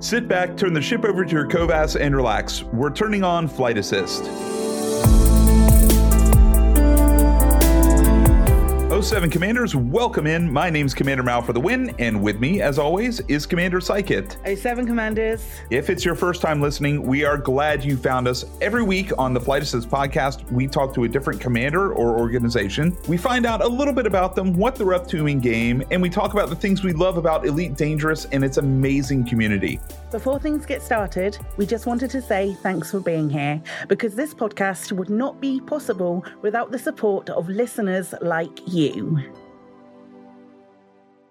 Sit back, turn the ship over to your Covas, and relax. We're turning on Flight Assist. 07 Commanders, welcome in. My name's Commander Mal for the win, and with me, as always, is Commander Psychit. 07 Commanders. If it's your first time listening, we are glad you found us. Every week on the Flight Assist podcast, we talk to a different commander or organization. We find out a little bit about them, what they're up to in game, and we talk about the things we love about Elite Dangerous and its amazing community. Before things get started, we just wanted to say thanks for being here because this podcast would not be possible without the support of listeners like you.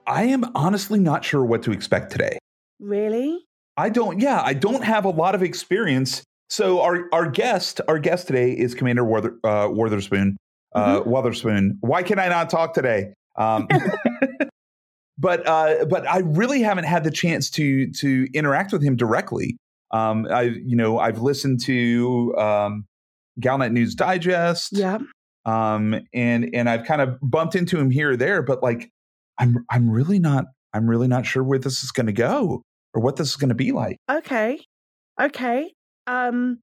I am honestly not sure what to expect today. Really? I don't, yeah, I don't have a lot of experience. So our, our guest, our guest today is Commander Werther, uh, Witherspoon. Uh, mm-hmm. Why can I not talk today? Um, but uh, but I really haven't had the chance to to interact with him directly. Um, I you know I've listened to um, Galnet News Digest, yeah, um, and and I've kind of bumped into him here or there, but like I'm I'm really not I'm really not sure where this is going to go or what this is going to be like. Okay, okay. Um,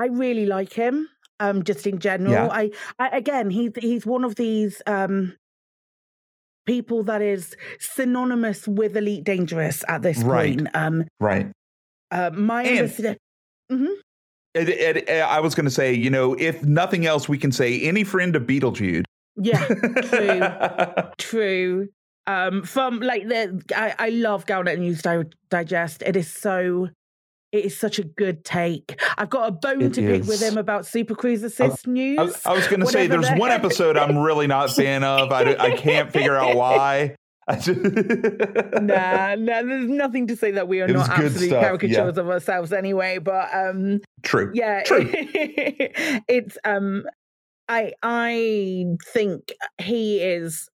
I really like him. Um, just in general, yeah. I, I again, he's he's one of these um people that is synonymous with Elite Dangerous at this right. point. Um, right. Uh, my and, mm-hmm. It, it, it, I was going to say, you know, if nothing else, we can say any friend of Beetlejude. Yeah, true, true. Um, from like the, I, I love Galnet News Digest. It is so it is such a good take. I've got a bone it to is. pick with him about Super Cruise Assist I, news. I, I was going to say, there's one episode I'm really not a fan of. I, I can't figure out why. Nah, nah, there's nothing to say that we are not absolute caricatures yeah. of ourselves anyway. But um, true, yeah, true. it's um, I I think he is.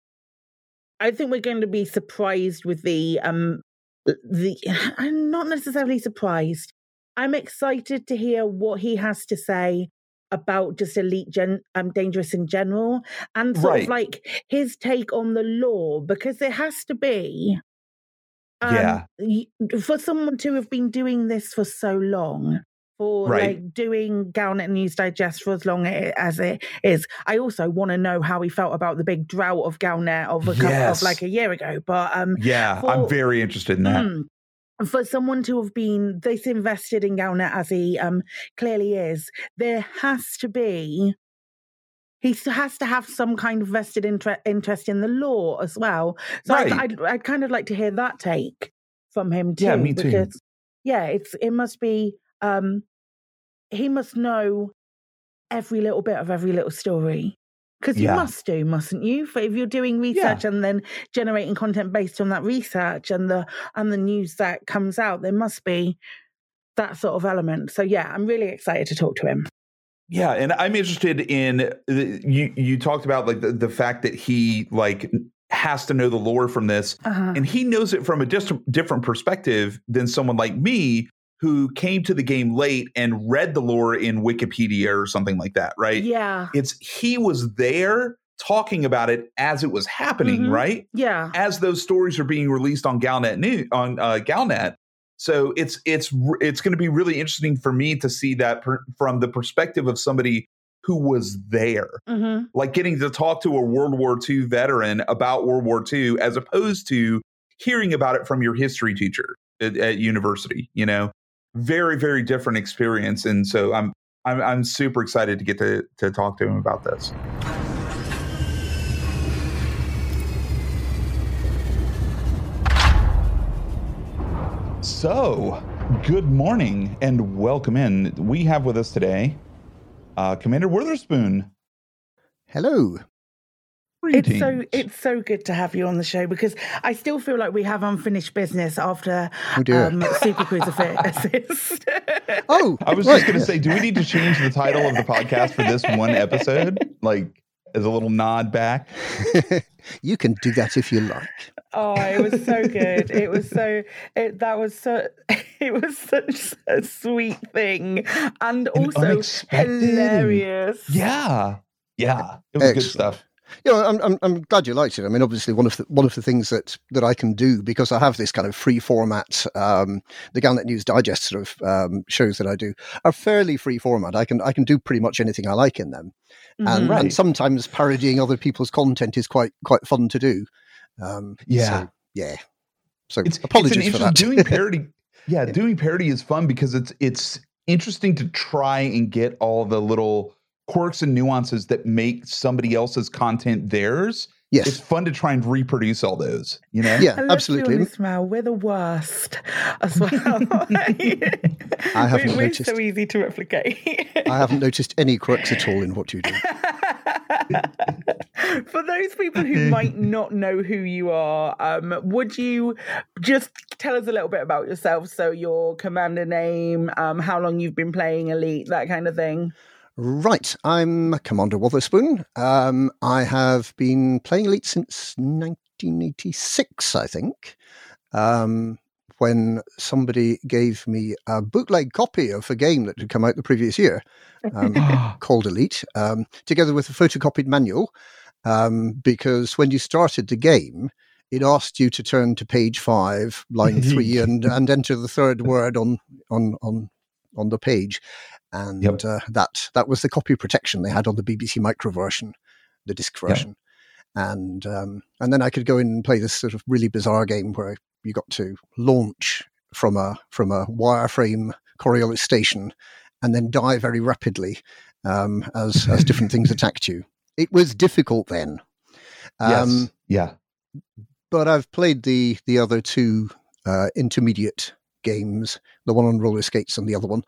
I think we're going to be surprised with the um the I'm not necessarily surprised. I'm excited to hear what he has to say about just elite gen um dangerous in general and sort right. of like his take on the lore because there has to be um, yeah for someone to have been doing this for so long for right. like doing Galnet News Digest for as long as it is. I also want to know how he felt about the big drought of Galnet of a couple of like a year ago. But um, yeah, for, I'm very interested in that. Mm, for someone to have been this invested in Galnet as he um, clearly is, there has to be he has to have some kind of vested inter- interest in the lore as well. So right. I'd, I'd, I'd, kind of like to hear that take from him too. Yeah, me too. Because, yeah, it's it must be um, he must know every little bit of every little story. Because you yeah. must do, mustn't you? For if you're doing research yeah. and then generating content based on that research and the and the news that comes out, there must be that sort of element. So yeah, I'm really excited to talk to him. Yeah, and I'm interested in you. You talked about like the, the fact that he like has to know the lore from this, uh-huh. and he knows it from a dis- different perspective than someone like me who came to the game late and read the lore in Wikipedia or something like that, right? Yeah. It's he was there talking about it as it was happening, mm-hmm. right? Yeah. As those stories are being released on Galnet New on uh, Galnet. So it's it's it's going to be really interesting for me to see that per, from the perspective of somebody who was there, mm-hmm. like getting to talk to a World War II veteran about World War II, as opposed to hearing about it from your history teacher at, at university. You know, very very different experience and so i'm i'm, I'm super excited to get to, to talk to him about this. So good morning and welcome in. We have with us today uh, commander Wotherspoon hello it's so it's so good to have you on the show because I still feel like we have unfinished business after um, Super Cruise Assist. oh, I was just going to say, do we need to change the title of the podcast for this one episode, like as a little nod back? you can do that if you like. Oh, it was so good. It was so it, that was so it was such a sweet thing and also hilarious. Yeah, yeah, it was Excellent. good stuff. Yeah, I'm, I'm, I'm glad you liked it. I mean, obviously, one of the one of the things that, that I can do because I have this kind of free format, um, the Galnet News Digest sort of um, shows that I do are fairly free format. I can I can do pretty much anything I like in them, mm-hmm. and, right. and, sometimes parodying other people's content is quite quite fun to do. Um, yeah, so, yeah. So it's, apologies it's for that. doing parody. Yeah, yeah, doing parody is fun because it's it's interesting to try and get all the little quirks and nuances that make somebody else's content theirs. Yes. It's fun to try and reproduce all those, you know? Yeah, absolutely. Ismail, we're the worst as well. I haven't we're, noticed. We're so easy to replicate. I haven't noticed any quirks at all in what you do. For those people who might not know who you are, um, would you just tell us a little bit about yourself? So, your commander name, um, how long you've been playing Elite, that kind of thing. Right, I'm Commander Wotherspoon. Um, I have been playing Elite since 1986, I think, um, when somebody gave me a bootleg copy of a game that had come out the previous year um, called Elite, um, together with a photocopied manual. Um, because when you started the game, it asked you to turn to page five, line three, and, and enter the third word on on on on the page and yep. uh, that that was the copy protection they had on the BBC Micro version, the disc version, yep. and um, and then I could go in and play this sort of really bizarre game where you got to launch from a from a wireframe Coriolis station, and then die very rapidly um, as as different things attacked you. It was difficult then. Um, yes. Yeah. But I've played the the other two uh, intermediate games, the one on roller skates and the other one.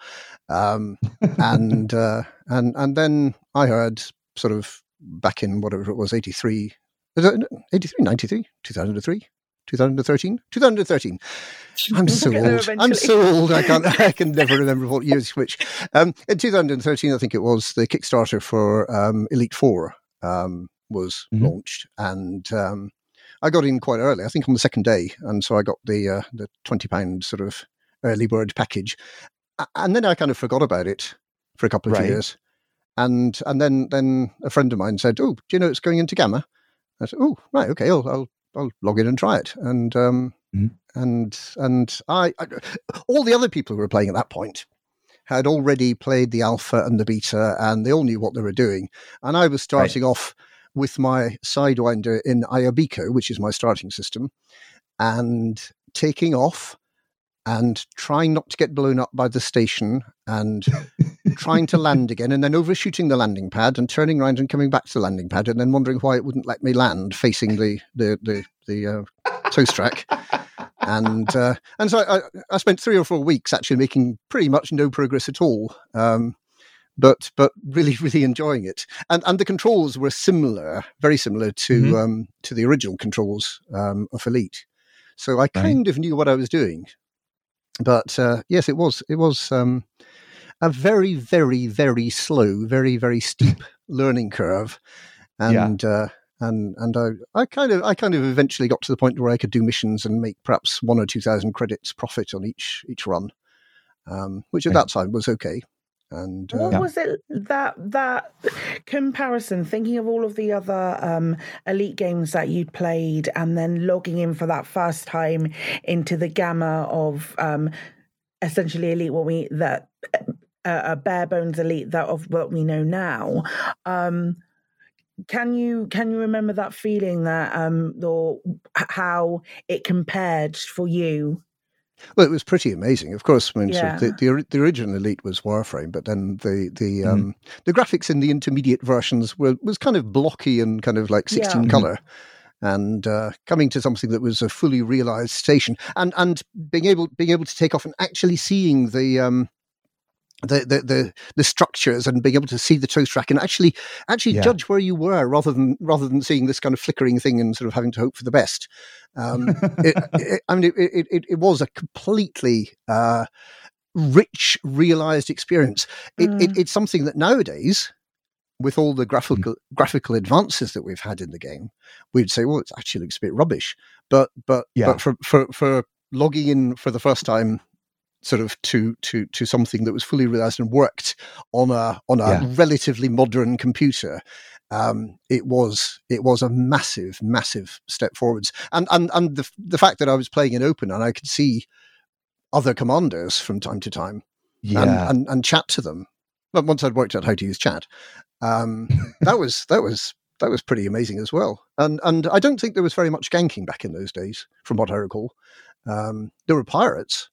Um, and uh, and and then I heard sort of back in whatever it was, 83, 83, 93, 2003. 2013 2013 i'm so old i'm so old i can't i can never remember what years which um, in 2013 i think it was the kickstarter for um, elite 4 um, was mm-hmm. launched and um, I got in quite early. I think on the second day, and so I got the uh, the twenty pound sort of early bird package, and then I kind of forgot about it for a couple of right. years, and and then then a friend of mine said, "Oh, do you know it's going into Gamma?" I said, "Oh, right, okay, I'll I'll, I'll log in and try it." And um, mm-hmm. and and I, I all the other people who were playing at that point had already played the alpha and the beta, and they all knew what they were doing, and I was starting right. off with my Sidewinder in Iabiko, which is my starting system, and taking off and trying not to get blown up by the station and trying to land again and then overshooting the landing pad and turning around and coming back to the landing pad and then wondering why it wouldn't let me land facing the the the, the uh, toast rack. And uh, and so I, I spent three or four weeks actually making pretty much no progress at all. Um, but but really really enjoying it. And and the controls were similar, very similar to mm-hmm. um, to the original controls um, of Elite. So I kind right. of knew what I was doing. But uh, yes, it was it was um, a very very very slow, very very steep learning curve, and. Yeah. Uh, and and I, I kind of I kind of eventually got to the point where I could do missions and make perhaps one or two thousand credits profit on each each run, um, which at right. that time was okay. And uh, what was it that that comparison? Thinking of all of the other um, elite games that you'd played, and then logging in for that first time into the gamma of um, essentially elite, what we that uh, a bare bones elite that of what we know now. Um, can you can you remember that feeling that um or how it compared for you well, it was pretty amazing. Of course, I mean, yeah. so the, the, the original Elite was wireframe, but then the the mm. um, the graphics in the intermediate versions were was kind of blocky and kind of like sixteen yeah. color. And uh, coming to something that was a fully realized station, and and being able being able to take off and actually seeing the um, the, the, the the structures and being able to see the toast rack and actually actually yeah. judge where you were rather than rather than seeing this kind of flickering thing and sort of having to hope for the best. Um, it, it, I mean, it, it, it, was a completely uh, rich, realized experience. Mm. it's something that nowadays, with all the graphical mm. graphical advances that we've had in the game, we'd say, well, it actually looks a bit rubbish. But but yeah. but for, for for logging in for the first time sort of to to to something that was fully realized and worked on a on a yeah. relatively modern computer um, it was it was a massive, massive step forwards. And and and the the fact that I was playing in open and I could see other commanders from time to time, Yeah. and, and and chat to them. But once I'd worked out how to use chat, um, that was that was that was pretty amazing as well. And and I don't think there was very much ganking back in those days, from what I recall. Um, there were pirates,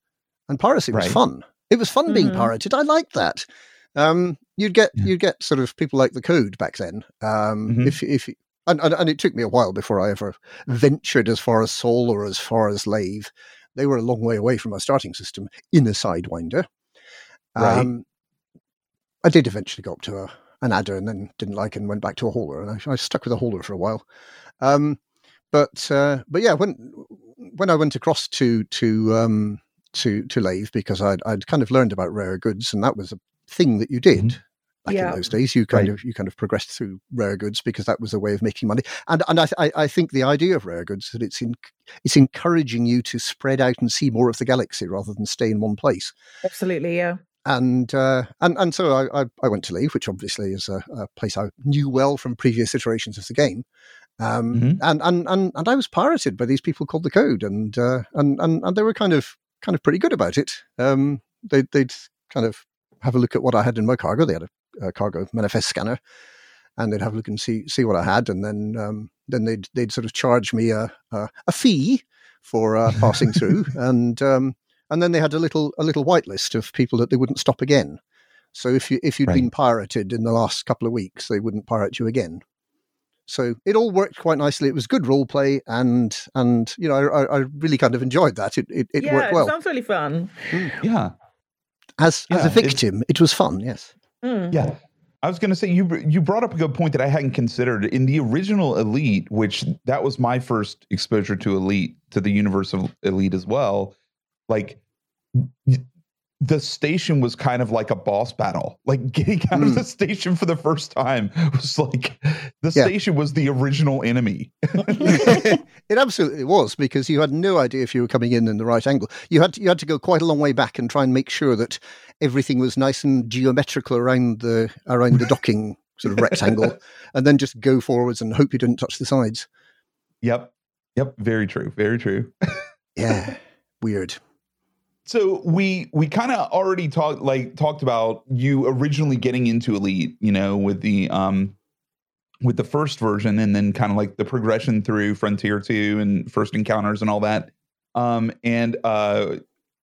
and piracy was Right. fun. It was fun being Mhm. pirated. I liked that. Um, you'd get Yeah. you'd get sort of people like the code back then. Um, Mhm. If if and, and and it took me a while before I ever ventured as far as Sol or as far as Lave. They were a long way away from our starting system in a sidewinder. Right. Um, I did eventually go up to a, an adder and then didn't like it and went back to a hauler, and I, I stuck with a hauler for a while. Um, but uh, but yeah, when when I went across to to um, to to Lave because I'd I'd kind of learned about rare goods, and that was a thing that you did. Mhm. Back Yeah. in those days, you kind Right. of you kind of progressed through rare goods because that was a way of making money, and and I I, I think the idea of rare goods is that it's in, it's encouraging you to spread out and see more of the galaxy rather than stay in one place Absolutely, yeah. and uh, and and so I, I, I went to Lave, which obviously is a, a place I knew well from previous iterations of the game. Um, Mhm. and, and and and I was pirated by these people called the Code, and uh, and and and they were kind of kind of pretty good about it. Um, they, they'd kind of have a look at what I had in my cargo. They had a, a cargo manifest scanner, and they'd have a look and see see what I had, and then um, then they'd they'd sort of charge me a a, a fee for uh, passing through, and um, and then they had a little a little whitelist of people that they wouldn't stop again. So if you if you'd Right. been pirated in the last couple of weeks, they wouldn't pirate you again. So it all worked quite nicely. It was good role play, and and you know I, I really kind of enjoyed that. It it, it yeah, worked well it sounds really fun. yeah. as as a victim. It, was fun. Yes. Mm. Yeah. I was going to say you you brought up a good point that I hadn't considered in the original Elite, which that was my first exposure to Elite to the universe of Elite as well. Like y- the station was kind of like a boss battle. Like getting out of Mm. the station for the first time was like the Yeah. station was the original enemy. it absolutely was because you had no idea if you were coming in in the right angle. You had to, you had to go quite a long way back and try and make sure that everything was nice and geometrical around the around the docking sort of rectangle, and then just go forwards and hope you didn't touch the sides. Yep. Yep. Very true. Very true. Yeah, weird. So we we kind of already talked like talked about you originally getting into Elite, you know, with the um with the first version and then kind of like the progression through Frontier 2 and first encounters and all that. Um and uh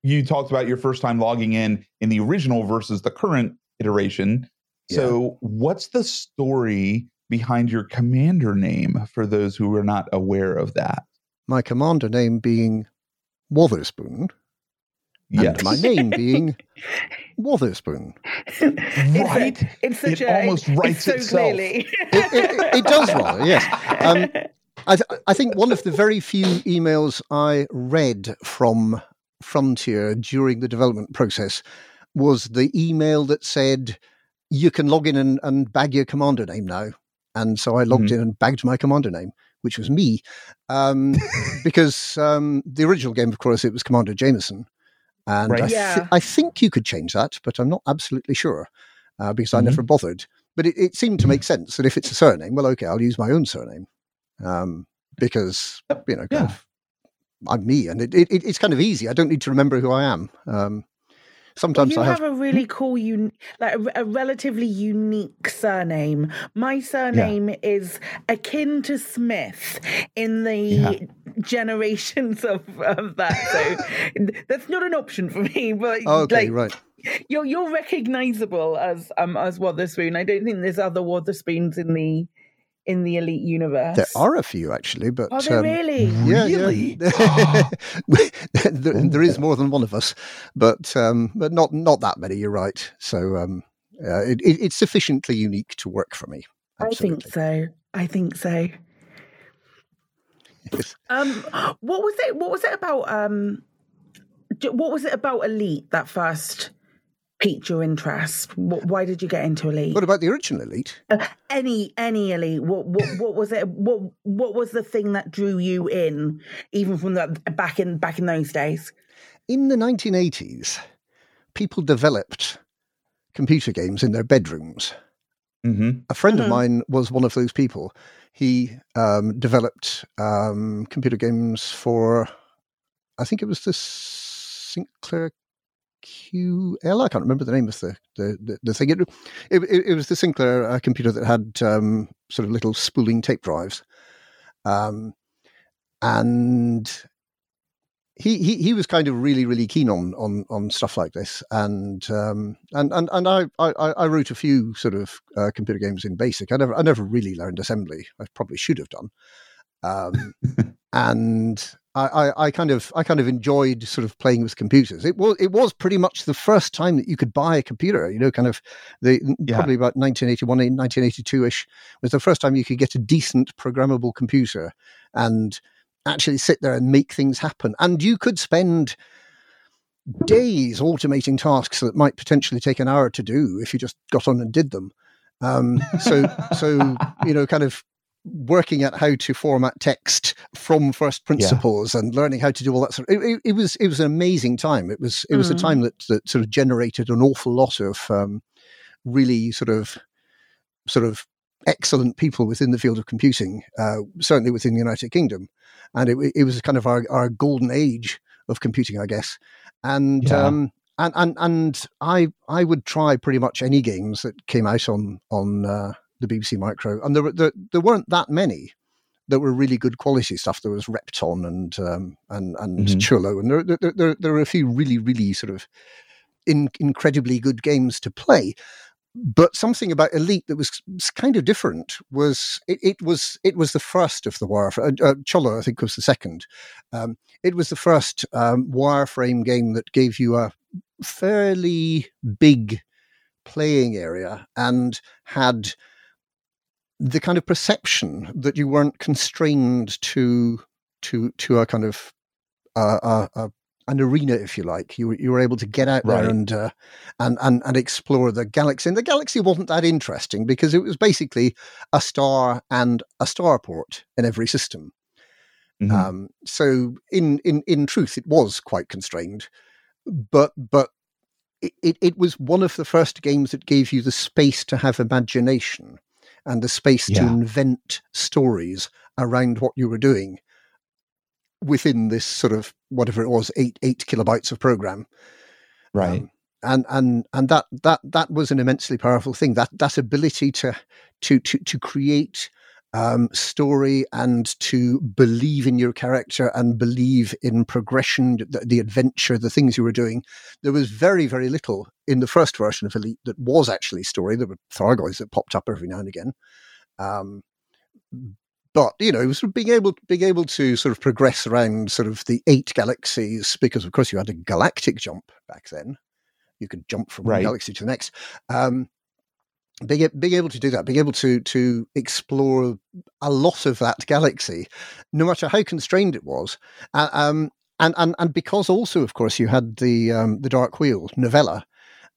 you talked about your first time logging in in the original versus the current iteration. So what's the story behind your commander name for those who are not aware of that? My commander name being Wotherspoon, Yes. and my name being Wotherspoon. It's a- Right? It's It a, almost writes so itself. clearly. It, it, it does rather, yes. Um, I, th- I think one of the very few emails I read from Frontier during the development process was the email that said, You can log in and, and bag your commander name now. And so I logged in and bagged my commander name, which was me. Um, because um, the original game, of course, it was Commander Jameson. And Right. I, thi- Yeah. I think you could change that, but I'm not absolutely sure uh, because I Mhm. never bothered. But it, it seemed to make sense that if it's a surname, well, okay, I'll use my own surname um, because you know, kind Yeah. of, I'm me, and it, it, it's kind of easy. I don't need to remember who I am. Um, Well, sometimes you I have, have. a really cool, un- like a, a relatively unique surname. My surname is akin to Smith in the Yeah. generations of, of that. So that's not an option for me. But Oh, okay, like, right. you're you're recognizable as um as Wotherspoon. I don't think there's other Wotherspoons in the in the elite universe. There are a few actually, but Are there um, really? Yeah, Really? yeah. there, there is more than one of us, but um, but not not that many. You're right. So um, uh, it, it, it's sufficiently unique to work for me. I think so. I think so. Yes. Um, what was it? What was it about? Um, what was it about Elite that first piqued your interest? Wh- Why did you get into Elite? What about the original Elite? Uh, any any Elite? What what what was it? What what was the thing that drew you in, even from the back in back in those days? In the 1980s, people developed computer games in their bedrooms. Mm-hmm. A friend mm-hmm. of mine was one of those people. He um, developed um, computer games for, I think it was the Sinclair QL. I can't remember the name of the the, the, the thing. It, it, it was the Sinclair uh, computer that had um, sort of little spooling tape drives, um, and he, he he was kind of really really keen on on on stuff like this, and um, and and and I, I I wrote a few sort of uh, computer games in BASIC. I never I never really learned assembly. I probably should have done, um, and I, I, kind of I kind of enjoyed sort of playing with computers. It was it was pretty much the first time that you could buy a computer. You know, kind of the yeah. probably about 1981, 1982 ish was the first time you could get a decent programmable computer and actually sit there and make things happen. And you could spend days automating tasks that might potentially take an hour to do if you just got on and did them. Um, so, so you know, kind of working at how to format text from first principles yeah. and learning how to do all that sort of, it, it, was it was an amazing time. It was it was mm. a time that that sort of generated an awful lot of um, really sort of sort of excellent people within the field of computing, uh, certainly within the United Kingdom and it, it was kind of our, our golden age of computing, I guess. And yeah. um, and and and I I would try pretty much any games that came out on on uh, the BBC Micro, and there, were, there there weren't that many that were really good quality stuff. There was Repton and um, and and mm-hmm. Cholo, and there, there there there were a few really really sort of in, incredibly good games to play but something about Elite that was kind of different was it, it was it was the first of the wireframe. Uh, uh, Cholo, I think, was the second. Um, it was the first um, wireframe game that gave you a fairly big playing area and had the kind of perception that you weren't constrained to to to a kind of uh, an arena, if you like. You you were able to get out right. there and uh, and and and explore the galaxy. And the galaxy wasn't that interesting because it was basically a star and a starport in every system. Mm-hmm. Um, so in in in truth, it was quite constrained, but but it, it was one of the first games that gave you the space to have imagination and the space yeah. to invent stories around what you were doing within this sort of whatever it was eight eight kilobytes of program. Right. Um, and and and that that that was an immensely powerful thing. That that ability to to to to create um, story and to believe in your character and believe in progression, the, the, adventure, the things you were doing. There was very, very little in the first version of Elite that was actually story. There were Thargoids that popped up every now and again. Um, but you know, sort of being able being able to sort of progress around sort of the eight galaxies because of course you had a galactic jump back then. You could jump from right. one galaxy to the next. Um, being, being able to do that, being able to to explore a lot of that galaxy, no matter how constrained it was, uh, um, and and and because also, of course, you had the um, the Dark Wheel novella,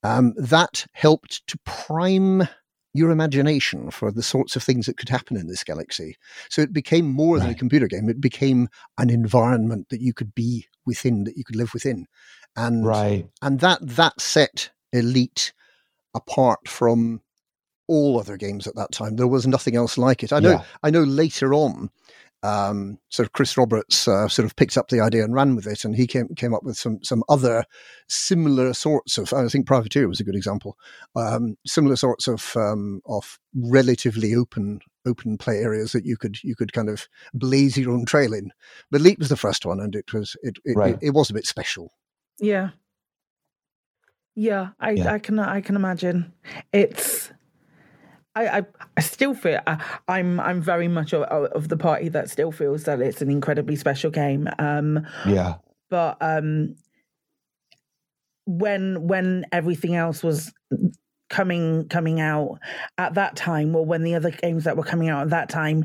um, that helped to prime your imagination for the sorts of things that could happen in this galaxy. So it became more right. than a computer game. It became an environment that you could be within, that you could live within. And right. and that that set Elite apart from all other games at that time. There was nothing else like it. I know yeah. I know later on um, sort of Chris Roberts uh, sort of picked up the idea and ran with it, and he came came up with some some other similar sorts of. I think Privateer was a good example. Um, similar sorts of um, of relatively open open play areas that you could you could kind of blaze your own trail in. But Elite was the first one, and it was it it, right. it, it was a bit special. Yeah, yeah, I yeah. I can I can imagine it's I, I, I still feel I, am I'm, I'm very much of, of, the party that still feels that it's an incredibly special game. Um, yeah, but um, when when everything else was coming coming out at that time, or when the other games that were coming out at that time,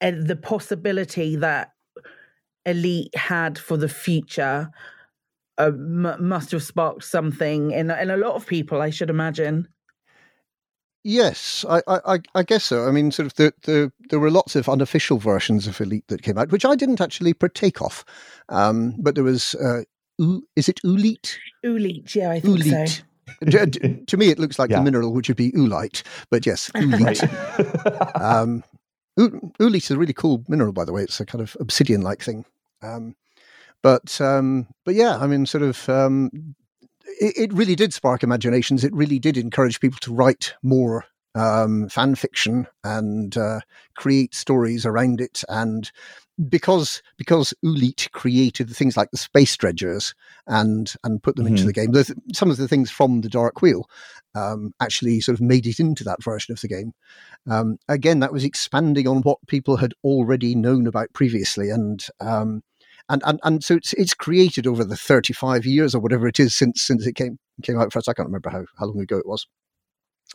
and the possibility that Elite had for the future uh, m- must have sparked something in in a lot of people, I should imagine. Yes, I, I, I guess so. I mean, sort of, the, the, there were lots of unofficial versions of Elite that came out, which I didn't actually partake of. Um, but there was, uh, U, is it Ulite? Ulite, yeah, I think Ulite. so. to, to, me, it looks like yeah. the mineral, which would be oolite, but yes, oolite. um, oolite is a really cool mineral, by the way. It's a kind of obsidian-like thing. Um, but um, but yeah, I mean, sort of, um, it, it, really did spark imaginations. It really did encourage people to write more um, fan fiction and uh, create stories around it. And because because Ulit created things like the space dredgers and and put them mm-hmm. into the game, some of the things from the Dark Wheel um, actually sort of made it into that version of the game. Um, again, that was expanding on what people had already known about previously, and um, and and and so it's it's created over the thirty five years or whatever it is since since it came came out first. I can't remember how how long ago it was,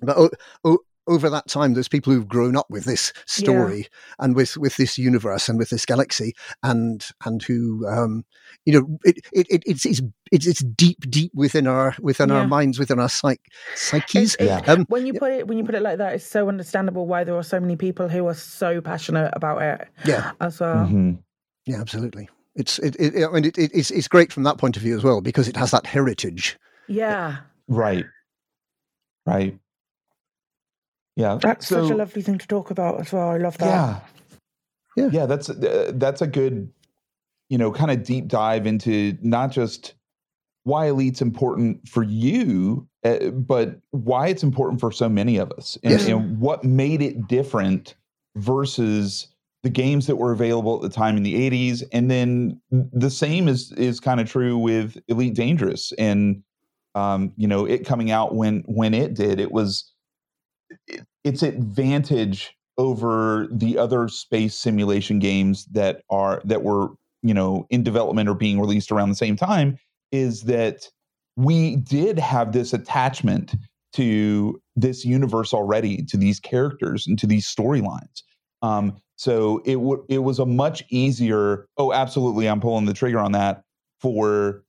but oh, oh, over that time, there's people who've grown up with this story yeah. and with, with this universe and with this galaxy, and and who, um, you know, it, it, it, it's, it's it's it's deep deep within our within yeah. our minds, within our psych, psyches. It, it, um, when you put it when you put it like that, it's so understandable why there are so many people who are so passionate about it. Yeah, as well. Mm-hmm. Yeah, absolutely. It's it, it, I mean it, it's it's great from that point of view as well because it has that heritage. Yeah. Right. Right. Yeah, that's so, such a lovely thing to talk about as well. I love that. Yeah, yeah, yeah. That's uh, that's a good, you know, kind of deep dive into not just why elite's important for you, uh, but why it's important for so many of us, and, yes. and what made it different versus the games that were available at the time in the 80s and then the same is is kind of true with elite dangerous and um, you know it coming out when when it did it was its advantage over the other space simulation games that are that were you know in development or being released around the same time is that we did have this attachment to this universe already to these characters and to these storylines. Um, so it would it was a much easier oh absolutely i'm pulling the trigger on that for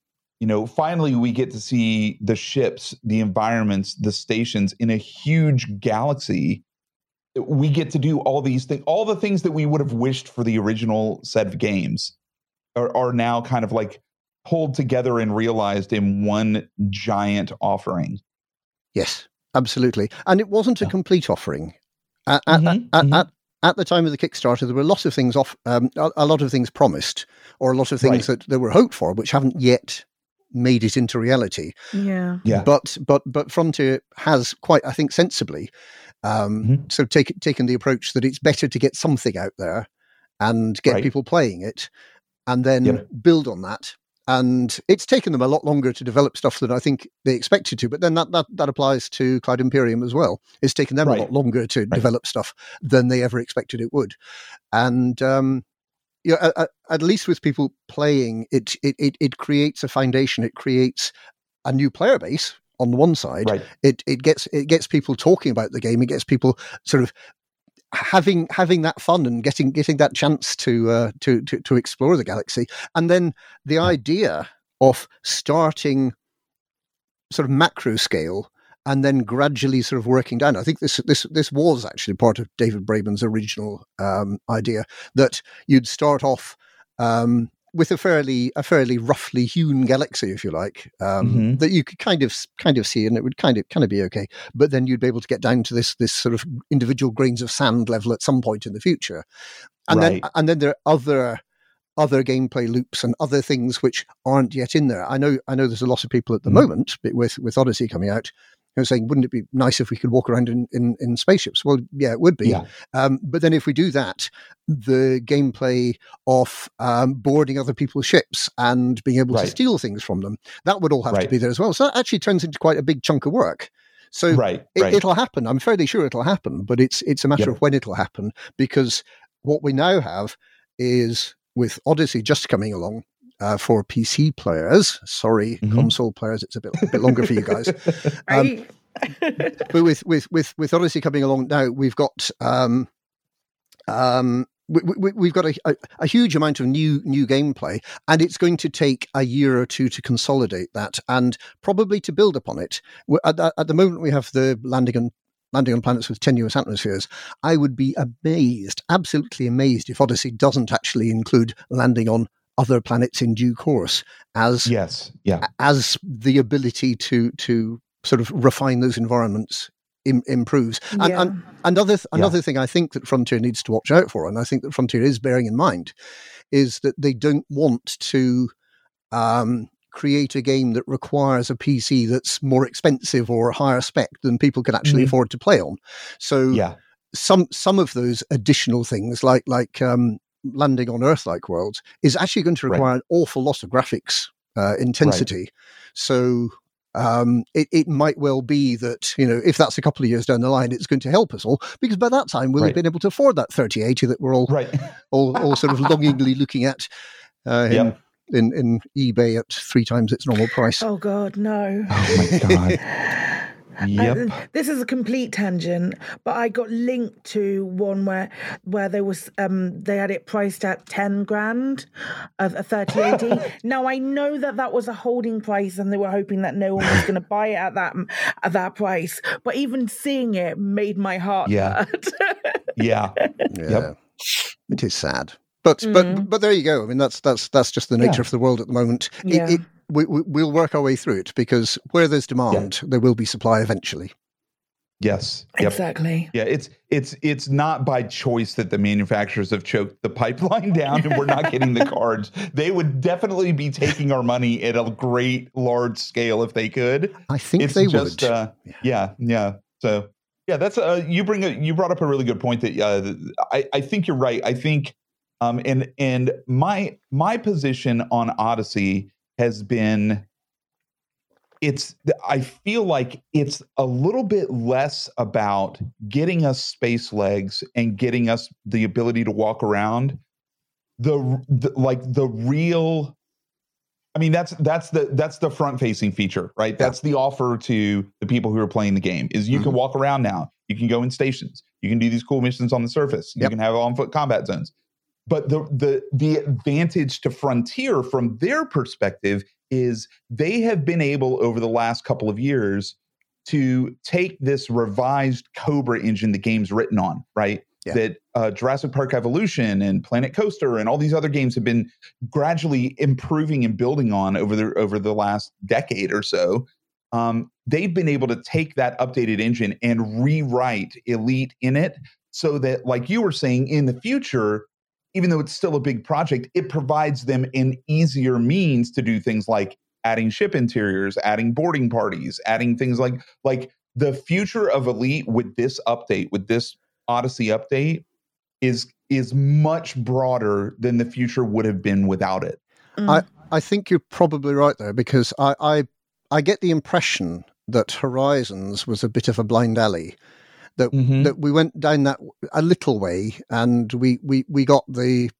you know, finally we get to see the ships, the environments, the stations in a huge galaxy. We get to do all these things, all the things that we would have wished for the original set of games are, are now kind of like pulled together and realized in one giant offering. Yes, absolutely. And it wasn't a complete offering. At, mm-hmm, at, mm-hmm. at, at, the time of the Kickstarter, there were lots of things off, um, a, a, lot of things promised, or a lot of things right. that, there were hoped for, which haven't yet made it into reality. Yeah. Yeah. But but but Frontier has quite, I think, sensibly, um, mm-hmm. so take, taken the approach that it's better to get something out there and get right. people playing it, and then yep. build on that. And it's taken them a lot longer to develop stuff than I think they expected to. But then that that, that applies to Cloud Imperium as well. It's taken them right. a lot longer to right. develop stuff than they ever expected it would. And um, you know, at, at, least with people playing, it, it it it creates a foundation. It creates a new player base on the one side. Right. It it gets it gets people talking about the game. It gets people sort of having having that fun and getting getting that chance to uh, to, to to explore the galaxy. And then the idea of starting sort of macro scale and then gradually sort of working down. I think this this this was actually part of David Braben's original um, idea that you'd start off um, with a fairly a fairly roughly hewn galaxy, if you like, um, mm-hmm. that you could kind of kind of see, and it would kind of kind of be okay. But then you'd be able to get down to this this sort of individual grains of sand level at some point in the future, and right. then and then there are other other gameplay loops and other things which aren't yet in there. I know I know there's a lot of people at the mm. moment with with Odyssey coming out are saying, wouldn't it be nice if we could walk around in, in, in spaceships? Well, yeah, it would be. Yeah. Um, but then if we do that, the gameplay of um, boarding other people's ships and being able right. to steal things from them, that would all have right. to be there as well. So that actually turns into quite a big chunk of work. So right, it, will happen. I'm fairly sure it'll happen, but it's it's a matter of when it'll happen because what we now have is with Odyssey just coming along, uh, for PC players. Sorry, mm-hmm. console players, it's a bit, a bit longer for you guys. Um, but with, with, with, with Odyssey coming along now, we've got um, um, we, have got a, a, a, huge amount of new new gameplay, and it's going to take a year or two to consolidate that, and probably to build upon it. At, at the moment, we have the landing on landing on planets with tenuous atmospheres. I would be amazed, absolutely amazed, if Odyssey doesn't actually include landing on other planets in due course as yes yeah as the ability to to sort of refine those environments Im- improves. And, Yeah. and another th- another thing I think that Frontier needs to watch out for, and I think that Frontier is bearing in mind, is that they don't want to um, create a game that requires a PC that's more expensive or higher spec than people can actually Mhm. afford to play on. So Yeah. some some of those additional things, like like um, landing on Earth-like worlds, is actually going to Right. require an awful lot of graphics uh, intensity. So um, it, it might well be that you know if that's a couple of years down the line, it's going to help us all because by that time we'll Right. have been able to afford that 3080 that we're all Right. all, all sort of longingly looking at uh, in, Yep. in in eBay at three times its normal price. Oh God, no. Oh my god. Yep. This is a complete tangent, but I got linked to one where where there was um they had it priced at ten grand, a, a thirty eighty. now I know that that was a holding price, and they were hoping that no one was going to buy it at that at that price. But even seeing it made my heart Yeah. hurt. Yeah. Yeah, it is sad. But Mm. but but there you go. I mean, that's that's that's just the nature Yeah. of the world at the moment. It- Yeah. It, we, we, we'll work our way through it because where there's demand, there will be supply eventually. Yes. Yep. exactly. Yeah, it's it's it's not by choice that the manufacturers have choked the pipeline down and we're not getting the cards. They would definitely be taking our money at a great large scale if they could. I think it's they just would. Uh, yeah, yeah. So yeah, that's uh, you bring a, you brought up a really good point that uh, I I think you're right. I think um and and my my position on Odyssey has been it's i feel like it's a little bit less about getting us space legs and getting us the ability to walk around. The, the like the real i mean that's that's the that's the front facing feature right? That's the offer to the people who are playing the game is you can Mhm. walk around now. You can go in stations. You can do these cool missions on the surface. You Yep. can have on foot combat zones but the the the advantage to frontier from their perspective is they have been able over the last couple of years to take this revised cobra engine the game's written on right Yeah. that uh, jurassic park evolution and planet coaster and all these other games have been gradually improving and building on over the over the last decade or so um, they've been able to take that updated engine and rewrite elite in it so that like you were saying in the future even though it's still a big project, it provides them an easier means to do things like adding ship interiors, adding boarding parties, adding things like like the future of Elite with this update, with this Odyssey update, is is much broader than the future would have been without it. Mm. I think you're probably right there because I, I I get the impression that Horizons was a bit of a blind alley. Mm-hmm. That we went down that a little way and we we, we got the,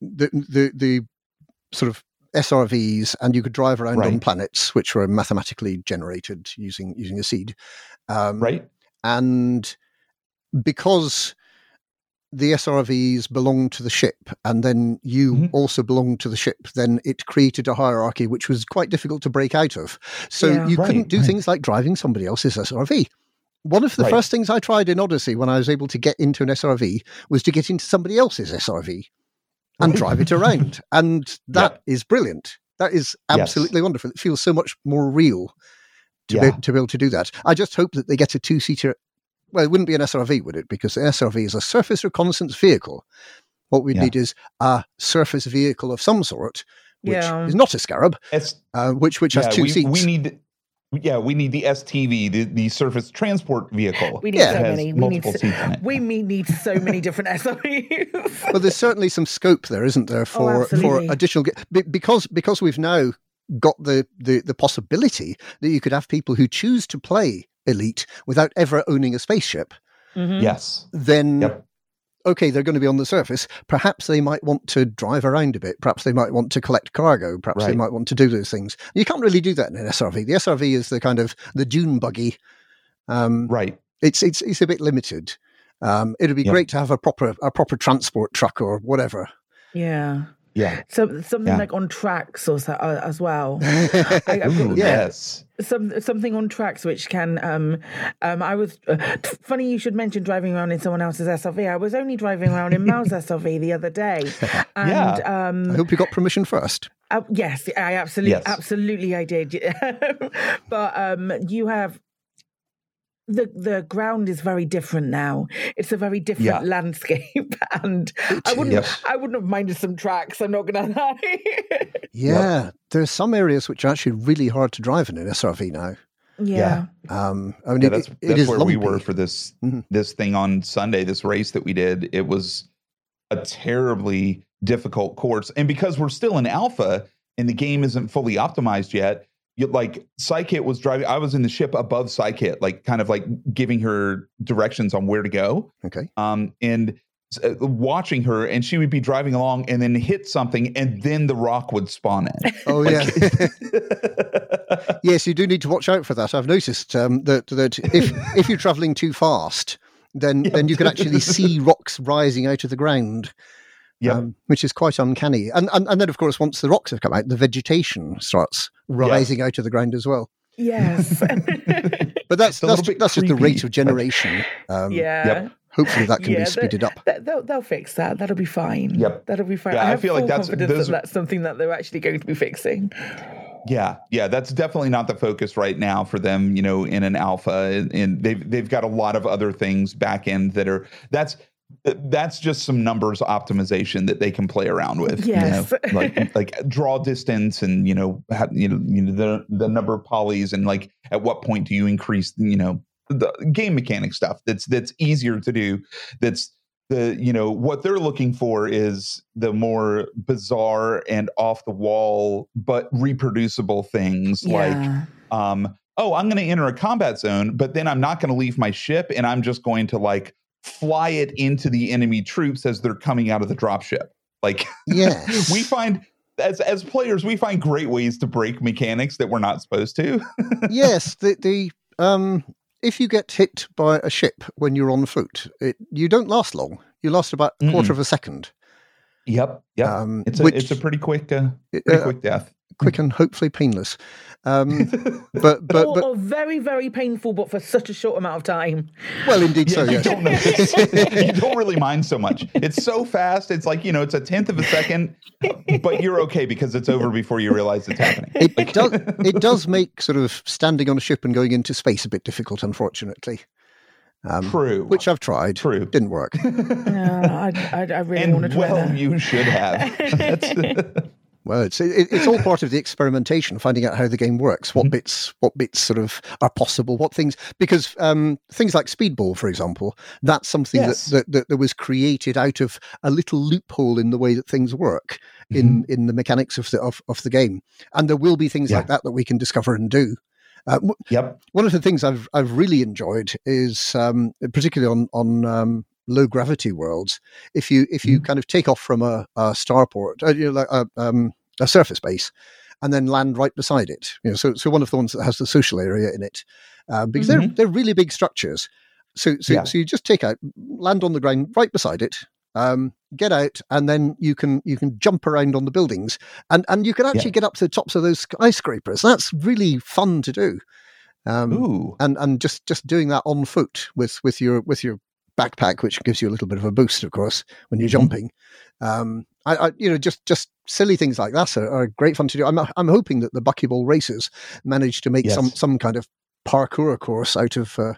the the the sort of SRVs and you could drive around on planets which were mathematically generated using using a seed. Um, right? and because the SRVs belong to the ship and then you Mhm. also belong to the ship, then it created a hierarchy which was quite difficult to break out of. So Yeah. you Right, couldn't do right. things like driving somebody else's SRV. One of the Right. first things I tried in Odyssey when I was able to get into an SRV was to get into somebody else's SRV and Right. drive it around. And that is brilliant. That is Yes. absolutely wonderful. It feels so much more real to, Yeah. be, to be able to do that. I just hope that they get a two seater. Well, it wouldn't be an SRV, would it? Because the SRV is a surface reconnaissance vehicle. What we Yeah. need is a surface vehicle of some sort, which Yeah. is not a scarab, It's, uh, which which has two we, seats. we need yeah, we need the STV, the, the surface transport vehicle. we need yeah. so many. We need so, seats in it. we me- need so many different SOEs. well, there's certainly some scope there, isn't there, for for Oh, absolutely. additional because because we've now got the, the the possibility that you could have people who choose to play Elite without ever owning a spaceship. Mhm. yes. Then Yep. Okay, they're going to be on the surface. Perhaps they might want to drive around a bit. Perhaps they might want to collect cargo. Perhaps they might want to do those things. You can't really do that in an SRV. The SRV is the kind of the dune buggy. Um, Right. it's it's it's a bit limited. Um, it'd be Yep. great to have a proper a proper transport truck or whatever. Yeah. Yeah. So something Yeah. like on tracks or so, uh, as well. I- Ooh. Yes. some something on tracks which can um um I was uh, funny you should mention driving around in someone else's SRV. I was only driving around in Mal's SRV the other day, and Yeah. um I hope you got permission first. Uh, yes, I absolutely, Yes. absolutely, I did. but um, you have the the ground is very different now. It's a very different Yeah. landscape, and It I wouldn't Yep. I wouldn't have minded some tracks. I'm not gonna lie. Yeah, there's some areas which are actually really hard to drive in an SRV now. yeah. Um, I mean, Yeah, it, that's it that's is where lumpy. we were for this Mhm. this thing on Sunday. This race that we did, it was a terribly difficult course, and because we're still in alpha and the game isn't fully optimized yet, you, like Psykit was driving. I was in the ship above Psykit, like kind of like giving her directions on where to go. Okay. um, and uh, watching her, and she would be driving along and then hit something, and then the rock would spawn in. Oh yeah. yes, you do need to watch out for that. I've noticed um, that that if if you're travelling too fast, then then you can actually see rocks rising out of the ground. Yep. um, which is quite uncanny. And, and and then, of course, once the rocks have come out, the vegetation starts rising out of the ground as well. Yes. But that's It's that's, that's just the rate of generation. Um, yeah. Yep. Hopefully, that can Yeah, be speeded up. Th- They'll, they'll fix that. That'll be fine. Yep. That'll be fine. Yeah, I I have feel like that's- confidence those that that's something that they're actually going to be fixing. Yeah, yeah, that's definitely not the focus right now for them. You know, in an alpha, and- and they've they've got a lot of other things back end that are that's that's just some numbers optimization that they can play around with. Yes. you know? like like draw distance and you know have, you know you know the the number of polys and like at what point do you increase you know the game mechanic stuff that's that's easier to do. That's the you know what they're looking for is the more bizarre and off the wall but reproducible things like um oh i'm going to enter a combat zone but then i'm not going to leave my ship and i'm just going to like fly it into the enemy troops as they're coming out of the dropship like Yes. we find as as players we find great ways to break mechanics that we're not supposed to yes, the the um, if you get hit by a ship when you're on foot, it, you don't last long. You last about a quarter of a second. yep yep Um, it's a which, it's a pretty quick uh, pretty uh, quick death quick and hopefully painless. Um, but but or, but or very, very painful, but for such a short amount of time. well, indeed so. you Yes. don't notice. you don't really mind so much. It's so fast. It's like you know, it's a tenth of a second, but you're okay because it's over before you realize it's happening. It does. It does make sort of standing on a ship and going into space a bit difficult, unfortunately. Um, True. Which I've tried. True. Didn't work. Yeah, I, I, I really want to and try well, that. you should have. Well, it's it, it's all part of the experimentation, finding out how the game works, what Mhm. bits what bits sort of are possible, what things because um, things like Speedball, for example, that's something Yes. that, that, that was created out of a little loophole in the way that things work in in the mechanics of the of, of the game, and there will be things Yeah. like that that we can discover and do. Uh, yep. one of the things I've I've really enjoyed is um, particularly on on um, low gravity worlds. If you if you kind of take off from a, a starport, uh, you know, like a, um, a surface base, and then land right beside it, you know, so so one of the ones that has the social area in it, uh, because they're they're really big structures. So so Yeah. so you just take out land on the ground right beside it. Um, get out, and then you can you can jump around on the buildings, and and you can actually get up to the tops of those skyscrapers. That's really fun to do. Um, and and just just doing that on foot with with your with your backpack, which gives you a little bit of a boost, of course, when you're Mhm. jumping. Um, I, I you know just just silly things like that are, are great fun to do. I'm I'm hoping that the buckyball races manage to make some Yes. some kind of parkour course out of uh,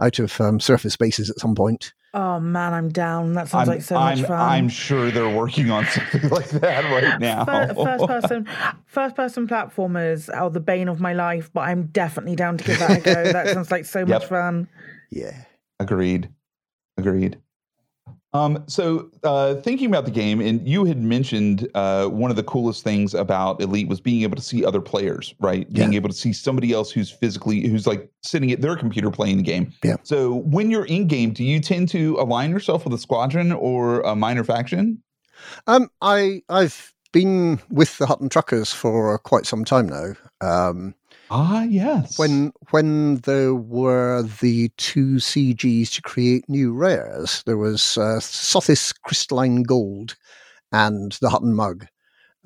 out of um, surface bases at some point. Oh man, I'm down. That sounds I'm, like so I'm, much fun. I'm sure they're working on something like that right now. Fir- First person, first person platformers are the bane of my life, but I'm definitely down to give that a go. that sounds like so much fun. Yeah. Agreed. Agreed. Um, so uh, thinking about the game, and you had mentioned uh, one of the coolest things about Elite was being able to see other players, right? Being able to see somebody else who's physically, who's like sitting at their computer playing the game. Yeah. So when you're in game, do you tend to align yourself with a squadron or a minor faction? Um, I I've been with the Hutton Truckers for quite some time now. Um, Ah, yes. when when there were the two CGs to create new rares, there was uh, Sothis Crystalline Gold and the Hutton Mug.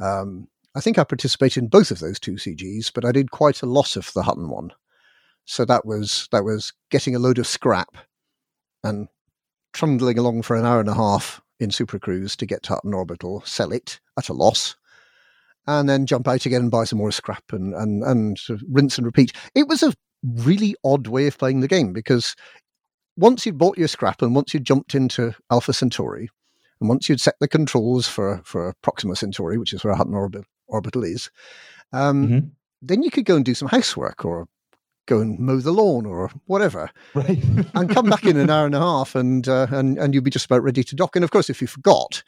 Um, I think I participated in both of those two CGs, but I did quite a lot of the Hutton one. So that was that was getting a load of scrap and trundling along for an hour and a half in Super Cruise to get to Hutton Orbital, sell it at a loss, and then jump out again and buy some more scrap and and and sort of rinse and repeat. It was a really odd way of playing the game because once you'd bought your scrap and once you'd jumped into Alpha Centauri, and once you'd set the controls for for Proxima Centauri, which is where Hutton orbit, orbital is, um, mm-hmm. then you could go and do some housework or go and mow the lawn or whatever, right? and come back in an hour and a half, and uh, and and you'd be just about ready to dock. And of course, if you forgot,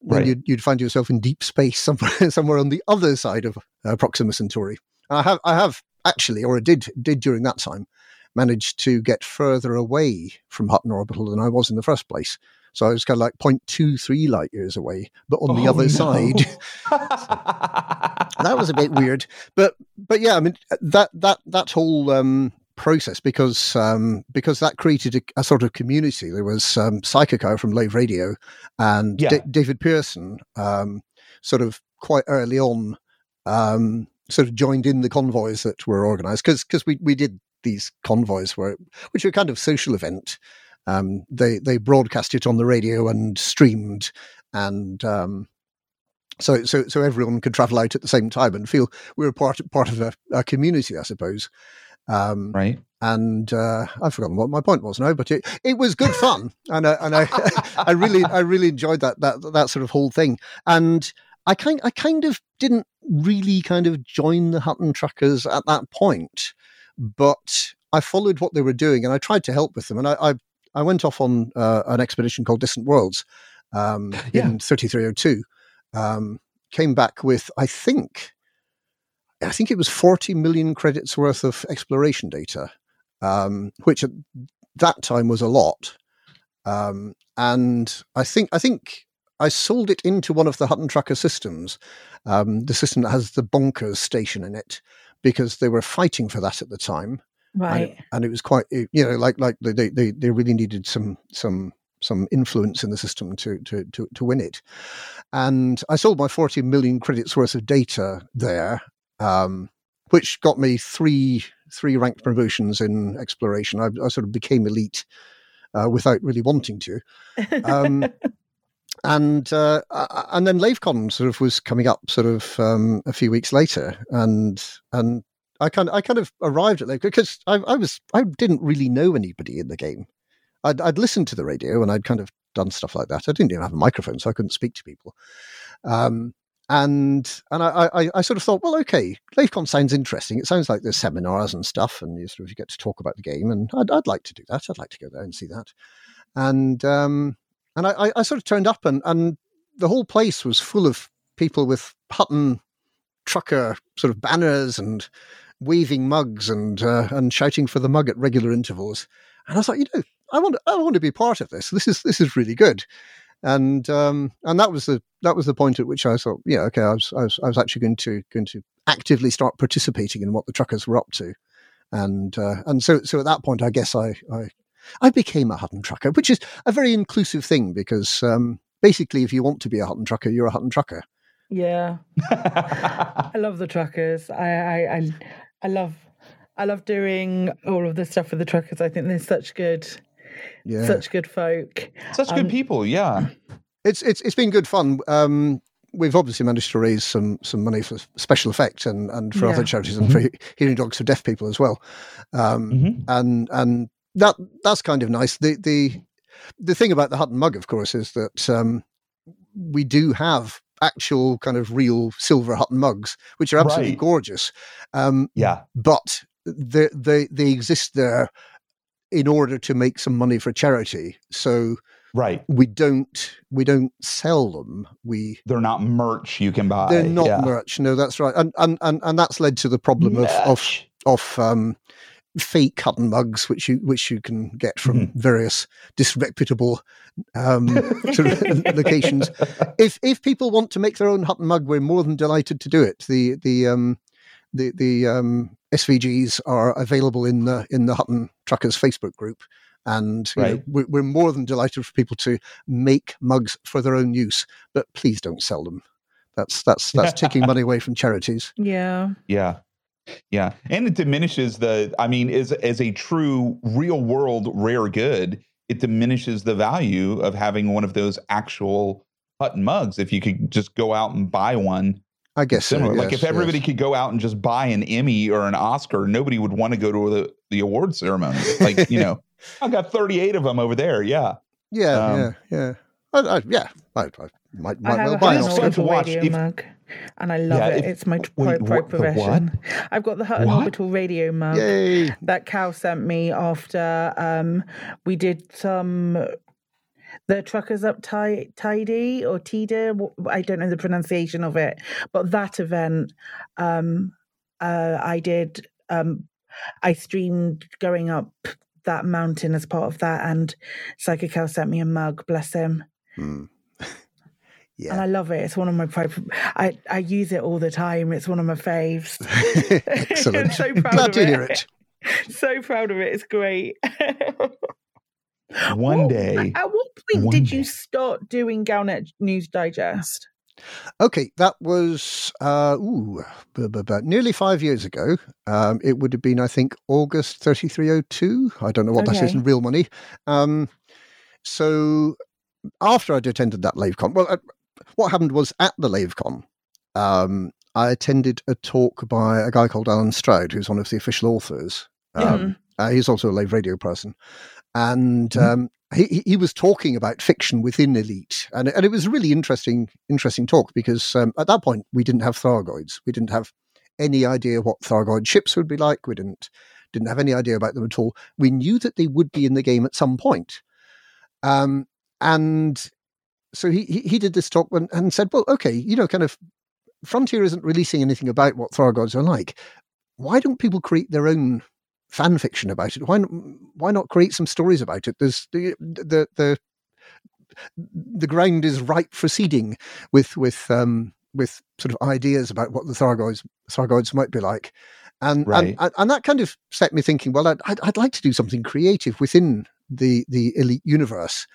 then right. you'd, you'd find yourself in deep space somewhere somewhere on the other side of uh, Proxima Centauri. I have I have actually, or I did did during that time, managed to get further away from Hutton orbital than I was in the first place. So I was kind of like 0.23 light years away, but on the oh, other no. side. that was a bit weird. But but yeah, I mean that that that whole um, process because um, because that created a, a, sort of community. There was um, Psychico from Lave Radio and yeah. D- David Pearson, um, sort of quite early on, um, sort of joined in the convoys that were organised because because we we did these convoys were which were kind of social event um, they they broadcast it on the radio and streamed, and um, so so so everyone could travel out at the same time and feel we were part part of a, a community, I suppose. Um, right. And uh, I've forgotten what my point was now, but it, it was good fun, and I, and I I really I really enjoyed that that that sort of whole thing. And I kind I kind of didn't really kind of join the Hutton Truckers at that point, but I followed what they were doing and I tried to help with them. And I, I I went off on uh, an expedition called Distant Worlds um, yeah. in 3302. Um, came back with, I think, I think it was 40 million credits worth of exploration data, um, which at that time was a lot. Um, and I think, I think I sold it into one of the Hutton Trucker systems, um, the system that has the bonkers station in it, because they were fighting for that at the time. Right. and, and, it was quite you know like like they, they they really needed some some some influence in the system to to to, to win it. And i sold my 40 million credits worth of data there um, which got me three three ranked promotions in exploration i, I sort of became elite uh, without really wanting to um, and uh, and then LaveCon sort of was coming up sort of um, a few weeks later, and and I kind of, I kind of arrived at that because I, I, was I didn't really know anybody in the game. I'd, I'd listened to the radio and I'd kind of done stuff like that. I didn't even have a microphone, so I couldn't speak to people. Um, and and I, I, I, sort of thought, well, okay, LaveCon sounds interesting. It sounds like there's seminars and stuff, and you sort of get to talk about the game, and I'd, I'd like to do that. I'd like to go there and see that. And um, and I, I sort of turned up, and and the whole place was full of people with Hutton trucker sort of banners and waving mugs and uh, and shouting for the mug at regular intervals. And I thought, you know, I want I want to be part of this. This is this is really good. And um, and that was the that was the point at which I thought, yeah, okay, I was I was, I was actually going to going to actively start participating in what the truckers were up to. And uh, and so so at that point, I guess I I I became a Hutton trucker, which is a very inclusive thing because um, basically, if you want to be a Hutton trucker, you're a Hutton trucker. Yeah, I love the truckers. I, I, I I love I love doing all of the stuff with the truckers. I think they're such good yeah. such good folk. Such um, good people, yeah. It's it's it's been good fun. Um, we've obviously managed to raise some some money for special effects and, and for yeah. other charities and mm-hmm. for hearing dogs for deaf people as well. Um, mm-hmm. and and that that's kind of nice. The the the thing about the Hutton mug, of course, is that um, we do have actual kind of real silver Hutton mugs, which are absolutely right. gorgeous. Um, yeah, but they they they exist there in order to make some money for charity. So right, we don't we don't sell them. We they're not merch you can buy. They're not yeah. merch. No, that's right, and and and and that's led to the problem merch. of of of um, fake Hutton mugs, which you which you can get from mm-hmm. various disreputable um, locations. If if people want to make their own Hutton mug, we're more than delighted to do it. The the um, the the um, SVGs are available in the in the Hutton Truckers Facebook group, and right. know, we're, we're more than delighted for people to make mugs for their own use. But please don't sell them. That's that's that's taking money away from charities. Yeah. Yeah. Yeah, and it diminishes the. I mean, as as a true real world rare good, it diminishes the value of having one of those actual Hutton mugs. If you could just go out and buy one I guess similar. So, like yes, if everybody yes. could go out and just buy an Emmy or an Oscar, nobody would want to go to the, the award ceremony. Like, you know, I've got 38 of them over there. Yeah. Yeah, Um, yeah, yeah. I, I, yeah, I, I might, I might have well a buy an Hutton Hutton Oscar. to watch. radio If- mug, and I love Yeah, it. if- it's my wait, pro, pro what- what? profession. I've got the Hutton What? Orbital radio mug Yay! that Cal sent me after um, we did some. The truckers up Ti- tidy or tida i don't know the pronunciation of it, but that event, um, uh, I did. Um, I streamed going up that mountain as part of that, and Psychic Cal sent me a mug. Bless him. Hmm. and I love it. It's one of my pri- I I use it all the time. It's one of my faves. excellent. I'm so proud Glad of to it. hear it. so proud of it. It's great. One What- day. At what point One did you start doing Galnet News Digest? Okay, that was uh, ooh, nearly five years ago. Um, it would have been, I think, August thirty three oh two. I don't know what that is Okay. in real money. Um, so after I'd attended that LaveCon, well, uh, what happened was at the LaveCon, um, I attended a talk by a guy called Allen Stroud, who's one of the official authors. Um, uh, he's also a Lave Radio person, and Mhm. um, he he- was talking about fiction within Elite, and and it was a really interesting interesting talk because um, at that point we didn't have Thargoids, we didn't have any idea what Thargoid ships would be like, we didn't didn't have any idea about them at all. We knew that they would be in the game at some point, um, and so he, he he did this talk and, and said, well, okay, you know, kind of Frontier isn't releasing anything about what Thargoids are like. Why don't people create their own fan fiction about it? Why not, why not create some stories about it? There's the the the the ground is ripe for seeding with with um with sort of ideas about what the Thargoids Thargoids might be like. And, Right. and and that kind of set me thinking. Well, I'd, I'd I'd like to do something creative within the the elite universe,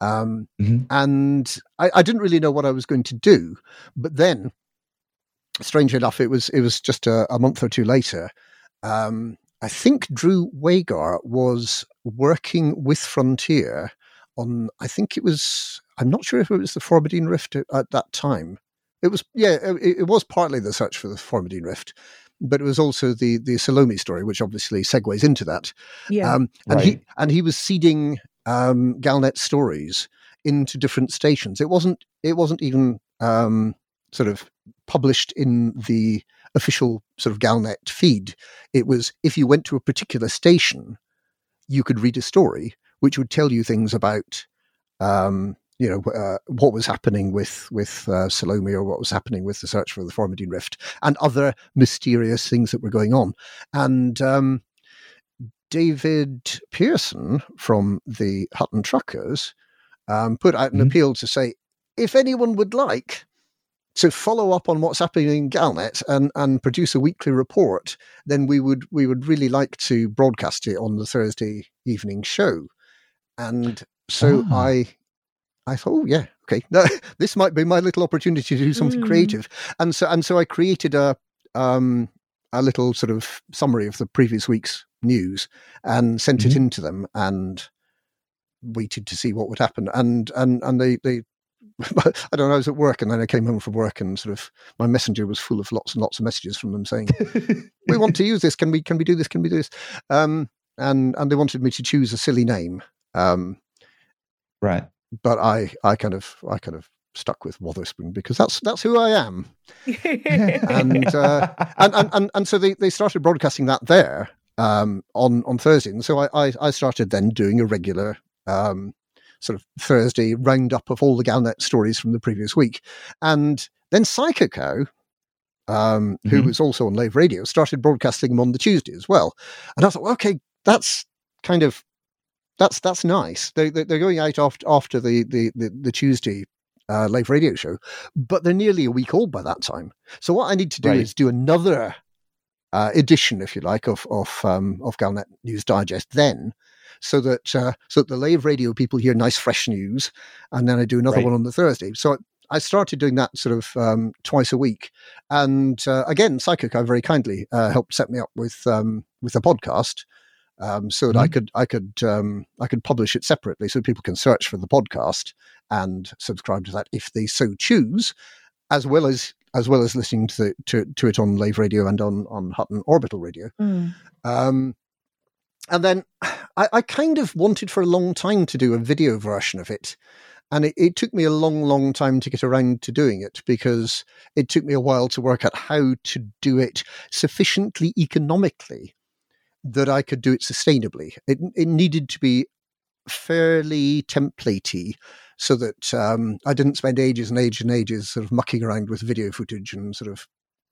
um, Mhm. and I, I didn't really know what I was going to do. But then, strangely enough, it was it was just a, a month or two later. Um, I think Drew Wagar was working with Frontier on. I think it was. I'm not sure if it was the Formidine Rift at, at that time. It was. Yeah, it, it was partly the search for the Formidine Rift, but it was also the the Salome story, which obviously segues into that. Yeah. Um, and he and he was seeding um, Galnet stories into different stations. It wasn't it wasn't even um, sort of published in the official sort of Galnet feed. It was if you went to a particular station, you could read a story which would tell you things about. Um, you know uh, what was happening with with uh, Salome, or what was happening with the search for the Formidine Rift, and other mysterious things that were going on. And um, David Pearson from the Hutton Truckers um, put out an Mhm. appeal to say if anyone would like to follow up on what's happening in Galnet and, and produce a weekly report, then we would we would really like to broadcast it on the Thursday evening show. And so Ah. I I thought, oh yeah, okay, no, this might be my little opportunity to do something Mm. creative. And so and so I created a um, a little sort of summary of the previous week's news and sent it Mhm. into them and waited to see what would happen. And and and they they I don't know. I was at work and then I came home from work and sort of my messenger was full of lots and lots of messages from them saying, "We want to use this. Can we? Can we do this? Can we do this?" Um, and and they wanted me to choose a silly name. Um, right. but I I kind of I kind of stuck with Wotherspoon because that's that's who I am. And, uh, and and, and, and so they, they started broadcasting that there um, on on Thursday, and so I, I, I started then doing a regular um, sort of Thursday roundup of all the Galnet stories from the previous week, and then Psychocow, um, who Mhm. was also on Lave Radio, started broadcasting them on the Tuesday as well, and I thought, well, okay, that's kind of that's that's nice. They, they're going out after after the the the, the Tuesday uh, Lave Radio show, but they're nearly a week old by that time. So what I need to do Right. is do another uh, edition, if you like, of of um, of Galnet News Digest then. So that uh, so that the Lave Radio people hear nice fresh news, and then I do another Right. one on the Thursday. So I started doing that sort of um, twice a week, and uh, again, Psychic very kindly uh, helped set me up with um, with a podcast, um, so that I Mhm. could I could um, I could publish it separately, so people can search for the podcast and subscribe to that if they so choose, as well as as well as listening to, the, to, to it on Lave Radio and on on Hutton Orbital Radio. Mm. Um, and then I, I, kind of wanted for a long time to do a video version of it. And it, it, took me a long, long time to get around to doing it because it took me a while to work out how to do it sufficiently economically that I could do it sustainably. It, it needed to be fairly templatey so that um, I didn't spend ages and ages and ages sort of mucking around with video footage and sort of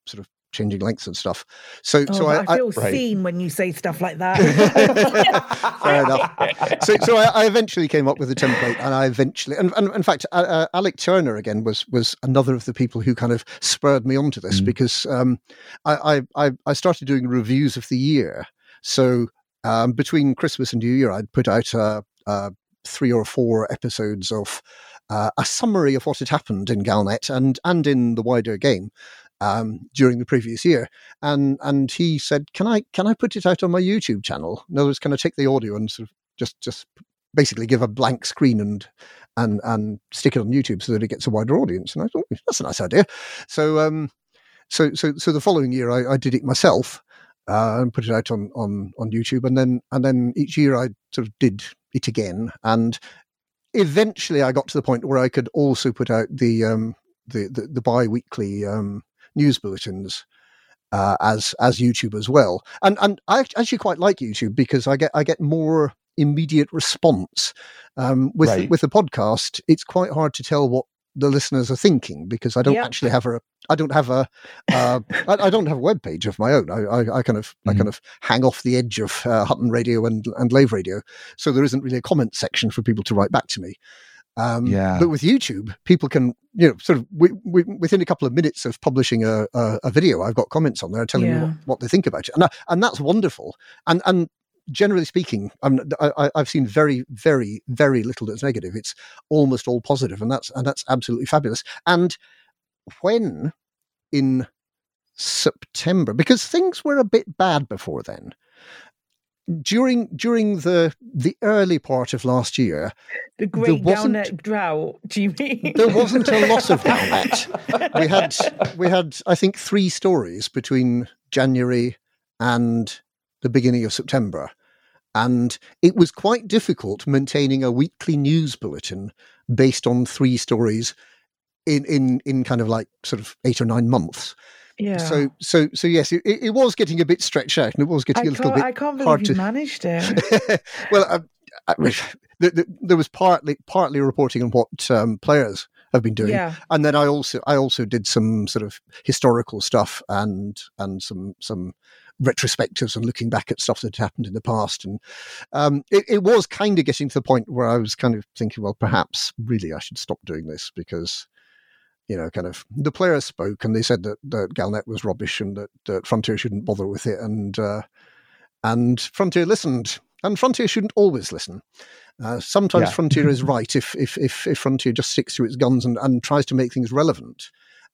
sort of changing lengths and stuff. So, oh, so I, I, feel I, seen right. when you say stuff like that. Fair enough. So, so I, I, eventually came up with a template, and I eventually, and, and in fact, uh, Alec Turner again was was another of the people who kind of spurred me onto this mm. because um, I, I I started doing reviews of the year. So um, between Christmas and New Year, I'd put out uh, uh, three or four episodes of. Uh, a summary of what had happened in Galnet and and in the wider game, um, during the previous year, and and he said, "Can I can I put it out on my YouTube channel? In other words, can I take the audio and sort of just just basically give a blank screen and and and stick it on YouTube so that it gets a wider audience?" And I thought that's a nice idea. So um, so so so the following year, I, I did it myself. Uh, and put it out on, on, on YouTube, and then and then each year I sort of did it again, and eventually I got to the point where I could also put out the um, the, the, the bi-weekly um, news bulletins uh, as as YouTube as well. And and I actually quite like YouTube because I get I get more immediate response. Um, with right. with the podcast, it's quite hard to tell what the listeners are thinking because I don't actually have a I don't have a uh, I, I, don't have a web page of my own. I, I, I kind of mm-hmm. I kind of hang off the edge of uh, Hutton Radio and and Lave Radio, so there isn't really a comment section for people to write back to me. Um, yeah. But with YouTube, people can, you know, sort of we, we, within a couple of minutes of publishing a, a, a, video, I've got comments on there telling yeah. me what, what, they think about it, and I, and that's wonderful. And and generally speaking, I'm, I, have seen very, very, very little that's negative. It's almost all positive, and that's and that's absolutely fabulous. And when in September, because things were a bit bad before then during during the the early part of last year, the great Galnet drought. Do you mean there wasn't a lot of Galnet? we had we had I think three stories between January and the beginning of September, and it was quite difficult maintaining a weekly news bulletin based on three stories in in in kind of like sort of eight or nine months. Yeah. So so so yes, it, it was getting a bit stretched out, and it was getting I a little bit. I can't believe hard you to... managed it. well, I, I, the, the, there was partly partly reporting on what um, players have been doing, yeah. and then I also I also did some sort of historical stuff and and some some retrospectives and looking back at stuff that happened in the past. And um, it, it, was kind of getting to the point where I was kind of thinking, well, perhaps really I should stop doing this because you know, kind of the players spoke and they said that, that Galnet was rubbish and that, that Frontier shouldn't bother with it, and uh, and Frontier listened, and Frontier shouldn't always listen. Uh, sometimes yeah. Frontier is right if, if if if Frontier just sticks to its guns and, and tries to make things relevant.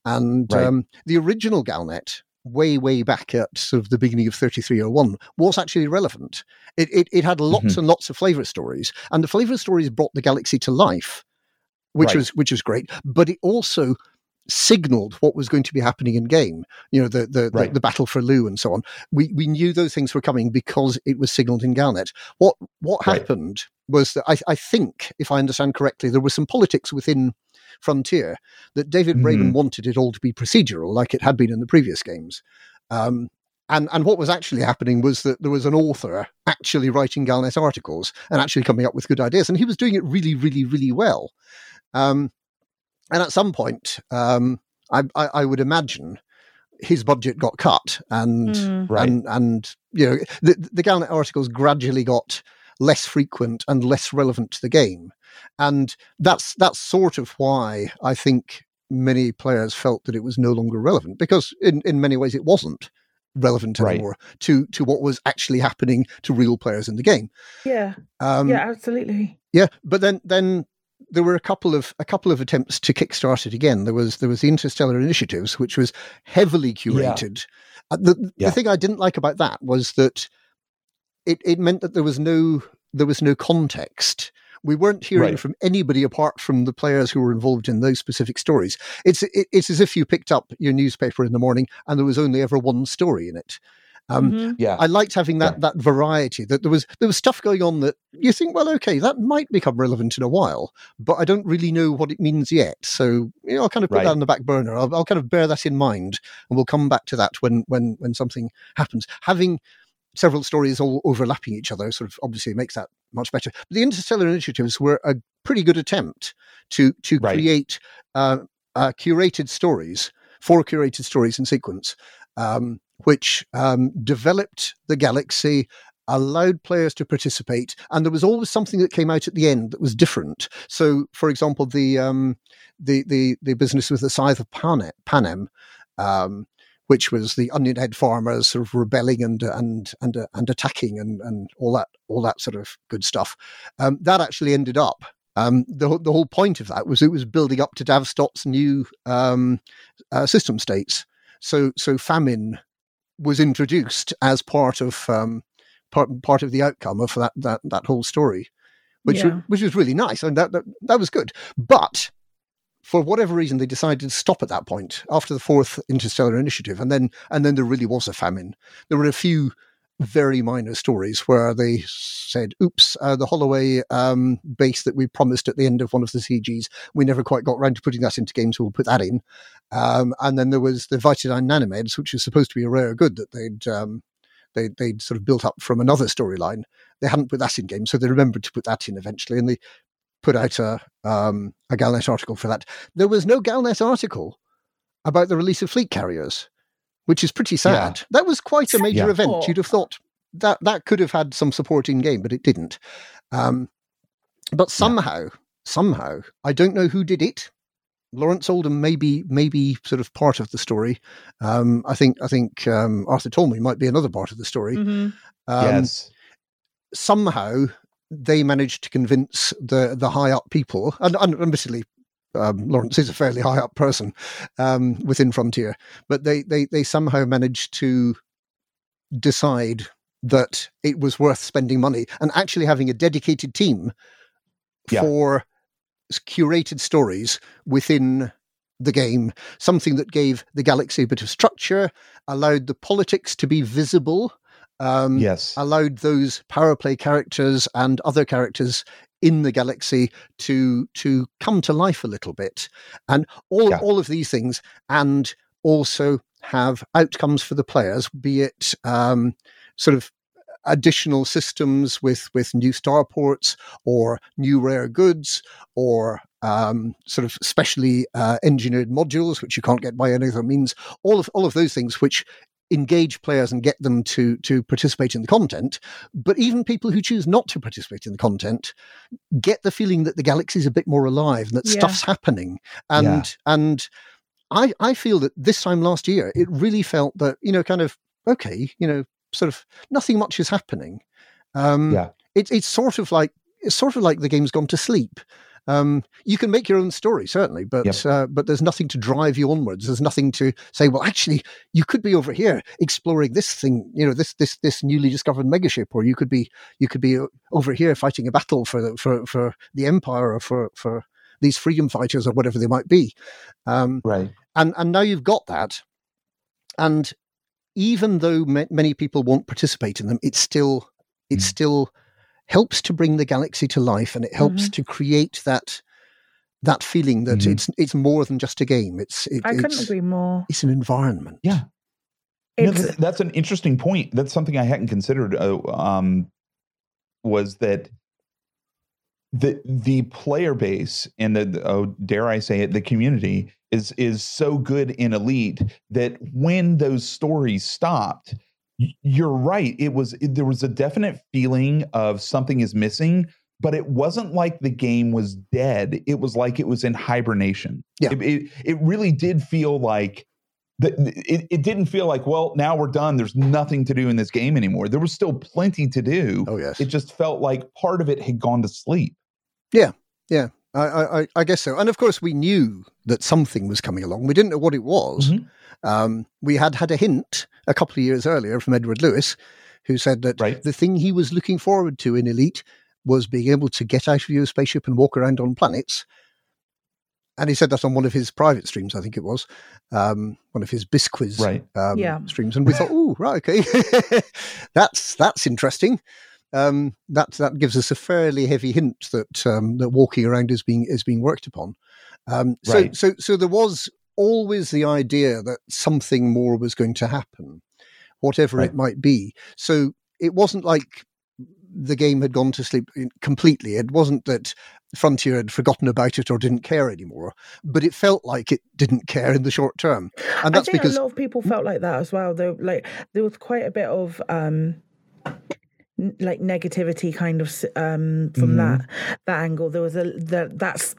And right. um, the original Galnet, way way back at sort of the beginning of 3301 was actually relevant it, it, it had lots mm-hmm. and lots of flavor stories and the flavor stories brought the galaxy to life which right. was which was great. But it also signaled what was going to be happening in game. You know, the the, right. the, the battle for Lugh and so on. We we knew those things were coming because it was signaled in Galnet. What what right. happened was that I, I think, if I understand correctly, there was some politics within Frontier that David mm-hmm. Braben wanted it all to be procedural, like it had been in the previous games. Um, and and what was actually happening was that there was an author actually writing Galnet articles and actually coming up with good ideas, and he was doing it really, really, really well. Um, and at some point, um, I, I, I, would imagine his budget got cut, and mm. right. and and you know the the Galnet articles gradually got less frequent and less relevant to the game, and that's that's sort of why I think many players felt that it was no longer relevant because in in many ways it wasn't relevant anymore right. to to what was actually happening to real players in the game. Yeah. Um, yeah, absolutely. Yeah, but then then there were a couple of a couple of attempts to kickstart it again. There was there was the Interstellar Initiatives, which was heavily curated. Yeah. Uh, the, yeah. the thing I didn't like about that was that it, it meant that there was no there was no context. We weren't hearing Right. from anybody apart from the players who were involved in those specific stories. It's it, it's as if you picked up your newspaper in the morning and there was only ever one story in it. Um, Mhm. Yeah. I liked having that that variety. That there was there was stuff going on that you think, well, okay, that might become relevant in a while, but I don't really know what it means yet. So you know, I'll kind of put Right. that on the back burner. I'll, I'll kind of bear that in mind, and we'll come back to that when when when something happens. Having several stories all overlapping each other sort of obviously makes that much better. But the interstellar initiatives were a pretty good attempt to to Right. create uh, uh, curated stories, four curated stories in sequence, um, which um, developed the galaxy. Allowed players to participate, and there was always something that came out at the end that was different. So, for example, the um, the the the business with the scythe of Panem, um, which was the onion head farmers sort of rebelling and and and uh, and attacking and and all that all that sort of good stuff. Um, that actually ended up. Um, the whole- the whole point of that was it was building up to Davstot's new um, uh, system states. So so famine was introduced as part of um, part part of the outcome of that that that whole story, which Yeah. which was really nice and that, that that was good. But for whatever reason, they decided to stop at that point after the fourth interstellar initiative, and then and then there really was a famine. There were a few very minor stories where they said, "Oops, uh, the Holloway um, base that we promised at the end of one of the CGs, we never quite got around to putting that into games. So we'll put that in." Um, and then there was the Vitidine nanomeds, which was supposed to be a rare good that they'd um, they they'd sort of built up from another storyline. They hadn't put that in game, so they remembered to put that in eventually, and they put out a um, a Galnet article for that. There was no Galnet article about the release of fleet carriers, which is pretty sad. That was quite a major Yeah. event. You'd have thought that that could have had some support in game, but it didn't. Um, but somehow, somehow, I don't know who did it. Lawrence Oldham may be maybe sort of part of the story. Um, I think I think um, Arthur Tolmie might be another part of the story. Mhm. Um, yes. somehow they managed to convince the the high up people, and, and admittedly, um, Lawrence is a fairly high up person um, within Frontier, but they, they they somehow managed to decide that it was worth spending money and actually having a dedicated team Yeah. for curated stories within the game, something that gave the galaxy a bit of structure, allowed the politics to be visible. Um, yes. allowed those power play characters and other characters in the galaxy to to come to life a little bit and all Yeah. all of these things and also have outcomes for the players be it um, sort of additional systems with with new starports or new rare goods or um, sort of specially uh, engineered modules which you can't get by any other means all of all of those things which engage players and get them to to participate in the content but even people who choose not to participate in the content get the feeling that the galaxy is a bit more alive and that Yeah. stuff's happening and Yeah. and i i feel that this time last year it really felt that you know kind of okay you know sort of nothing much is happening um Yeah. it, it's sort of like it's sort of like the game's gone to sleep um, you can make your own story certainly, but Yep. uh, but there's nothing to drive you onwards. There's nothing to say. Well, actually, you could be over here exploring this thing. You know, this this this newly discovered megaship, or you could be you could be uh, over here fighting a battle for the, for for the empire or for for these freedom fighters or whatever they might be. Um, right. and and now you've got that, and even though ma- many people won't participate in them, it's still it Mm. still helps to bring the galaxy to life, and it helps Mhm. to create that that feeling that Mhm. it's it's more than just a game. It's it, I couldn't it's, agree more. it's an environment. Yeah. You It's that's, that's an interesting point. That's something I hadn't considered. Uh, um, was that the the player base and the, the- oh dare I say it the community is is so good in Elite that when those stories stopped, y- you're right. It was it, there was a definite feeling of something is missing, but it wasn't like the game was dead. It was like it was in hibernation. Yeah. It it, it really did feel like the, it, it didn't feel like well now we're done there's nothing to do in this game anymore there was still plenty to do Oh yes. it just felt like part of it had gone to sleep Yeah. Yeah. I, I, I- I guess so. And of course, we knew that something was coming along. We didn't know what it was. Mhm. Um, we had had a hint a couple of years earlier from Edward Lewis, who said that Right. the thing he was looking forward to in Elite was being able to get out of your spaceship and walk around on planets. And he said that on one of his private streams, I think it was, um, one of his Bisquiz right. um, Yeah. streams. And we thought, oh, right, okay, that's that's interesting. Um, that that gives us a fairly heavy hint that um, that walking around is being is being worked upon. Um, so Right. so so there was always the idea that something more was going to happen, whatever Right. it might be. So it wasn't like the game had gone to sleep completely. It wasn't that Frontier had forgotten about it or didn't care anymore, but it felt like it didn't care in the short term, and that's I think because a lot of people felt like that as well. Though, like there was quite a bit of um, like negativity kind of um, from Mhm. that that angle. There was a the, that's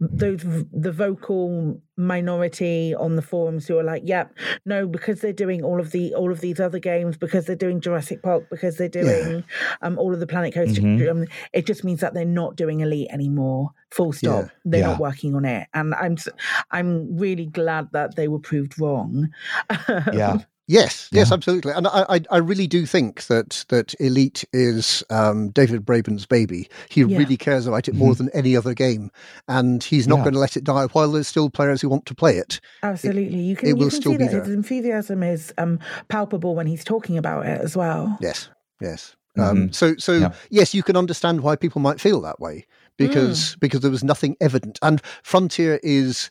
those the vocal minority on the forums who are like, "Yep, no," because they're doing all of the all of these other games, because they're doing Jurassic Park, because they're doing um, all of the Planet Coaster. Mhm. Um, it just means that they're not doing Elite anymore. Full stop. Yeah. They're Yeah. not working on it, and I'm I'm really glad that they were proved wrong. Yeah. Yes, yes, absolutely, and I, I, I really do think that that Elite is um, David Braben's baby. He Yeah. really cares about it more Mhm. than any other game, and he's not Yeah. going to let it die while there's still players who want to play it. Absolutely, you can it you will can still see be that his enthusiasm is um, palpable when he's talking about it as well. Yes, yes. Um, Mhm. so, so Yeah. yes, you can understand why people might feel that way because because there was nothing evident, and Frontier is.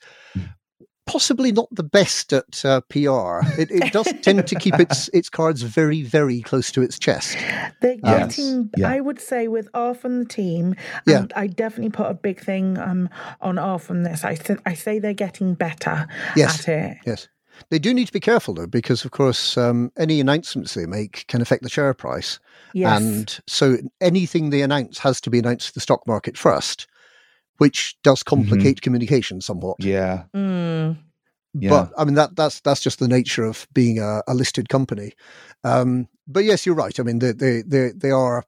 Possibly not the best at uh, PR. It, it does tend to keep its its cards very, very close to its chest. They're Yes, getting, yeah. I would say, with R from the team, Yeah. I definitely put a big thing um, on R from this. I, th- I say they're getting better Yes. at it. Yes. They do need to be careful though, because of course, um, any announcements they make can affect the share price. Yes. And so anything they announce has to be announced to the stock market first, which does complicate communication somewhat. Yeah. Mm. Yeah. But I mean that that's that's just the nature of being a, a listed company. Um, but yes, you're right. I mean they they they, they are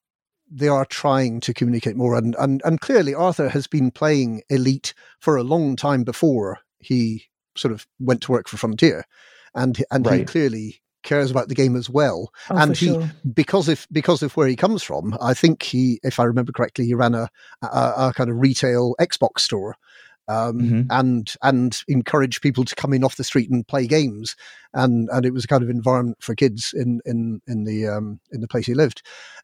they are trying to communicate more, and, and and clearly Arthur has been playing Elite for a long time before he sort of went to work for Frontier, and and he clearly cares about the game as well Oh, and he sure. because of because of where he comes from i think he if i remember correctly he ran a a, a kind of retail xbox store um, Mhm. and and encouraged people to come in off the street and play games and and it was a kind of environment for kids in in in the um, in the place he lived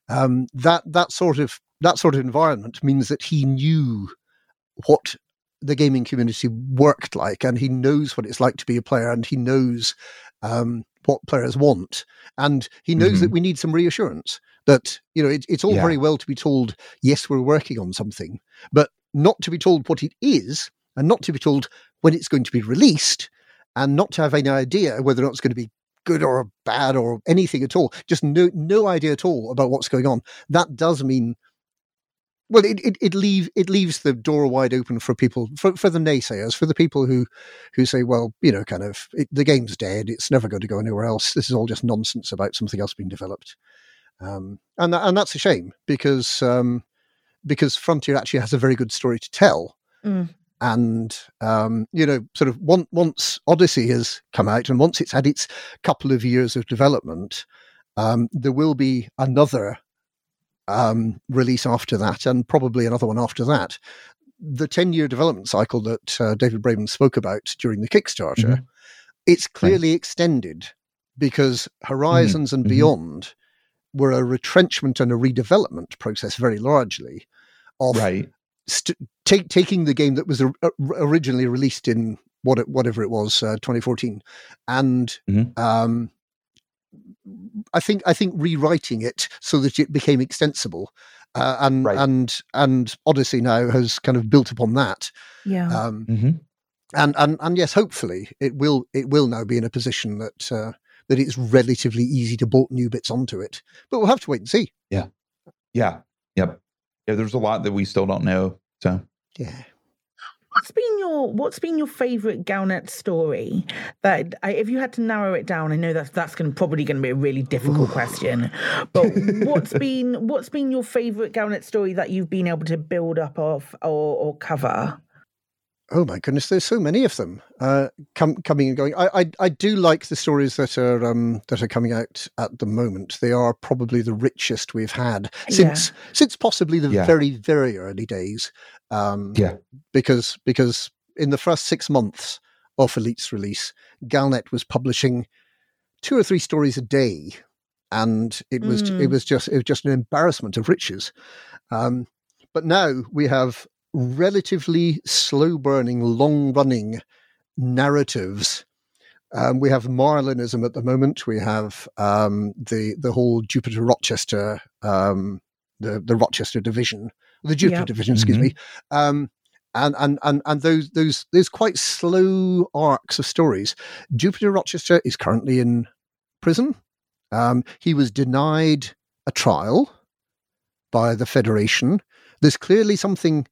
um, that that sort of that sort of environment means that he knew what the gaming community worked like and he knows what it's like to be a player and he knows um, what players want. And he knows that mm-hmm. we need some reassurance that you know it, it's all Yeah. very well to be told yes we're working on something but not to be told what it is and not to be told when it's going to be released and not to have any idea whether or not it's going to be good or bad or anything at all. Just no no idea at all about what's going on. That does mean well it, it, it leave it leaves the door wide open for people for, for the naysayers for the people who who say well you know kind of it, the game's dead it's never going to go anywhere else this is all just nonsense about something else being developed um, and and that's a shame because um, because Frontier actually has a very good story to tell Mm. and um, you know sort of one, once Odyssey has come out and once it's had its couple of years of development um, there will be another um, release after that, and probably another one after that. The 10 year development cycle that uh, David Braben spoke about during the Kickstarter, it's clearly extended because Horizons and mhm. Beyond were a retrenchment and a redevelopment process very largely of Right. st- take, taking the game that was or- or- originally released in what it, whatever it was, uh, 2014, and Mhm. um, I think I think rewriting it so that it became extensible, uh, and Right. and and Odyssey now has kind of built upon that, Yeah. um, hmm and and and yes, hopefully it will it will now be in a position that uh, that it's relatively easy to bolt new bits onto it, but we'll have to wait and see. Yeah. Yeah. Yep. Yeah. There's a lot that we still don't know. So Yeah. What's been your What's been your favorite Galnet story? That I, if you had to narrow it down, I know that's that's going probably going to be a really difficult question. But what's been What's been your favorite Galnet story that you've been able to build up of or, or cover? Oh my goodness, there's so many of them uh, com- coming and going. I, I, I do like the stories that are um, that are coming out at the moment. They are probably the richest we've had since yeah. since possibly the yeah. very very early days. Um, yeah, because because in the first six months of Elite's release, Galnet was publishing two or three stories a day, and it was mm. it was just it was just an embarrassment of riches. Um, but now we have relatively slow burning, long running narratives. Um, we have Marlinism at the moment. We have um, the the whole Jupiter Rochester, um, the the Rochester division, the Jupiter division, excuse mm-hmm. me, um, and and and and those those those quite slow arcs of stories. Jupiter Rochester is currently in prison. Um, he was denied a trial by the Federation. There's clearly something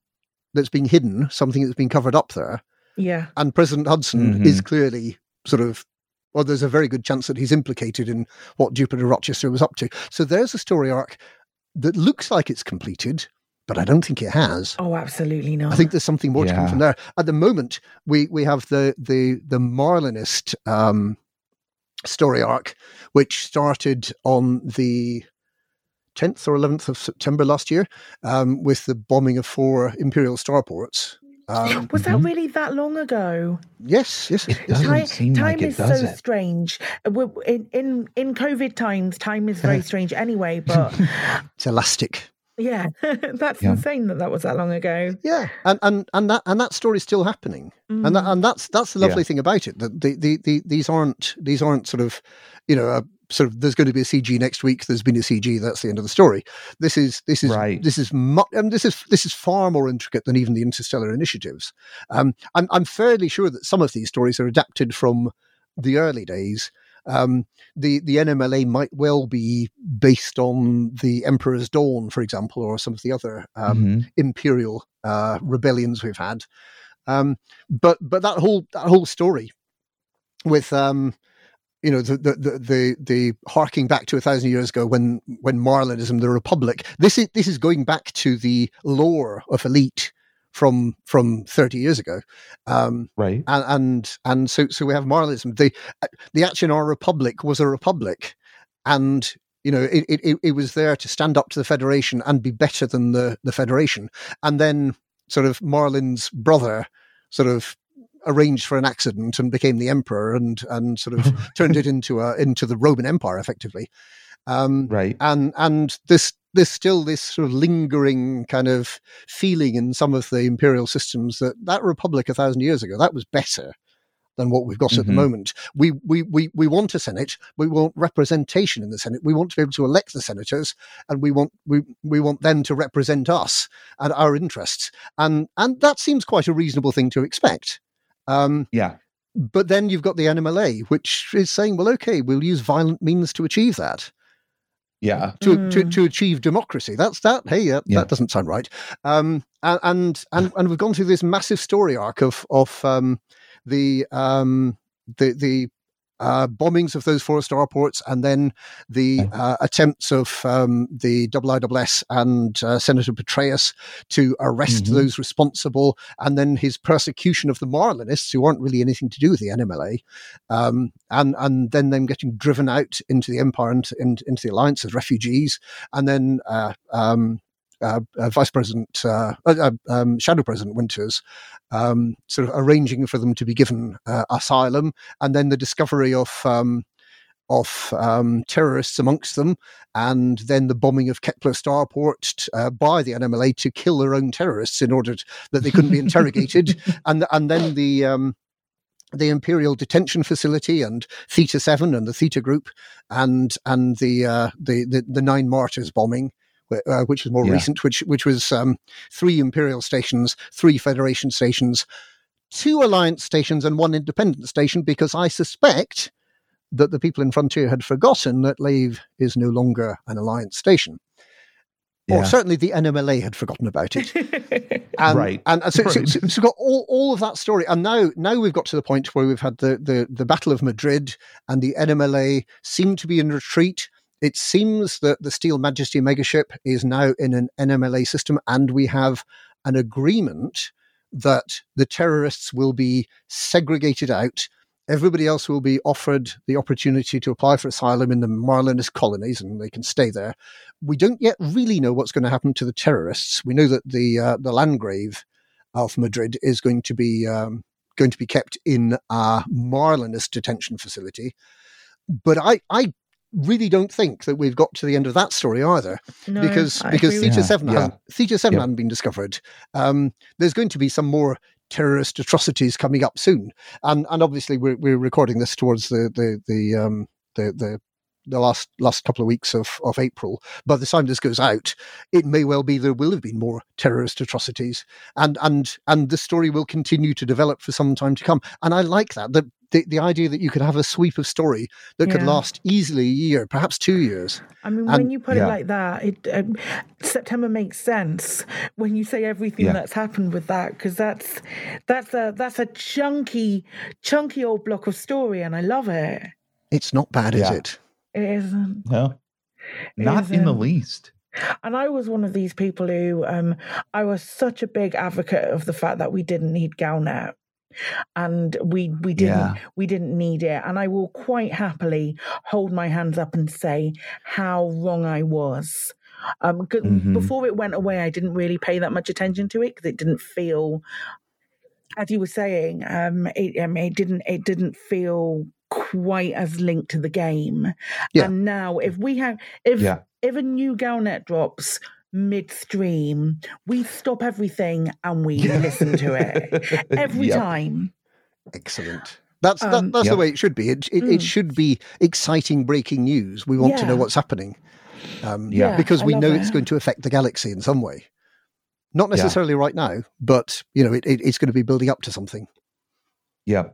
that's been hidden, something that's been covered up there. Yeah. And President Hudson mm-hmm. is clearly sort of well, there's a very good chance that he's implicated in what Jupiter Rochester was up to. So there's a story arc that looks like it's completed, but I don't think it has. Oh, absolutely not. I think there's something more yeah. to come from there. At the moment, we we have the the the Marlinist um, story arc, which started on the 10th or 11th of September last year um, with the bombing of four Imperial starports. Um, was that mm-hmm. really that long ago? Yes, yes. It doesn't time, seem time like is so it. strange. Uh, in, in in COVID times, time is very strange anyway. But it's elastic. Yeah, that's yeah. insane that that was that long ago. Yeah, and and and that and that story's still happening, mm. and that, and that's that's the lovely yeah. thing about it that the, the, the, these aren't these aren't sort of you know a, sort of there's going to be a CG next week. There's been a CG. That's the end of the story. This is this is right. this is mu- and this is this is far more intricate than even the interstellar initiatives. Um, I'm I'm fairly sure that some of these stories are adapted from the early days. Um, the the NMLA might well be based on the Emperor's Dawn, for example, or some of the other um, mm-hmm. imperial uh, rebellions we've had. Um, but but that whole that whole story with um, you know the, the the the the harking back to a thousand years ago when when Marlinism, the Republic. This is this is going back to the lore of Elite from from 30 years ago um, right and, and and so so we have Marlinism. the the Achenar Republic was a republic and you know it, it it was there to stand up to the federation and be better than the the federation and then sort of marlin's brother sort of arranged for an accident and became the emperor and and sort of turned it into a into the Roman Empire effectively. Um, right. And and this there's still this sort of lingering kind of feeling in some of the imperial systems that that republic a thousand years ago that was better than what we've got mm-hmm. at the mm-hmm. moment. We, we we we want a senate. We want representation in the senate. We want to be able to elect the senators, and we want we we want them to represent us and our interests. And and that seems quite a reasonable thing to expect. Um, yeah. But then you've got the NMLA, which is saying, well, okay, we'll use violent means to achieve that. Yeah. To, mm. to, to achieve democracy. That's that. Hey, uh, yeah. that doesn't sound right. Um, and, and, and, and, we've gone through this massive story arc of, of um, the, um, the, the uh, bombings of those four starports and then the uh, attempts of um, the IISS and uh, Senator Patreus to arrest mm-hmm. those responsible, and then his persecution of the Marlinists, who aren't really anything to do with the NMLA, um, and and then them getting driven out into the Empire and, and into the Alliance as refugees, and then uh, um, uh, uh, Vice President, uh, uh, um, Shadow President Winters, um, sort of arranging for them to be given uh, asylum, and then the discovery of um, of um, terrorists amongst them, and then the bombing of Kepler Starport uh, by the NMLA to kill their own terrorists in order to, that they couldn't be interrogated, and and then the um, the Imperial Detention Facility and Theta Seven and the Theta Group, and and the uh, the, the, the Nine Martyrs bombing, uh, which was more yeah. recent, which which was um, three imperial stations, three federation stations, two alliance stations, and one independent station. Because I suspect that the people in Frontier had forgotten that Lave is no longer an alliance station. Yeah. Or certainly the NMLA had forgotten about it. and, right. And, so, right. So, so, so, got all, all of that story. And now now we've got to the point where we've had the, the, the Battle of Madrid and the NMLA seem to be in retreat it seems that the Steel Majesty megaship is now in an NMLA system, and we have an agreement that the terrorists will be segregated out. Everybody else will be offered the opportunity to apply for asylum in the Marlinist colonies and they can stay there. We don't yet really know what's going to happen to the terrorists. We know that the, uh, the Landgrave of Madrid is going to be, um, going to be kept in a Marlinist detention facility. But I, I really don't think that we've got to the end of that story either, no, because I because Theta Seven yeah. Theta Seven yeah. hadn't been discovered. Um, there's going to be some more terrorist atrocities coming up soon, and and obviously we're we're recording this towards the the the um, the, the the last last couple of weeks of, of April. By the time this goes out, it may well be there will have been more terrorist atrocities, and and and the story will continue to develop for some time to come. And I like that that the, the idea that you could have a sweep of story that could last easily a year, perhaps two years. I mean, and, when you put yeah. it like that, it, um, September makes sense when you say everything yeah. that's happened with that, because that's that's a that's a chunky, chunky old block of story, and I love it. It's not bad, yeah. is it? It isn't. No, not isn't. in the least. And I was one of these people who um, I was such a big advocate of the fact that we didn't need Galnet and we we didn't yeah. we didn't need it and i will quite happily hold my hands up and say how wrong i was um mm-hmm. before it went away i didn't really pay that much attention to it because it didn't feel as you were saying um it, um, it didn't it didn't feel quite as linked to the game yeah. and now if we have if yeah. if a new galnet drops midstream, we stop everything and we listen to it every yep. time. Excellent. That's um, that, that's yep. the way it should be. It it, mm. it, should be exciting breaking news. We want yeah. to know what's happening, um, yeah, because we know it. it's going to affect the galaxy in some way. Not necessarily yeah. right now, but you know, it, it, it's going to be building up to something. Yeah,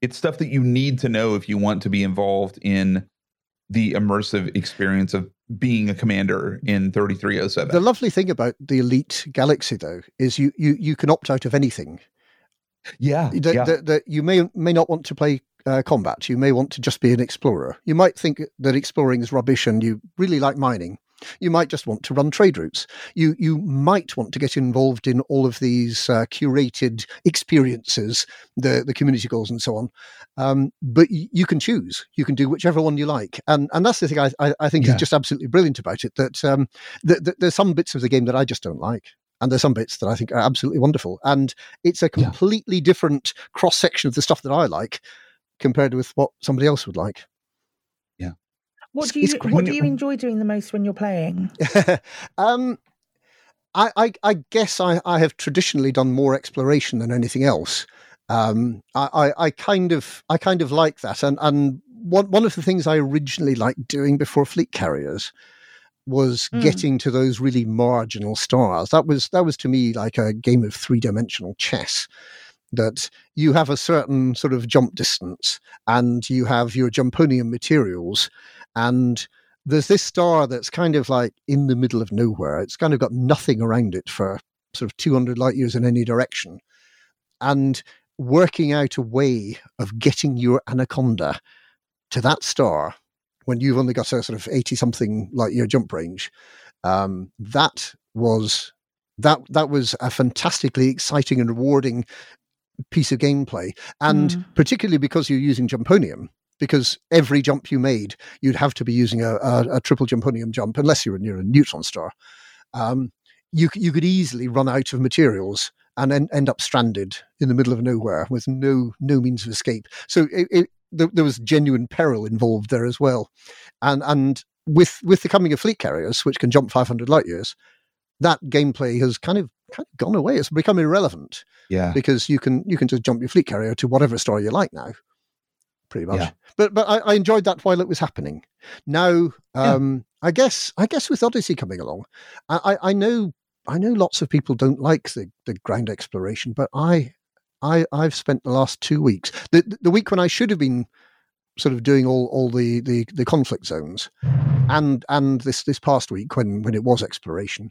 it's stuff that you need to know if you want to be involved in the immersive experience of being a commander in 3307. The lovely thing about the Elite Galaxy, though, is you you you can opt out of anything. Yeah, that, yeah. That, that you may may not want to play uh, combat. You may want to just be an explorer. You might think that exploring is rubbish, and you really like mining. You might just want to run trade routes. You you might want to get involved in all of these uh, curated experiences, the the community goals and so on. Um, but y- you can choose. You can do whichever one you like, and and that's the thing I I, I think yeah. is just absolutely brilliant about it. That um, th- th- there's some bits of the game that I just don't like and there's some bits that I think are absolutely wonderful. And it's a completely yeah. different cross section of the stuff that I like compared with what somebody else would like. What do you What do you enjoy doing the most when you're playing? um, I, I, I guess I, I have traditionally done more exploration than anything else. Um, I, I, I kind of I kind of like that, and and one one of the things I originally liked doing before Fleet Carriers was mm. getting to those really marginal stars. That was that was to me like a game of three dimensional chess that you have a certain sort of jump distance and you have your jumponium materials and there's this star that's kind of like in the middle of nowhere it's kind of got nothing around it for sort of 200 light years in any direction and working out a way of getting your anaconda to that star when you've only got a sort of 80 something light year jump range um, that was that that was a fantastically exciting and rewarding piece of gameplay, and mm. particularly because you're using Jumponium. Because every jump you made, you'd have to be using a, a, a triple Jumponium jump, unless you were near a neutron star. Um, you you could easily run out of materials and en- end up stranded in the middle of nowhere with no no means of escape. So it, it, there, there was genuine peril involved there as well, and and with with the coming of fleet carriers, which can jump 500 light years, that gameplay has kind of kind of gone away. It's become irrelevant. Yeah. Because you can you can just jump your fleet carrier to whatever star you like now. Pretty much. Yeah. But but I, I, enjoyed that while it was happening. Now, um, yeah. I guess I guess with Odyssey coming along, I, I, I know I know lots of people don't like the, the ground exploration, but I I I've spent the last two weeks the the week when I should have been sort of doing all all the the, the conflict zones, and and this this past week when when it was exploration,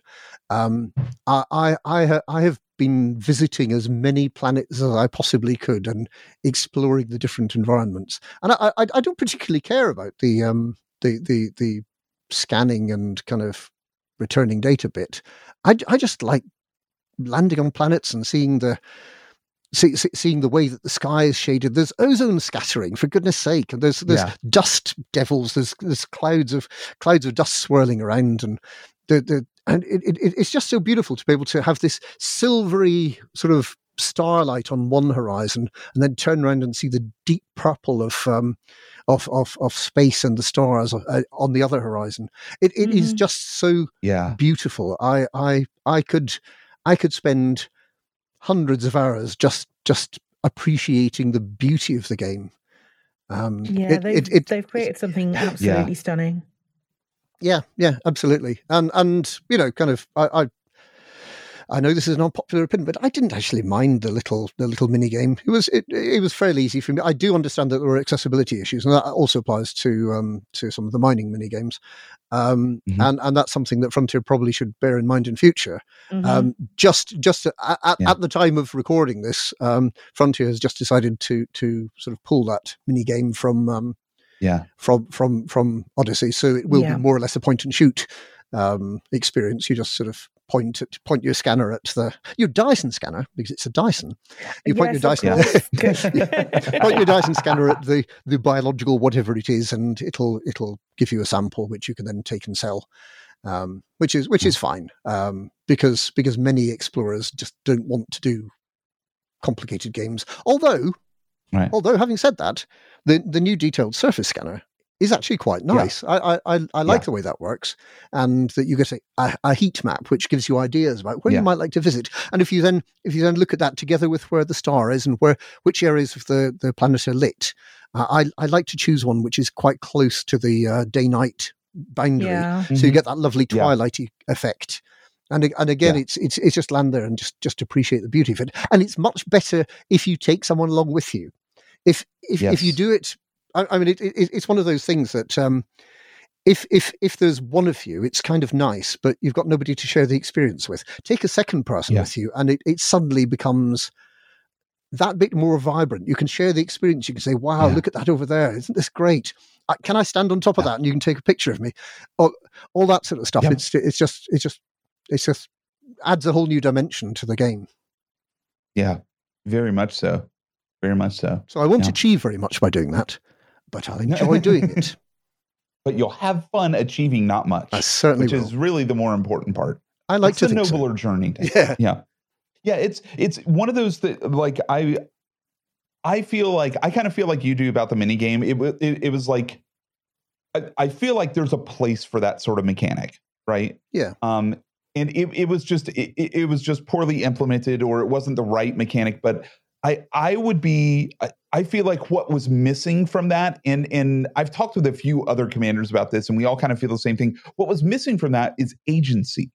um, I I I, have been visiting as many planets as I possibly could and exploring the different environments. And I I, I don't particularly care about the um the the the scanning and kind of returning data bit. I I just like landing on planets and seeing the see, see, seeing the way that the sky is shaded. There's ozone scattering, for goodness sake, and there's there's yeah. dust devils. There's there's clouds of clouds of dust swirling around, and the the and it, it, it's just so beautiful to be able to have this silvery sort of starlight on one horizon, and then turn around and see the deep purple of um, of, of of space and the stars uh, on the other horizon. It, it mm-hmm. is just so yeah. beautiful. I I I could I could spend hundreds of hours just just appreciating the beauty of the game. Um, yeah, it, they've, it, they've created something absolutely yeah. stunning. Yeah, yeah, absolutely. And and you know, kind of, I, I I know this is an unpopular opinion, but I didn't actually mind the little the little mini game. It was it, it was fairly easy for me. I do understand that there were accessibility issues, and that also applies to um, to some of the mining mini games. Um, mm-hmm. and and that's something that Frontier probably should bear in mind in future. Mm-hmm. Um, just just at, at, yeah. at, the time of recording this, um, Frontier has just decided to to sort of pull that mini game from um, yeah from from from Odyssey, so it will yeah. be more or less a point and shoot um, experience. You just sort of point at, point your scanner at the your Dyson scanner because it's a Dyson. You point yes, your Dyson point your Dyson scanner at the the biological whatever it is, and it'll it'll give you a sample which you can then take and sell. Um, which is which is fine um, because because many explorers just don't want to do complicated games. Although, right. although having said that, the the new detailed surface scanner is actually quite nice. Yeah. I, I, I like yeah. the way that works, and that you get a, a, heat map which gives you ideas about where yeah. you might like to visit. And if you then if you then look at that together with where the star is and where which areas of the the planet are lit, uh, I I like to choose one which is quite close to the uh, day night boundary, mm-hmm. so you mm-hmm. get that lovely twilighty effect. And and again, it's it's it's just land there and just just appreciate the beauty of it. And it's much better if you take someone along with you. If if yes. if you do it I, I mean, it, it, it's one of those things that um, if if if there's one of you, it's kind of nice, but you've got nobody to share the experience with. Take a second person yeah. with you, and it, it suddenly becomes that bit more vibrant. You can share the experience. You can say, "Wow, yeah. look at that over there! Isn't this great? can I stand on top of that?" And you can take a picture of me. All, all that sort of stuff. Yeah. It's it's just it's just it's just adds a whole new dimension to the game. Yeah, very much so. Very much so. So I won't achieve very much by doing that but I'll enjoy doing it. But you'll have fun achieving not much. I certainly which will. is really the more important part. I like it's to a nobler so. journey. yeah, yeah, yeah. It's it's one of those that like I I feel like I kind of feel like you do about the mini game. It it, it was like I, I feel like there's a place for that sort of mechanic, right? Yeah. Um, and it, it was just it, it was just poorly implemented or it wasn't the right mechanic but I I would be I, feel like what was missing from that and and I've talked with a few other commanders about this and we all kind of feel the same thing. What was missing from that is agency.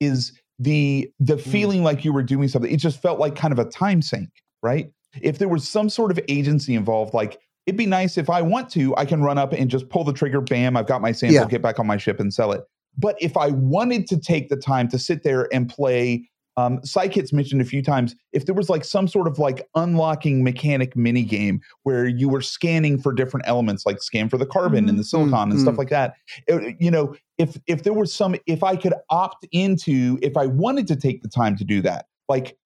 Is the the mm. feeling like you were doing something. It just felt like kind of a time sink, right? If there was some sort of agency involved like it'd be nice if I want to, I can run up and just pull the trigger, bam, I've got my sample, yeah. get back on my ship and sell it. But if I wanted to take the time to sit there and play um, Psychit's mentioned a few times if there was like some sort of like unlocking mechanic mini game where you were scanning for different elements, like scan for the carbon mm-hmm. and the silicon mm-hmm. and stuff mm-hmm. like that. It, you know, if if there was some, if I could opt into, if I wanted to take the time to do that, like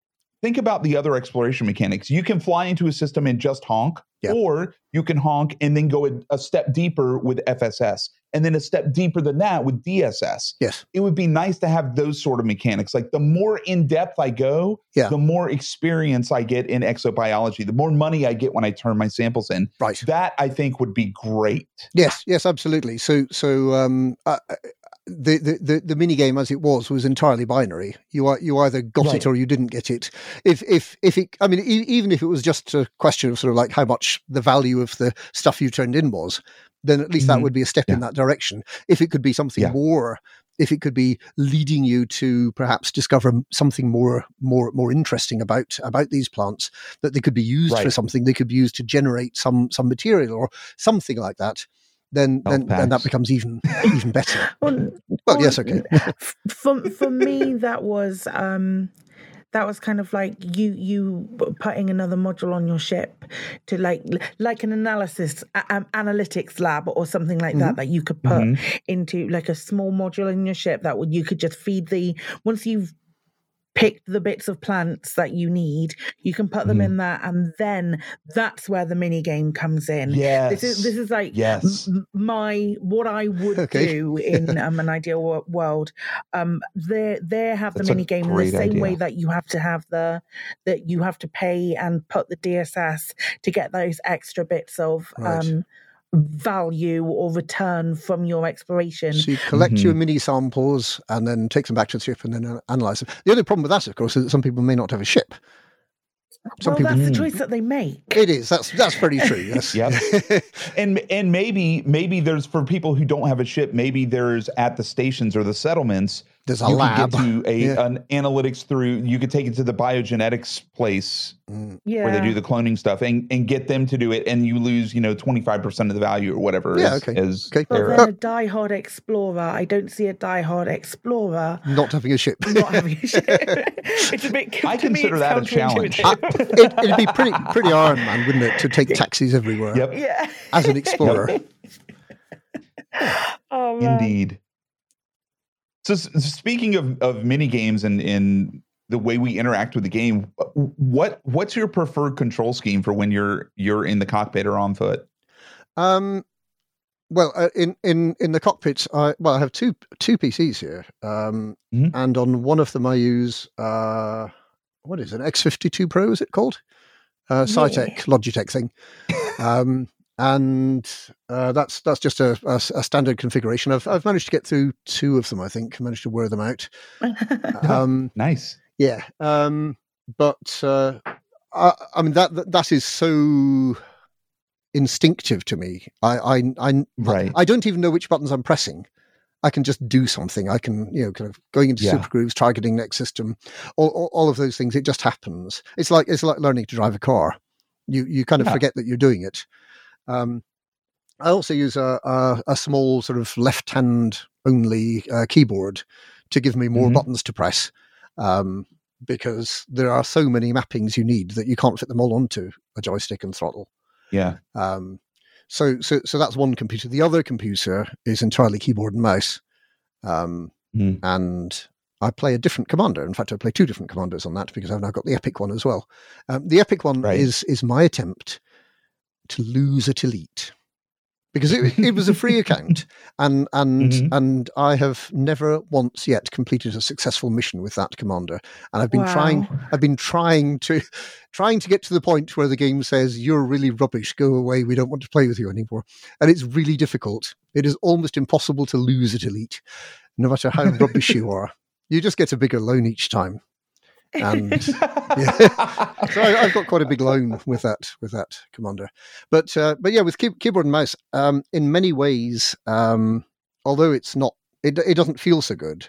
think about the other exploration mechanics. You can fly into a system and just honk, yep. or you can honk and then go a, a, step deeper with FSS, and then a step deeper than that with DSS. Yes, it would be nice to have those sort of mechanics. Like the more in depth I go, yeah. the more experience I get in exobiology, the more money I get when I turn my samples in. Right, that I think would be great. Yes, yes, absolutely. So, so um, uh, the, the, the, the mini game as it was was entirely binary. You are you either got right. it or you didn't get it. If if if it, I mean, e- even if it was just a question of sort of like how much the value of the stuff you turned in was, then at least mm-hmm. that would be a step yeah. in that direction. If it could be something yeah. more, if it could be leading you to perhaps discover something more more more interesting about about these plants that they could be used right. for something, they could be used to generate some some material or something like that then then, then that becomes even even better. well, well, yes, okay. for for me, that was um, that was kind of like you you putting another module on your ship to like like an analysis um, analytics lab or something like mm-hmm. that that you could put mm-hmm. into like a small module in your ship that would you could just feed the once you've pick the bits of plants that you need. You can put them Mhm. in there, and then that's where the mini game comes in. Yes. This is this is like yes. m- my what I would Okay. do in um, an ideal wo- world. Um, they they have the That's a mini game in the same way that you have to have the that you have to pay and put the DSS to get those extra bits of Right. um, value or return from your exploration. So you collect your Mhm. mini samples and then take them back to the ship and then analyze them. The only problem with that, of course, is that some people may not have a ship. Some well, people. that's the Mm. choice that they make. It is. That's that's very true. Yes. Yep. and and maybe maybe there's for people who don't have a ship maybe there's at the stations or the settlements There's a you lab. could get to a Yeah. an analytics through you could take it to the biogenetics place Mm. Yeah, where they do the cloning stuff and, and get them to do it and you lose you know 25% of the value or whatever Yeah, is, okay. is Okay. But their- then a diehard explorer, I don't see a diehard explorer Not having a ship. not having a ship. it's a bit. I consider that a challenge. counterintuitive. it, it'd be pretty pretty Iron Man, wouldn't it, to take taxis everywhere yep yeah. as an explorer? Oh man. Indeed. So speaking of of mini games and in the way we interact with the game, what what's your preferred control scheme for when you're you're in the cockpit or on foot? Um, well, uh, in in in the cockpit, I well, I have two two PCs here, um, Mhm. and on one of them I use uh, what is it, an X52 Pro? Is it called? Uh. Saitek Logitech thing, um, and uh, that's that's just a standard configuration. I've I've managed to get through two of them. I think I managed to wear them out. Um, Nice. yeah, um, but uh, I, I mean that, that that is so instinctive to me. I I I, Right. I don't even know which buttons I'm pressing. I can just do something. I can, you know, kind of going into Yeah. super cruise, targeting next system, all, all, all of those things. It just happens. It's like it's like learning to drive a car. You you kind of Yeah. forget that you're doing it. Um, I also use a, a, a small sort of left hand only uh, keyboard to give me more Mhm. buttons to press um, because there are so many mappings you need that you can't fit them all onto a joystick and throttle. Yeah. Um, so, so, so that's one computer. The other computer is entirely keyboard and mouse, um, Mhm. and I play a different commander. In fact, I play two different commanders on that because I've now got the Epic one as well. Um, the Epic one Right. is is my attempt to lose at Elite because it, it was a free account, and and Mhm. and I have never once yet completed a successful mission with that commander, and I've been trying I've been trying to trying to get to the point where the game says you're really rubbish, go away, we don't want to play with you anymore. And it's really difficult. It is almost impossible to lose at elite, no matter how rubbish you are. You just get a bigger loan each time. And yeah. So I, I've got quite a big loan with that with that commander. But uh, but yeah, with key, keyboard and mouse, um, in many ways, um, although it's not, it it doesn't feel so good.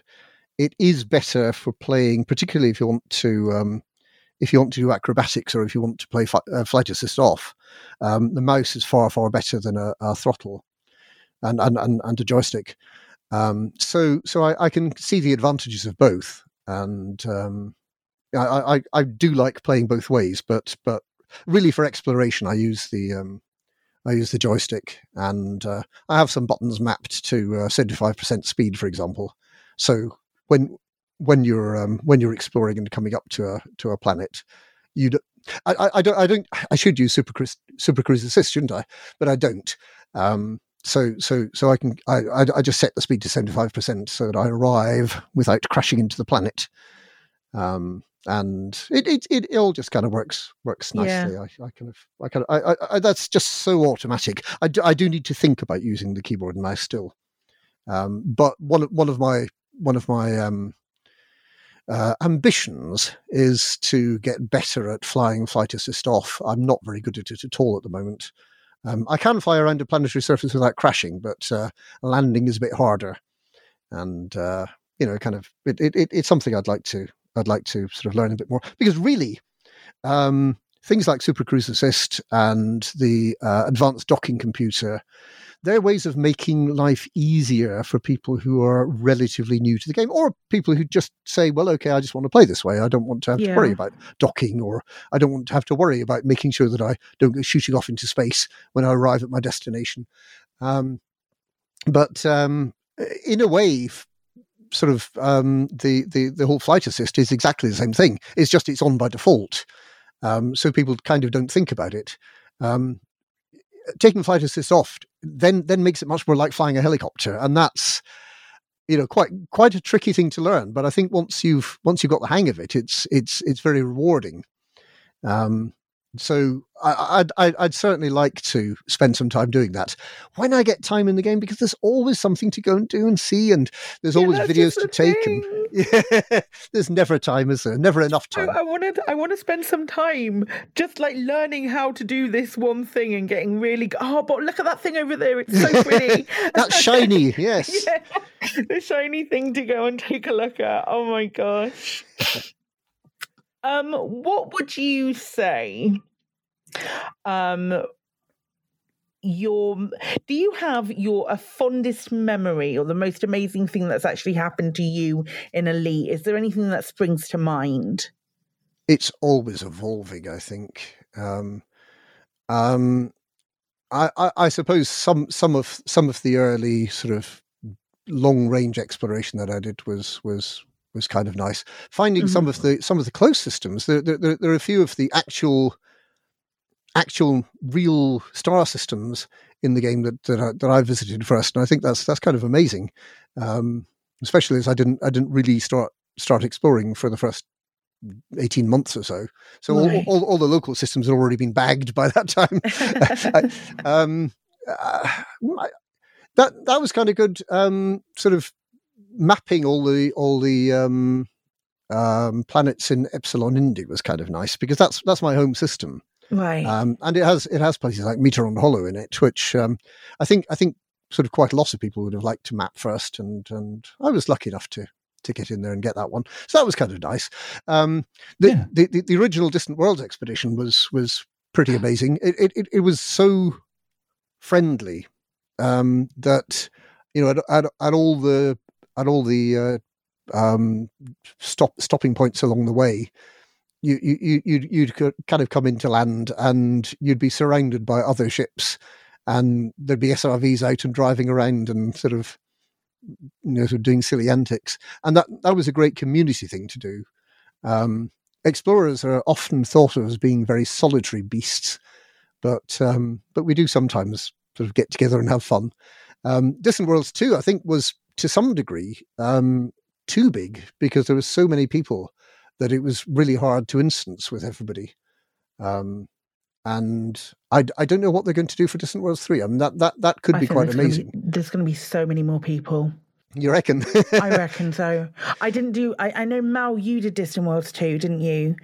It is better for playing, particularly if you want to um, if you want to do acrobatics or if you want to play fi- uh, flight assist off. Um, the mouse is far far better than a, a throttle and and, and and a joystick. Um, so so I, I can see the advantages of both, and um, I, I I do like playing both ways, but but really for exploration, I use the um, I use the joystick, and uh, I have some buttons mapped to seventy five percent speed, for example. So when when you're um, when you're exploring and coming up to a to a planet, you do, I, I, don't I don't I should use super cruise super cruise assist, shouldn't I? But I don't. Um, so so so I can I I just set the speed to seventy five percent so that I arrive without crashing into the planet. Um, and it, it it it all just kind of works works Yeah. nicely. I, I kind of I kind of I, I, I that's just so automatic. I do, I do need to think about using the keyboard and mouse still. Um, but one of one of my one of my um, uh, ambitions is to get better at flying flight assist off. I'm not very good at it at all at the moment. Um, I can fly around a planetary surface without crashing, but uh, landing is a bit harder. And uh, you know, kind of, it, it, it's something I'd like to I'd like to sort of learn a bit more because really, um, things like Super Cruise Assist and the uh, advanced docking computer, they're ways of making life easier for people who are relatively new to the game or people who just say, well, okay, I just want to play this way. I don't want to have to worry about docking or I don't want to have to worry about making sure that I don't go shooting off into space when I arrive at my destination. Um, but um, in a way, sort of um, the, the the whole flight assist is exactly the same thing. It's just it's on by default, um, so people kind of don't think about it. Um, taking flight assist off then then makes it much more like flying a helicopter, and that's you know quite quite a tricky thing to learn. But I think once you've once you've got the hang of it, it's it's it's very rewarding. Um, so I, would I'd certainly like to spend some time doing that when I get time in the game because there's always something to go and do and see, and there's yeah, always videos to take. And yeah, there's never time, is there? Never enough time. I, I want to I want to spend some time just like learning how to do this one thing and getting really. Oh, but look at that thing over there! It's so pretty. That's shiny. Yes, yeah, the shiny thing to go and take a look at. Oh my gosh. Um, what would you say? Um, your do you have your a fondest memory or the most amazing thing that's actually happened to you in Elite? Is there anything that springs to mind? It's always evolving, I think. Um, um, I, I, I suppose some some of some of the early sort of long range exploration that I did was was was kind of nice. Finding mm-hmm. some of the some of the close systems. There, there, there are a few of the actual actual real star systems in the game that that I, that I visited first, and I think that's that's kind of amazing. Um, especially as I didn't I didn't really start start exploring for the first 18 months or so. So right. all, all, all, the local systems had already been bagged by that time. I, um, uh, that that was kind of good. Um, sort of mapping all the all the um, um, planets in Epsilon Indi was kind of nice because that's that's my home system, right? Um, and it has it has places like Mitterand Hollow in it, which um, I think I think sort of quite a lot of people would have liked to map first, and and I was lucky enough to to get in there and get that one. So that was kind of nice. Um, the, yeah. the, the, the original Distant Worlds expedition was was pretty amazing. It it it was so friendly um, that you know at, at, at all the at all the uh, um, stop stopping points along the way, you you you'd, you'd kind of come into land and you'd be surrounded by other ships, and there'd be SRVs out and driving around and sort of you know sort of doing silly antics, and that that was a great community thing to do. Um, explorers are often thought of as being very solitary beasts, but um, but we do sometimes sort of get together and have fun. Um, Distant Worlds 2, I think, was to some degree um, too big because there were so many people that it was really hard to instance with everybody. Um, and I, I don't know what they're going to do for Distant Worlds 3. I mean, that, that, that could I be quite there's amazing. Gonna be, there's going to be so many more people. You reckon? I reckon so. I didn't do, I, I know, Mal, you did Distant Worlds 2, didn't you?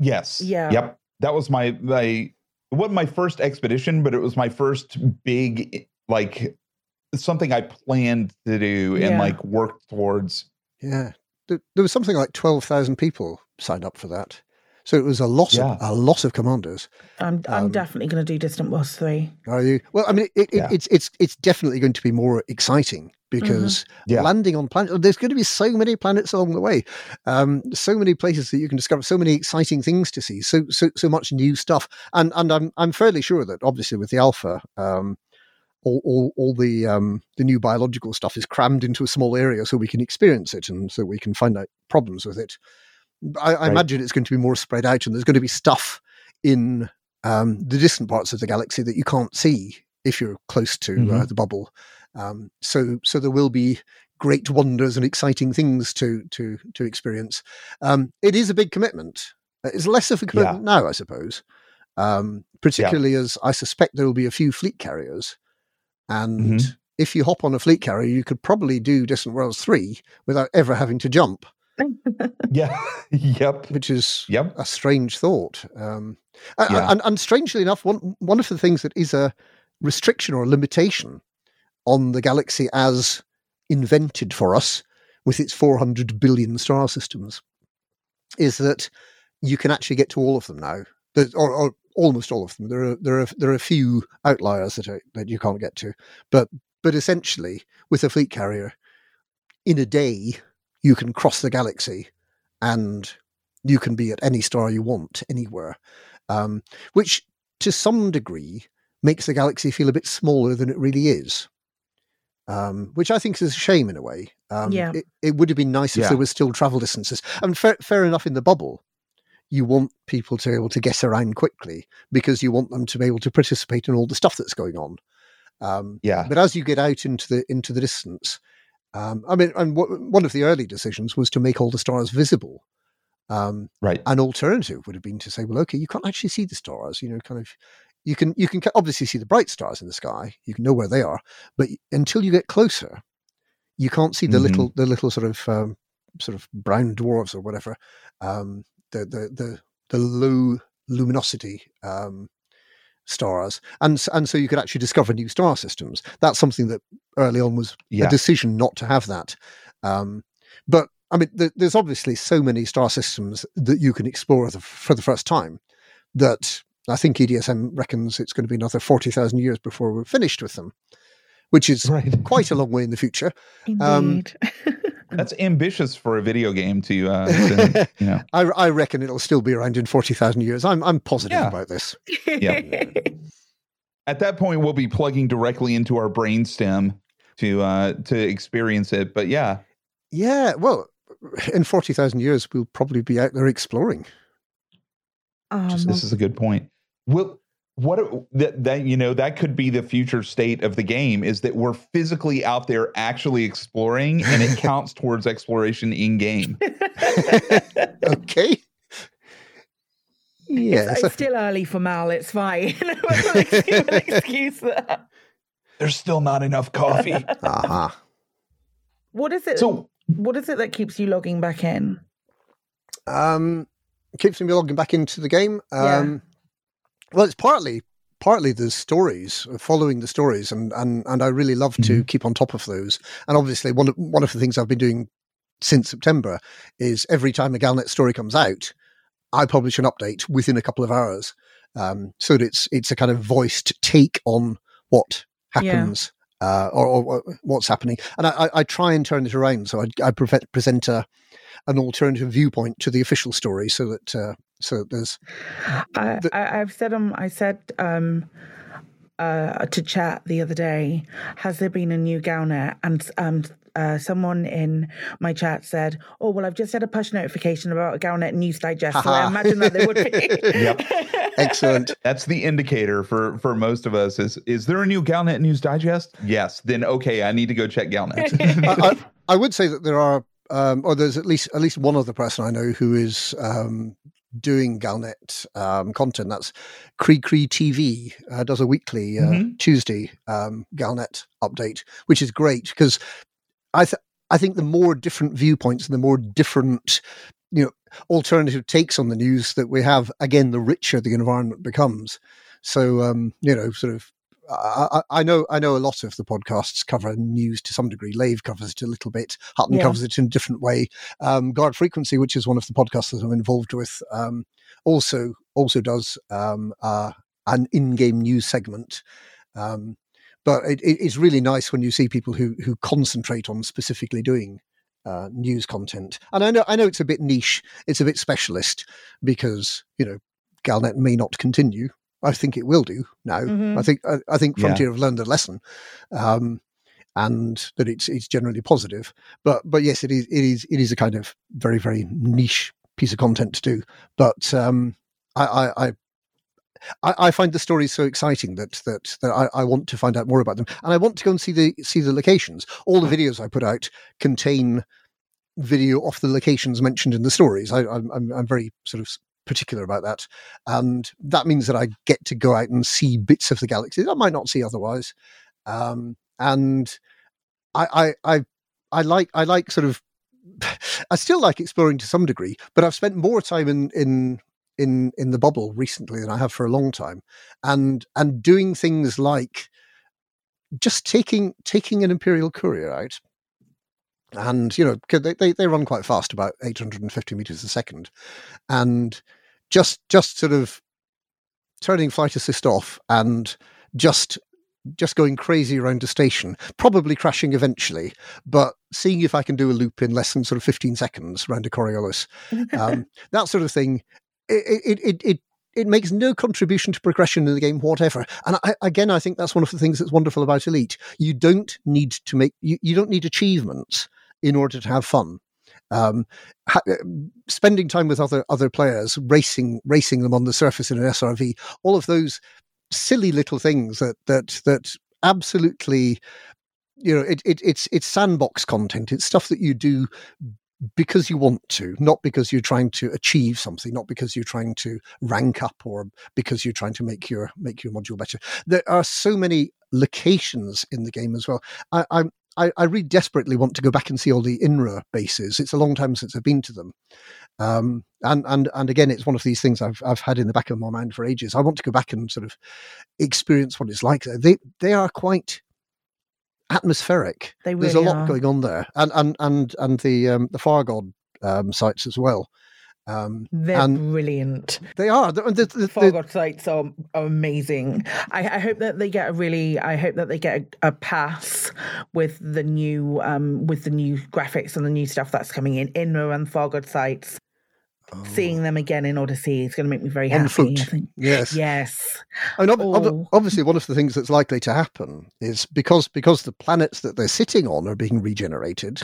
Yes. Yeah. Yep. That was my, my, it wasn't my first expedition, but it was my first big, like, something I planned to do yeah. and like work towards. Yeah, there, there was something like twelve thousand people signed up for that, so it was a lot yeah. of a lot of commanders. I'm I'm um, definitely going to do Distant Worlds three. Are you? Well, I mean, it, it, yeah. it's it's it's definitely going to be more exciting because mm-hmm. landing on planets, there's going to be so many planets along the way, um, so many places that you can discover, so many exciting things to see, so so so much new stuff, and and I'm I'm fairly sure that obviously with the alpha. Um, all, all, all the um, the new biological stuff is crammed into a small area so we can experience it and so we can find out problems with it. I, I right. imagine it's going to be more spread out and there's going to be stuff in um, the distant parts of the galaxy that you can't see if you're close to uh, mm-hmm. uh, the bubble. Um, so so there will be great wonders and exciting things to to to experience. Um, it is a big commitment. It's less of a commitment yeah. now, I suppose. Um, particularly yeah. as I suspect there will be a few fleet carriers and mm-hmm. if you hop on a fleet carrier, you could probably do Distant Worlds 3 without ever having to jump. yeah. yep. Which is yep. a strange thought. Um, yeah. and, and strangely enough, one, one of the things that is a restriction or a limitation on the galaxy as invented for us with its 400 billion star systems is that you can actually get to all of them now. Or, or, almost all of them. There are there are there are a few outliers that are, that you can't get to, but but essentially with a fleet carrier, in a day you can cross the galaxy, and you can be at any star you want anywhere, um, which to some degree makes the galaxy feel a bit smaller than it really is. um, which I think is a shame in a way. Um, Yeah. it, it would have been nice if Yeah. there was still travel distances. And fair, fair enough in the bubble, you want people to be able to get around quickly because you want them to be able to participate in all the stuff that's going on. Um, Yeah. but as you get out into the into the distance, um, I mean, and w- one of the early decisions was to make all the stars visible. Um, Right. an alternative would have been to say, well, okay, you can't actually see the stars. You know, kind of, you can you can obviously see the bright stars in the sky. You can know where they are, but until you get closer, you can't see the Mhm. little the little sort of um, sort of brown dwarfs or whatever. Um, the the the the low luminosity um, stars, and and so you could actually discover new star systems. That's something that early on was Yeah. a decision not to have that. Um, but I mean, th- there's obviously so many star systems that you can explore the, for the first time that I think EDSM reckons it's going to be another 40,000 years before we're finished with them, which is Right. quite a long way in the future. Um, Indeed. That's ambitious for a video game to, uh, to, you know. I, I reckon it'll still be around in 40,000 years. I'm, I'm positive Yeah. about this. Yeah. At that point, we'll be plugging directly into our brainstem to uh, to experience it. But yeah, Yeah, well, in 40,000 years, we'll probably be out there exploring. Um, this is a good point. Will what that that you know that could be the future state of the game is that we're physically out there actually exploring, and it counts towards exploration in game. Okay. Yeah. it's, it's still early for Mal. It's fine. excuse, that. There's still not enough coffee. aha. What is it? So what is it that keeps you logging back in? Um, keeps me logging back into the game. Yeah. Well, it's partly partly the stories, uh, following the stories, and and and I really love to keep on top of those. And obviously, one of one of the things I've been doing since September is every time a Galnet story comes out, I publish an update within a couple of hours, um, so that it's it's a kind of voiced take on what Yeah. happens. Uh, or, or, what's happening, and I, I, I try and turn it around. So I, I pre- present a, an alternative viewpoint to the official story, so that uh, so there's I, The- I, I've said um, I said um, uh, to chat the other day. Has there been a new Galnet? And um, uh, someone in my chat said, "Oh well, I've just had a push notification about a Galnet news digest." So I imagine that there would be. Yep. excellent. that's the indicator for for most of us. Is is there a new Galnet News Digest? Yes. Then okay, I need to go check Galnet. I, I, I would say that there are, um, or there's at least at least one other person I know who is um, doing Galnet um, content. That's Cree Cree TV uh, does a weekly uh, Mhm. Tuesday um, Galnet update, which is great because I th- I think the more different viewpoints and the more different you know alternative takes on the news that we have, again, the richer the environment becomes. So um, you know, sort of I, I know I know a lot of the podcasts cover news to some degree. Lave covers it a little bit. Hutton Yeah. covers it in a different way. Um, Guard Frequency, which is one of the podcasts that I'm involved with, um, also also does um, uh, an in-game news segment. Um, but it, it- it's really nice when you see people who who concentrate on specifically doing uh, news content. And I know I know it's a bit niche, it's a bit specialist because you know Galnet may not continue. I think it will do now. Mhm. I think I, I think Yeah. Frontier have learned a lesson, um, and that it's it's generally positive. But but yes, it is it is it is a kind of very very niche piece of content to do. But um, I, I, I I I find the stories so exciting that that that I, I want to find out more about them, and I want to go and see the see the locations. All the videos I put out contain video off the locations mentioned in the stories. I, I'm I'm I'm very sort of particular about that, and that means that I get to go out and see bits of the galaxy that I might not see otherwise. Um, and I I I, I like I like sort of I still like exploring to some degree, but I've spent more time in in in in the bubble recently than I have for a long time, and and doing things like just taking taking an imperial courier out, and you know they, they they run quite fast, about eight hundred and fifty meters a second, and just just sort of turning flight assist off and just just going crazy around a station, probably crashing eventually, but seeing if I can do a loop in less than sort of 15 seconds around a Coriolis. Um, that sort of thing. It, it, it, it it makes no contribution to progression in the game whatever. And I, again, I think that's one of the things that's wonderful about Elite. You don't need to make you, you don't need achievements in order to have fun. Um, ha- uh, spending time with other other players, racing racing them on the surface in an SRV, all of those silly little things that that that absolutely you know it, it it's it's sandbox content it's stuff that you do because you want to, not because you're trying to achieve something, not because you're trying to rank up or because you're trying to make your make your module better. There are so many locations in the game as well. I, I I, I really desperately want to go back and see all the INRA bases. It's a long time since I've been to them, um, and and and again, it's one of these things I've I've had in the back of my mind for ages. I want to go back and sort of experience what it's like. They they are quite atmospheric. Really There's a lot are. going on there, and and and and the um, the Thargoid um, sites as well. Um, They're brilliant. They are. The, the, the, sites are, are amazing. I, I, hope that they get a really. I hope that they get a, a pass with the new um, with the new graphics and the new stuff that's coming in. INRA and Thargoid sites Oh. Seeing them again in Odyssey is going to make me very happy. On foot, yes, yes. I mean, ob- obviously, one of the things that's likely to happen is because because the planets that they're sitting on are being regenerated.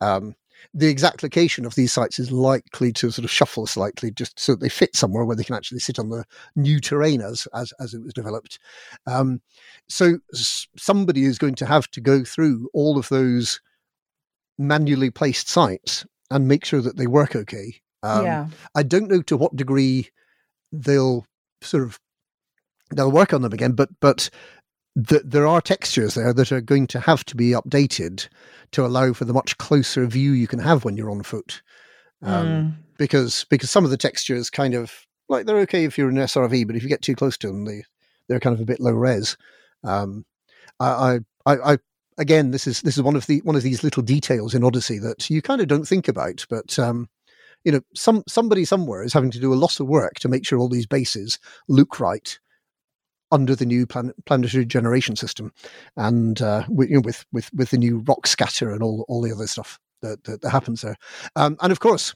Um, the exact location of these sites is likely to sort of shuffle slightly just so that they fit somewhere where they can actually sit on the new terrain as as, as it was developed. Um, so s- somebody is going to have to go through all of those manually placed sites and make sure that they work okay um, yeah. I don't know to what degree they'll sort of they'll work on them again, but but the, there are textures there that are going to have to be updated to allow for the much closer view you can have when you're on foot. Um, mm. Because because some of the textures kind of like they're okay if you're in SRV, but if you get too close to them, they they're kind of a bit low res. Um, I, I, I, again, this is this is one of the one of these little details in Odyssey that you kind of don't think about, but um, you know, some somebody somewhere is having to do a lot of work to make sure all these bases look right under the new plan- planetary generation system, and uh, with, you know, with with with the new rock scatter and all all the other stuff that that, that happens there, um, and of course,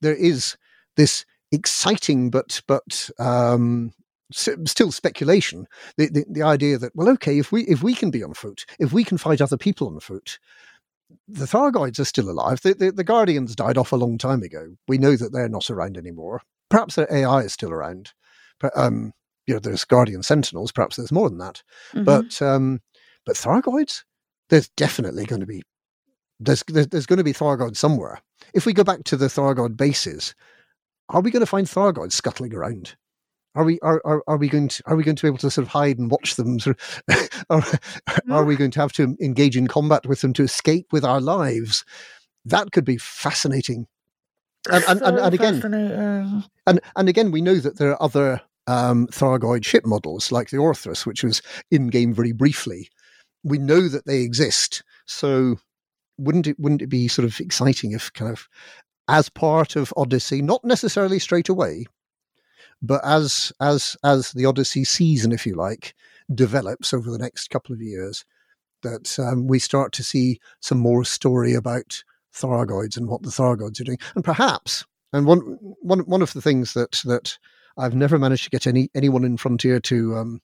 there is this exciting but but um, still speculation. The, the, the idea that well, okay, if we if we can be on foot, if we can fight other people on foot, the Thargoids are still alive. The, the, the, Guardians died off a long time ago. We know that they're not around anymore. Perhaps their AI is still around. But, um, you know, there's Guardian Sentinels. Perhaps there's more than that. Mm-hmm. But um, but Thargoids, there's definitely going to be there's, there's going to be Thargoids somewhere. If we go back to the Thargoid bases, are we going to find Thargoids scuttling around? Are we are, are, are we going to are we going to be able to sort of hide and watch them? Sort of, are, are we going to have to engage in combat with them to escape with our lives? That could be fascinating. And, and, and, and again, and and again, we know that there are other um, Thargoid ship models like the Orthrus, which was in game very briefly. We know that they exist, so wouldn't it wouldn't it be sort of exciting if kind of as part of Odyssey, not necessarily straight away, but as as as the Odyssey season, if you like, develops over the next couple of years, that um, we start to see some more story about Thargoids and what the Thargoids are doing, and perhaps, and one one one of the things that that I've never managed to get any anyone in Frontier to um,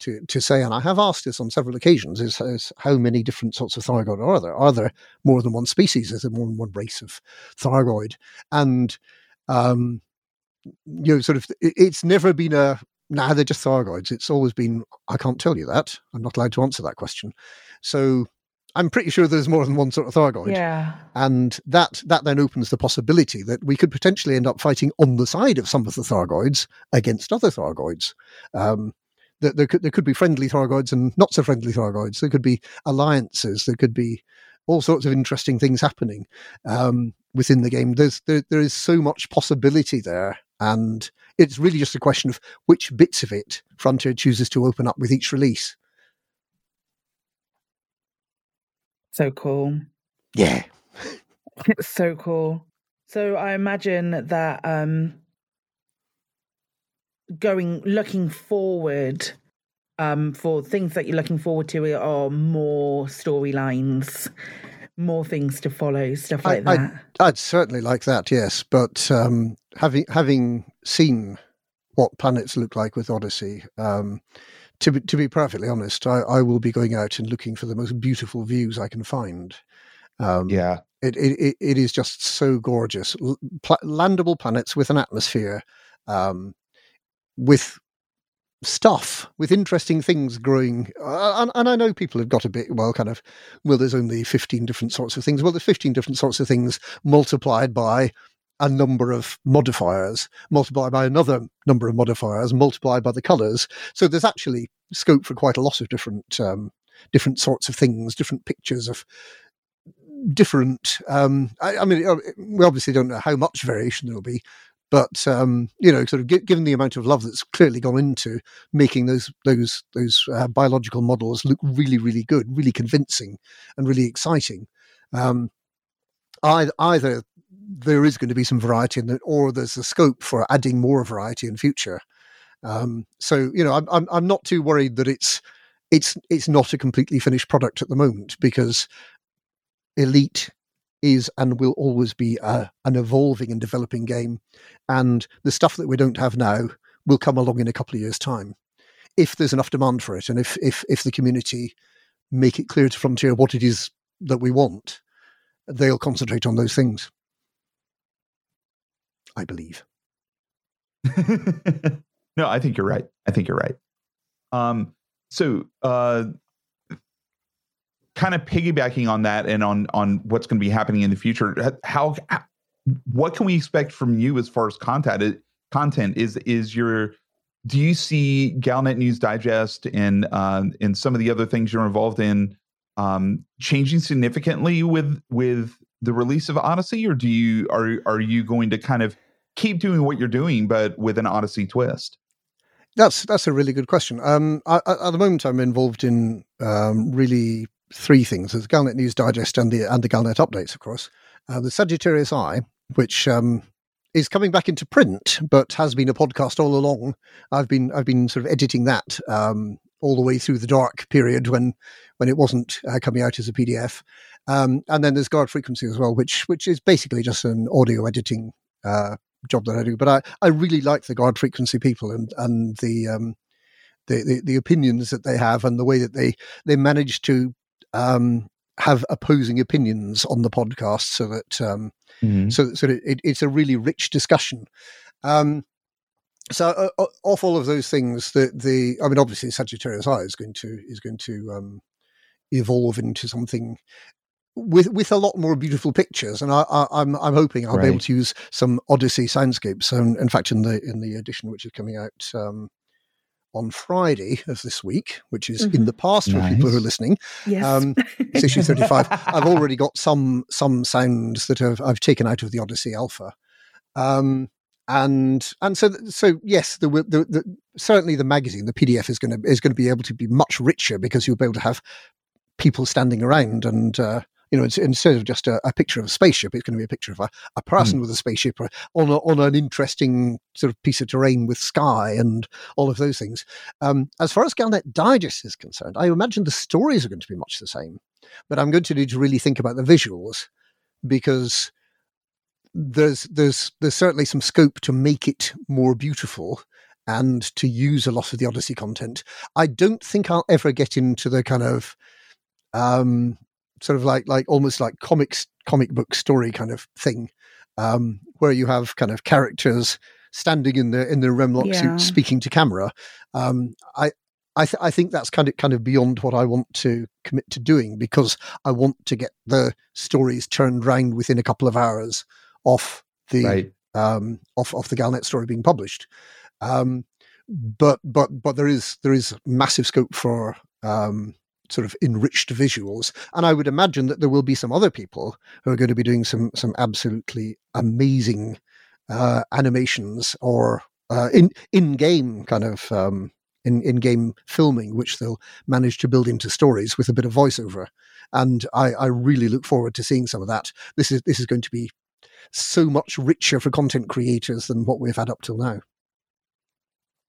to to say, and I have asked this on several occasions, is, is, how many different sorts of Thargoid are there? Are there more than one species? Is there more than one race of Thargoid? And um, you know, sort of, it's never been a, nah, they're just Thargoids. It's always been, I can't tell you that. I'm not allowed to answer that question. So I'm pretty sure there's more than one sort of Thargoid. Yeah. And that, that then opens the possibility that we could potentially end up fighting on the side of some of the Thargoids against other Thargoids. Um, that there could, there could be friendly Thargoids and not so friendly Thargoids. There could be alliances. There could be all sorts of interesting things happening um, within the game. There's there, there is so much possibility there and it's really just a question of which bits of it Frontier chooses to open up with each release. So cool. Yeah. it's so cool. So I imagine that um going looking forward um for things that you're looking forward to are more storylines more things to follow, stuff like I, that. I'd, I'd, certainly like that, yes. But um, having having seen what planets look like with Odyssey. Um, to be, to be perfectly honest, I, I will be going out and looking for the most beautiful views I can find. Um, yeah, it, it it is just so gorgeous. Landable planets with an atmosphere, um, with stuff, with interesting things growing. Uh, and, and, I know people have got a bit well, kind of. Well, there's only fifteen different sorts of things. Well, there's fifteen different sorts of things multiplied by a number of modifiers, multiplied by another number of modifiers, multiplied by the colors. So there's actually scope for quite a lot of different um, different sorts of things, different pictures of different. Um, I, I, mean, uh, we obviously don't know how much variation there will be, but um, you know, sort of g- given the amount of love that's clearly gone into making those those those uh, biological models look really, really good, really convincing, and really exciting. Um, either there is going to be some variety in it, or there's a scope for adding more variety in future. Um, so you know, I'm, I'm I'm not too worried that it's it's it's not a completely finished product at the moment because Elite is and will always be a, an evolving and developing game, and the stuff that we don't have now will come along in a couple of years' time, if there's enough demand for it, and if if if the community make it clear to Frontier what it is that we want, they'll concentrate on those things. I believe. no, I think you're right. I think you're right. Um, so uh, kind of piggybacking on that and on on what's going to be happening in the future how, how, what can we expect from you as far as content content is is your do you see galnet news digest and um, and some of the other things you're involved in um, changing significantly with with the release of odyssey or do you are are you going to kind of keep doing what you're doing but with an odyssey twist that's that's a really good question. Um, I, at the moment, I'm involved in um, really three things: there's Galnet News Digest and the and the Galnet updates, of course. Uh, the Sagittarius Eye, which um, is coming back into print, but has been a podcast all along. I've been I've been sort of editing that um, all the way through the dark period when when it wasn't uh, coming out as a PDF. Um, and then there's Guard Frequency as well, which which is basically just an audio editing uh, job that I do. But I, I really like the Guard Frequency people and and the, um, the, the the opinions that they have and the way that they they manage to um, have opposing opinions on the podcast, so that um, mm-hmm. so so it, it's a really rich discussion. Um, so uh, off all of those things, the the I mean, obviously Sagittarius Eye is going to is going to um, evolve into something with with a lot more beautiful pictures, and I, am I'm, I'm hoping I'll right. be able to use some Odyssey soundscapes. And in fact, in the in the edition which is coming out um, on Friday of this week, which is mm-hmm. in the past nice. for people who are listening. Yes. Um, it's issue 35. I've already got some some sounds that have, I've taken out of the Odyssey Alpha. Um, and and so so yes, the, the, the, certainly the magazine, the PDF is going to is going to be able to be much richer because you'll be able to have people standing around and uh, you know, instead of just a, a, picture of a spaceship, it's going to be a picture of a, a person mm. with a spaceship on a, on an interesting sort of piece of terrain with sky and all of those things. Um, as far as Galnet Digest is concerned, I imagine the stories are going to be much the same, but I'm going to need to really think about the visuals because there's there's there's certainly some scope to make it more beautiful and to use a lot of the Odyssey content. I don't think I'll ever get into the kind of um, sort of like like almost like comics comic book story kind of thing, um, where you have kind of characters standing in the in the Remlok yeah. suit speaking to camera. Um, I I, th- I, think that's kind of kind of beyond what I want to commit to doing because I want to get the stories turned round within a couple of hours off the right. um, off off the Galnet story being published. Um, but but but there is there is massive scope for um, sort of enriched visuals. And I would imagine that there will be some other people who are going to be doing some some absolutely amazing uh, animations or uh, in in game kind of um, in in game filming, which they'll manage to build into stories with a bit of voiceover. And I, I really look forward to seeing some of that. This is this is going to be so much richer for content creators than what we've had up till now.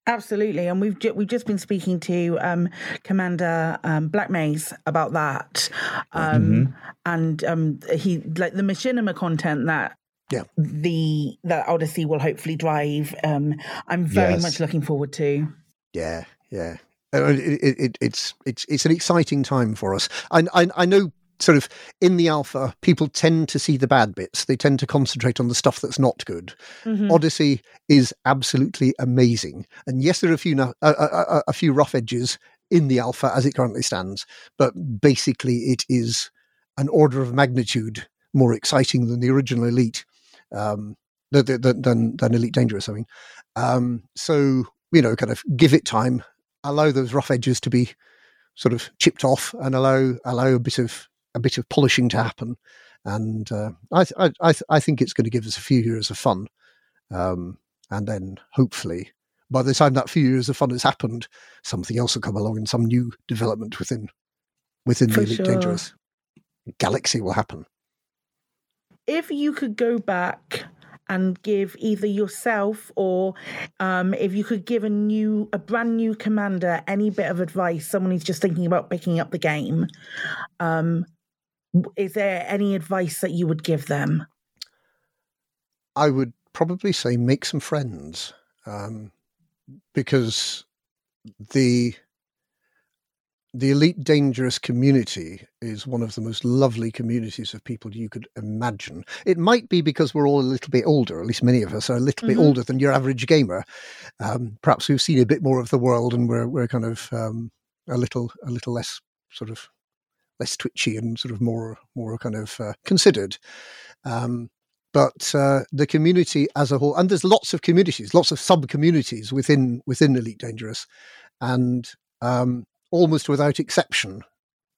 Absolutely, and we've ju- we've just been speaking to um, Commander um, Black Maze about that, um, mm-hmm. and um, he like the machinima content that yeah. the that Odyssey will hopefully drive. Um, I'm very Yes. much looking forward to. Yeah, yeah. Uh, It, it, it, it's it's it's an exciting time for us. I, I I know sort of in the alpha, people tend to see the bad bits. They tend to concentrate on the stuff that's not good. Mhm. Odyssey is absolutely amazing, and yes, there are a few a, a, a- few rough edges in the alpha as it currently stands, but basically it is an order of magnitude more exciting than the original Elite, um, than, than, than, than Elite Dangerous. I mean, um, so you know, kind of give it time, allow those rough edges to be sort of chipped off, and allow allow a bit of a bit of polishing to happen. And uh, I, th- I, I, th- I think it's going to give us a few years of fun, um, and then hopefully, by the time that few years of fun has happened, something else will come along and some new development within within For the Elite sure. Dangerous galaxy will happen. if you could go back and give either yourself or um, if you could give a new a brand new commander any bit of advice someone who's just thinking about picking up the game um, is there any advice that you would give them I would probably say make some friends um, because the the elite dangerous community is one of the most lovely communities of people you could imagine. It might be because we're all a little bit older, at least many of us are a little Mhm. bit older than your average gamer. Um, perhaps we've seen a bit more of the world and we're we're kind of um, a little a little less sort of less twitchy and sort of more more kind of uh, considered. Um, but uh, the community as a whole, and there's lots of communities, lots of sub communities within within Elite Dangerous, and um, almost without exception,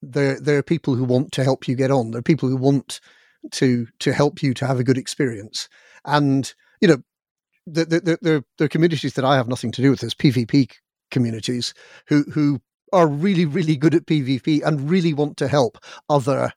there there are people who want to help you get on. There are people who want to to help you to have a good experience, and you know, There, the the, the, the communities that I have nothing to do with. There's PvP communities who who are really really good at PvP and really want to help other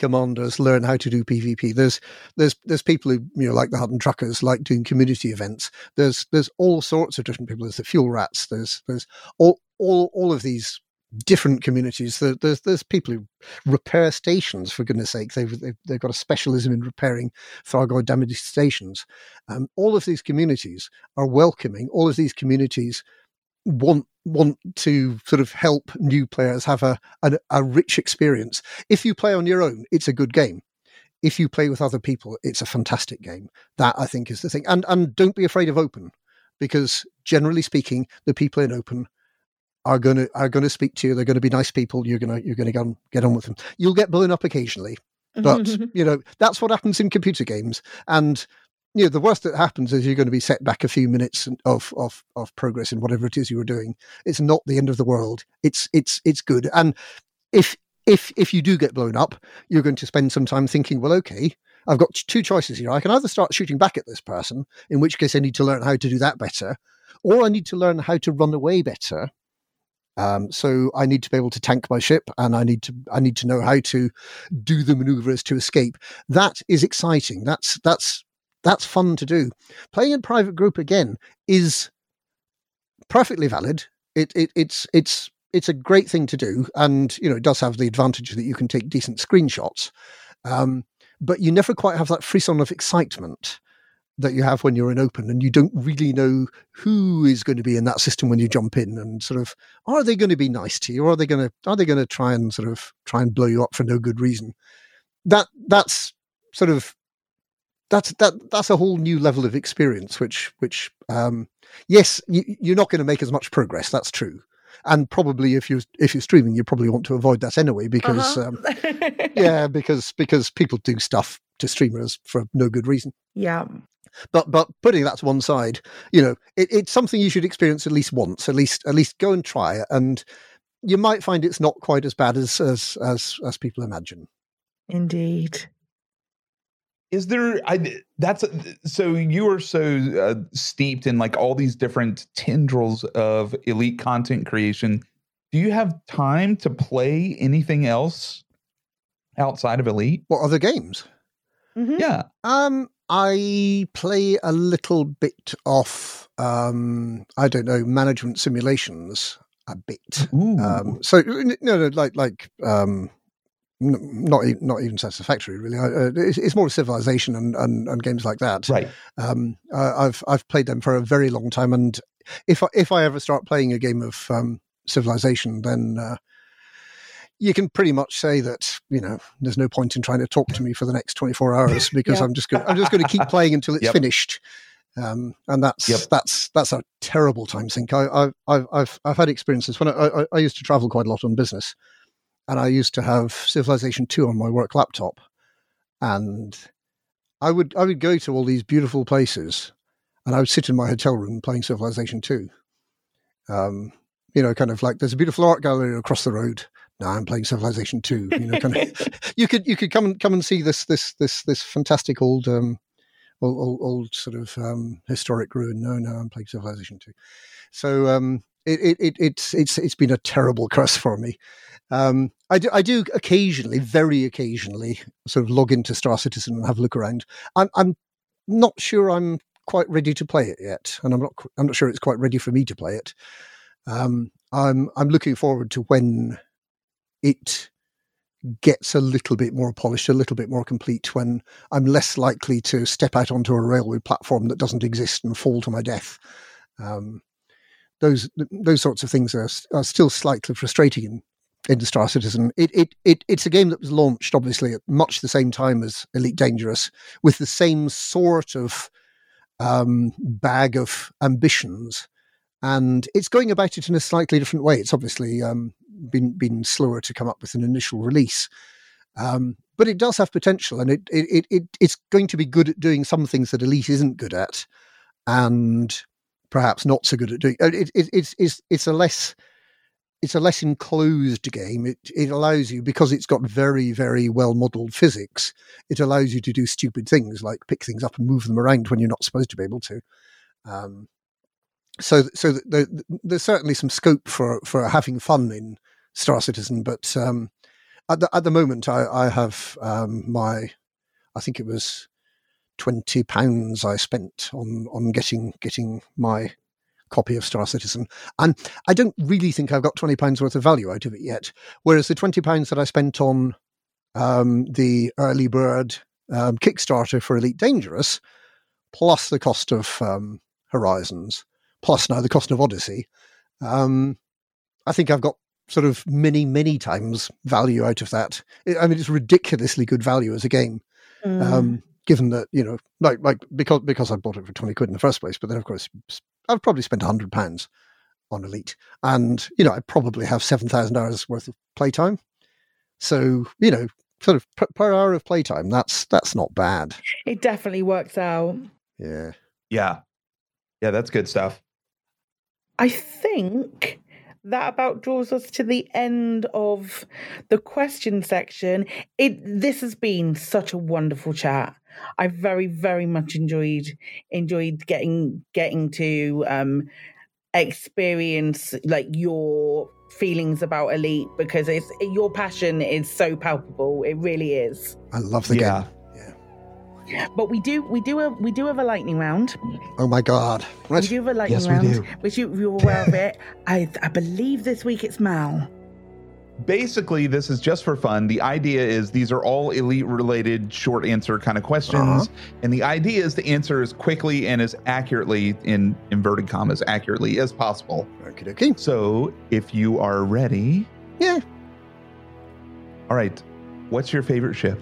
commanders learn how to do PvP. There's there's there's people who you know like the Hutton Truckers like doing community events. There's there's all sorts of different people. There's the Fuel Rats. There's there's all all all of these different communities. There, there's there's people who repair stations for goodness sake. They've they've, they've got a specialism in repairing Thargoid damaged stations. Um, all of these communities are welcoming. All of these communities want want to sort of help new players have a, a a rich experience. If you play on your own, it's a good game. If you play with other people, it's a fantastic game. That I think is the thing. And and don't be afraid of open, because generally speaking, the people in open are gonna are gonna speak to you. They're gonna be nice people. You're gonna you're gonna get on, get on with them. You'll get blown up occasionally, but you know that's what happens in computer games. And you know the worst that happens is you're going to be set back a few minutes of of of progress in whatever it is you were doing. It's not the end of the world. It's it's it's good. And if if if you do get blown up, you're going to spend some time thinking, well, okay, I've got two choices here. I can either start shooting back at this person, in which case I need to learn how to do that better, or I need to learn how to run away better. Um, so I need to be able to tank my ship, and I need to I need to know how to do the maneuvers to escape. That is exciting. That's that's that's fun to do. Playing in private group again is perfectly valid. It, it it's it's it's a great thing to do, and you know it does have the advantage that you can take decent screenshots. Um, but you never quite have that frisson of excitement that you have when you're in open and you don't really know who is going to be in that system when you jump in and sort of are they going to be nice to you or are they going to are they going to try and sort of try and blow you up for no good reason that that's sort of that's that that's a whole new level of experience which which um yes you, you're not going to make as much progress that's true. And probably if you if you're streaming you probably want to avoid that anyway because Uh-huh. um, yeah because because people do stuff to streamers for no good reason. Yeah. But but putting that to one side you know it, it's something you should experience at least once at least at least go and try it and you might find it's not quite as bad as as as, as people imagine. Indeed is there i that's so you are so uh, steeped in like all these different tendrils of elite content creation. Do you have time to play anything else outside of elite? What other games? Mhm. yeah. Um i play a little bit of um i don't know management simulations a bit. Ooh. um so no no like like um not not even satisfactory really. Uh, it's, it's, more civilization and, and, and, games like that. Right. Um, I've I've played them for a very long time, and if I, if I ever start playing a game of um, civilization, then uh, you can pretty much say that you know there's no point in trying to talk to me for the next 24 hours because yeah. I'm just going I'm just going to keep playing until it's yep. finished. Um, and that's yep. that's that's a terrible time sink. I, have I've I've had experiences when I, I, I used to travel quite a lot on business, and I used to have Civilization Two on my work laptop, and I would I would go to all these beautiful places, and I would sit in my hotel room playing Civilization Two. Um, you know, kind of like there's a beautiful art gallery across the road. Now I'm playing Civilization Two. You know, kind of you could you could come and come and see this this this this fantastic old um old, old, old sort of um, historic ruin. No, no, I'm playing Civilization Two. So um, it, it, it, it's it's it's been a terrible curse for me. Um, I do, I do occasionally, very occasionally, sort of log into Star Citizen and have a look around. I'm, I'm not sure I'm quite ready to play it yet, and I'm not, I'm not sure it's quite ready for me to play it. Um, I'm, I'm looking forward to when it gets a little bit more polished, a little bit more complete, when I'm less likely to step out onto a railway platform that doesn't exist and fall to my death. Um, those those sorts of things are, are still slightly frustrating in, into Star Citizen. It, it, it, it's a game that was launched, obviously, at much the same time as Elite Dangerous, with the same sort of um, bag of ambitions. And it's going about it in a slightly different way. It's obviously um, been, been slower to come up with an initial release. Um, but it does have potential, and it, it, it, it's going to be good at doing some things that Elite isn't good at, and perhaps not so good at doing. It, it, it's, it's, it's a less it's a less enclosed game. It it allows you because it's got very very well modelled physics. It allows you to do stupid things like pick things up and move them around when you're not supposed to be able to. Um, so so the, the, there's certainly some scope for for having fun in Star Citizen, but um, at the at the moment I, I have um, my I think it was twenty pounds I spent on on getting getting my copy of Star Citizen. And I don't really think I've got £20 worth of value out of it yet. Whereas the £20 that I spent on um, the early bird um, Kickstarter for Elite Dangerous, plus the cost of um, Horizons, plus now the cost of Odyssey, um, I think I've got sort of many, many times value out of that. I mean, it's ridiculously good value as a game. Mm. Um, given that you know, like like because because I bought it for twenty quid in the first place, but then of course I've probably spent hundred pounds on Elite, and you know I probably have seven thousand hours worth of playtime. So you know, sort of per, per hour of playtime, that's that's not bad. It definitely works out. Yeah, yeah, yeah. That's good stuff. I think that about draws us to the end of the question section. It this has been such a wonderful chat. I very very much enjoyed enjoyed getting getting to um experience like your feelings about elite because it's your passion is so palpable it really is i love the game. yeah. game but we do we do a we do have a lightning round. Oh my god! What? We do have a lightning yes, round, which you, you're aware of it. I I believe this week it's Mal. Basically, this is just for fun. The idea is these are all elite related short answer kind of questions. Uh-huh. And the idea is to answer as quickly and as accurately, in inverted commas, accurately as possible. Okay, okay. So if you are ready. Yeah. All right. What's your favorite ship?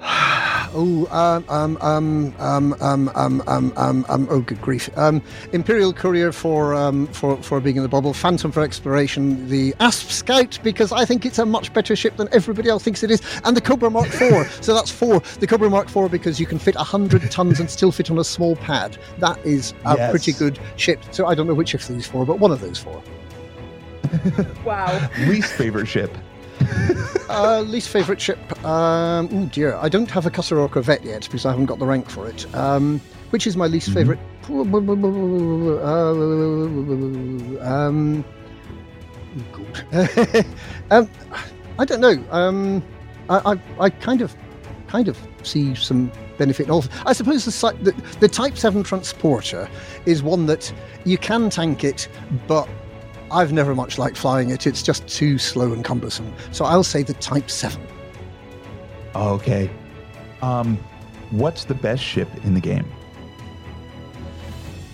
oh, um, um, um, um, um, um, um, um, um, oh, good grief. Um, Imperial Courier for, um, for, for being in the bubble, Phantom for exploration, the Asp Scout, because I think it's a much better ship than everybody else thinks it is, and the Cobra Mark IV. so that's four. The Cobra Mark IV because you can fit 100 tons and still fit on a small pad. That is a yes. pretty good ship. So I don't know which of these four, but one of those four. wow. Least favorite ship uh, least favourite ship? Um, oh dear, I don't have a Cutter or Corvette yet because I haven't got the rank for it. Um, which is my least mm-hmm. favourite? Um, um, I don't know. Um, I, I, I kind of, kind of see some benefit of. I suppose the, the the Type Seven transporter is one that you can tank it, but I've never much liked flying it. It's just too slow and cumbersome. So I'll say the Type 7. Okay. Um, what's the best ship in the game?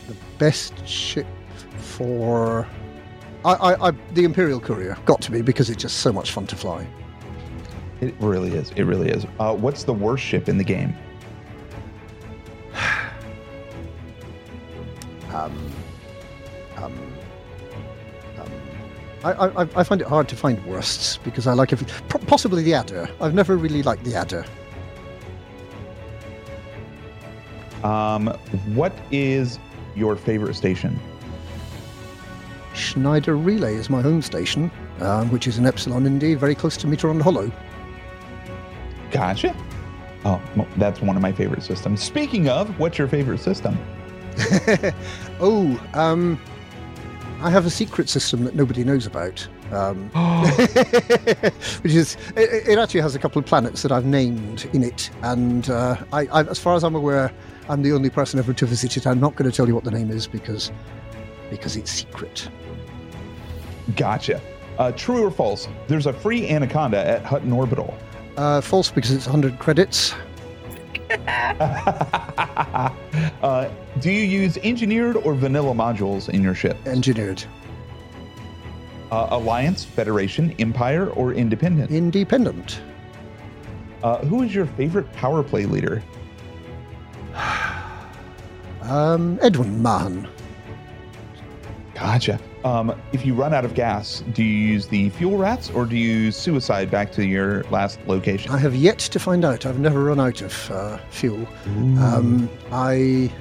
The best ship for I, I, I, the Imperial Courier got to be because it's just so much fun to fly. It really is. It really is. Uh, what's the worst ship in the game? um, um, I, I, I find it hard to find worsts because I like it. Possibly the Adder. I've never really liked the Adder. Um, what is your favorite station? Schneider Relay is my home station, uh, which is in Epsilon Indi, very close to Mitterand Hollow. Gotcha. Oh, that's one of my favorite systems. Speaking of, what's your favorite system? oh, um, I have a secret system that nobody knows about. Um, which is, it, it, actually has a couple of planets that I've named in it, and uh, I, I, as far as I'm aware, I'm the only person ever to visit it. I'm not going to tell you what the name is because because it's secret. Gotcha. Uh, true or false? There's a free Anaconda at Hutton Orbital. Uh, false because it's 100 credits. uh, do you use engineered or vanilla modules in your ship? Engineered. Uh, Alliance, Federation, Empire, or Independent? Independent. Uh, who is your favorite power play leader? um, Edmund Mahon. Gotcha. Um, if you run out of gas, do you use the fuel rats or do you suicide back to your last location? I have yet to find out. I've never run out of uh, fuel. Um, I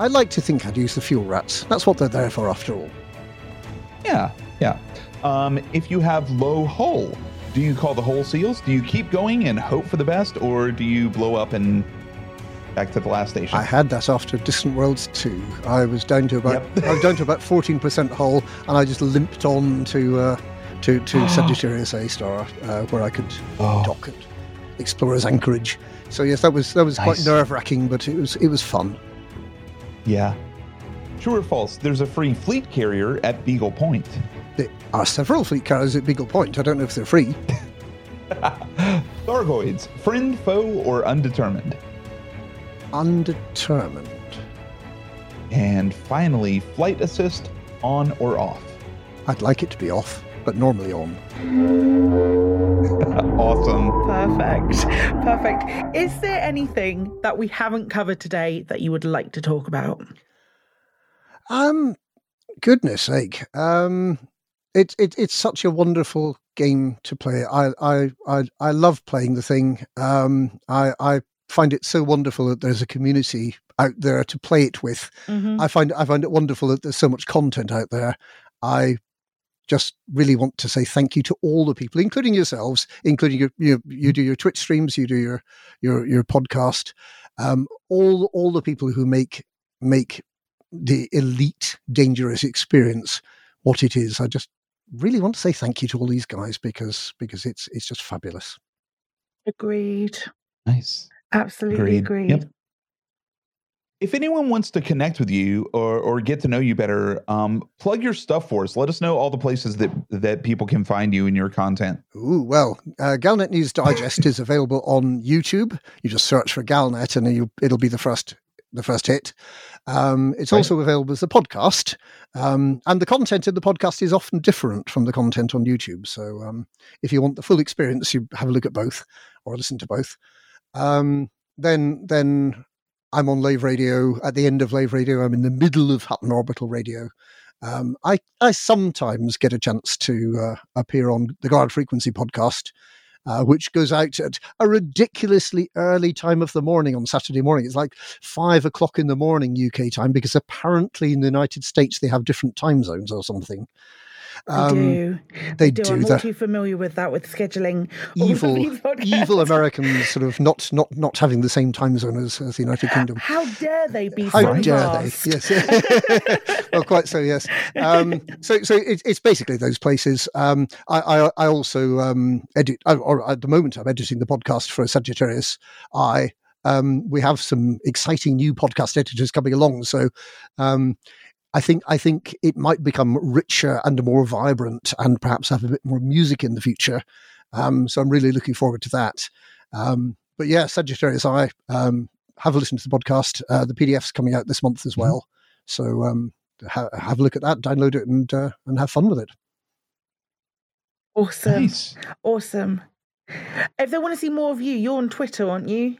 I like to think I'd use the fuel rats. That's what they're there for, after all. Yeah, yeah. Um, if you have low hull, do you call the hull seals? Do you keep going and hope for the best, or do you blow up and back to the last station. I had that after Distant Worlds 2. I was down to about yep. I was down to about 14% hull, and I just limped on to uh, to, to Sagittarius A star, uh, where I could oh. dock at Explorer's Anchorage. So yes, that was that was nice. quite nerve wracking, but it was it was fun. Yeah. True or false? There's a free fleet carrier at Beagle Point. There are several fleet carriers at Beagle Point. I don't know if they're free. Thargoids, friend, foe, or undetermined? Undetermined. And finally, flight assist on or off? I'd like it to be off, but normally on. awesome. Perfect. Perfect. Is there anything that we haven't covered today that you would like to talk about? Um, goodness sake. Um, it's it, it's such a wonderful game to play. I I I, I love playing the thing. Um, I I find it so wonderful that there's a community out there to play it with. Mm-hmm. I find I find it wonderful that there's so much content out there. I just really want to say thank you to all the people, including yourselves, including your you, you do your Twitch streams, you do your your your podcast, um, all all the people who make make the elite dangerous experience what it is. I just really want to say thank you to all these guys because because it's it's just fabulous. Agreed. Nice. Absolutely agreed. agreed. Yep. If anyone wants to connect with you or, or get to know you better, um, plug your stuff for us. Let us know all the places that that people can find you and your content. Ooh, well, uh, Galnet News Digest is available on YouTube. You just search for Galnet, and you, it'll be the first the first hit. Um, it's right. also available as a podcast, um, and the content in the podcast is often different from the content on YouTube. So, um, if you want the full experience, you have a look at both or listen to both. Um, then then I'm on Lave Radio. At the end of Lave Radio, I'm in the middle of Hutton Orbital Radio. Um, I I sometimes get a chance to uh, appear on the Guard Frequency podcast, uh, which goes out at a ridiculously early time of the morning on Saturday morning. It's like five o'clock in the morning UK time because apparently in the United States they have different time zones or something. Um, they do. They, do. do. I'm not too familiar with that with scheduling. Evil, evil Americans sort of not not not having the same time zone as, as the United Kingdom. How dare they be? How dare fast? they? Yes. well, quite so. Yes. Um, so so it, it's basically those places. Um, I, I, I also um, edit. Or at the moment, I'm editing the podcast for Sagittarius. I um, we have some exciting new podcast editors coming along. So um, I think I think it might become richer and more vibrant, and perhaps have a bit more music in the future. Um, so I'm really looking forward to that. Um, but yeah, Sagittarius Eye Um, have a listen to the podcast. Uh, the PDF's coming out this month as mm-hmm. well. So um, ha- have a look at that, download it, and uh, and have fun with it. Awesome. Nice. Awesome. If they want to see more of you, you're on Twitter, aren't you?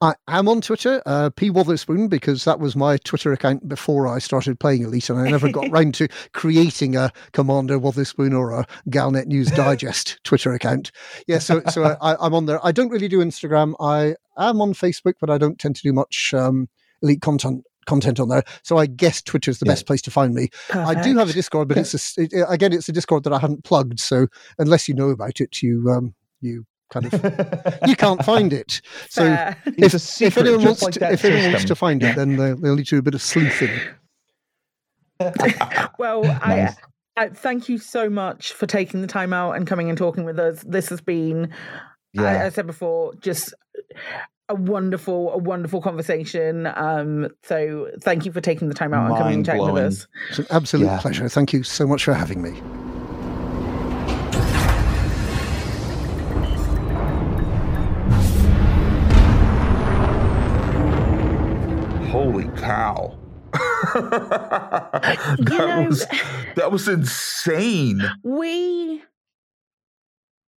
I am on Twitter, uh, P Wotherspoon, because that was my Twitter account before I started playing Elite, and I never got round to creating a Commander Wotherspoon or a Galnet News Digest Twitter account. Yeah, so so I, am on there. I don't really do Instagram. I am on Facebook, but I don't tend to do much um, Elite content content on there. So I guess Twitter is the yeah. best place to find me. Perfect. I do have a Discord, but it's a, it, again, it's a Discord that I haven't plugged. So unless you know about it, you um, you kind of you can't find it. So if, secret, if, anyone wants like to, if anyone wants to find it, then they'll, they'll need to do a bit of sleuthing. well, nice. I, I, thank you so much for taking the time out and coming and talking with us. This has been, yeah. I, I said before, just a wonderful, a wonderful conversation. Um, so thank you for taking the time out Mind and coming and chatting with us. It's an absolute yeah. pleasure. Thank you so much for having me. Cow. that know, was that was insane. We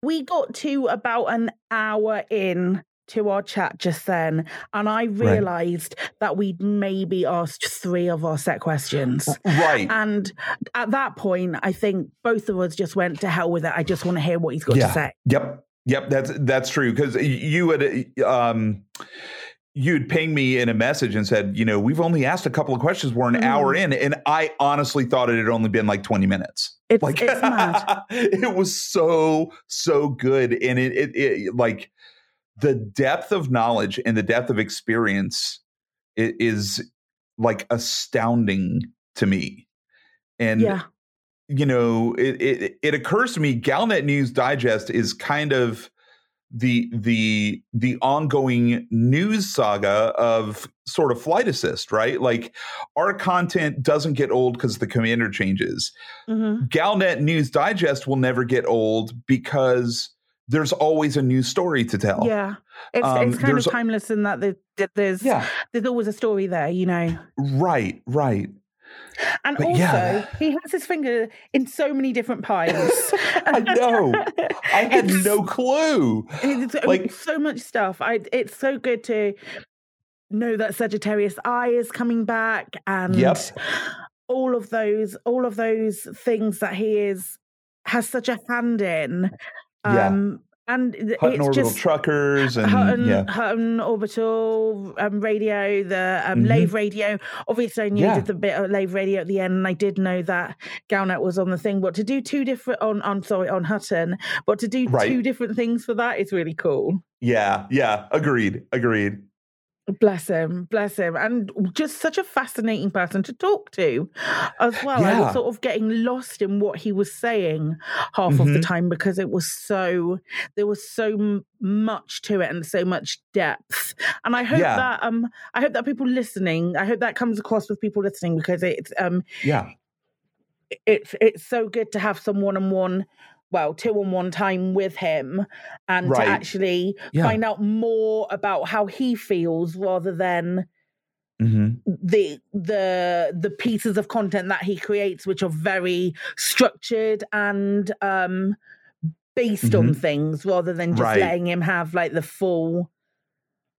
we got to about an hour in to our chat just then, and I realized right. that we'd maybe asked three of our set questions. Right. And at that point, I think both of us just went to hell with it. I just want to hear what he's got yeah. to say. Yep. Yep. That's that's true because you had um you'd ping me in a message and said, you know, we've only asked a couple of questions. We're an mm. hour in, and I honestly thought it had only been like twenty minutes. It's, like it's it was so so good, and it, it, it like the depth of knowledge and the depth of experience is like astounding to me. And yeah. you know, it, it it occurs to me Galnet News Digest is kind of the the the ongoing news saga of sort of flight assist right? Like our content doesn't get old because the commander changes. Mm-hmm. galnet news digest will never get old because there's always a new story to tell. Yeah. It's, um, it's kind of timeless in that there's yeah. there's always a story there you know? Right right and but also, yeah. he has his finger in so many different pies. I know. I had it's, no clue. It's, like so much stuff. I. It's so good to know that Sagittarius Eye is coming back, and yep. all of those, all of those things that he is has such a hand in. Um, and Hutton it's orbital just truckers and Hutton, yeah. Hutton orbital um, radio, the um, mm-hmm. Lave radio. Obviously, I knew yeah. the bit of Lave radio at the end, and I did know that Galnet was on the thing. But to do two different on, on sorry on Hutton, but to do right. two different things for that is really cool. Yeah, yeah, agreed, agreed. Bless him, bless him, and just such a fascinating person to talk to as well. Yeah. I was sort of getting lost in what he was saying half mm-hmm. of the mm-hmm. time because it was so there was so much to it and so much depth. And I hope yeah. that um I hope that people listening, I hope that comes across with people listening because it's um yeah it's it's so good to have some one on one well, two on one time with him and right. to actually yeah. find out more about how he feels rather than mm-hmm. the the the pieces of content that he creates, which are very structured and um based mm-hmm. on things rather than just right. letting him have like the full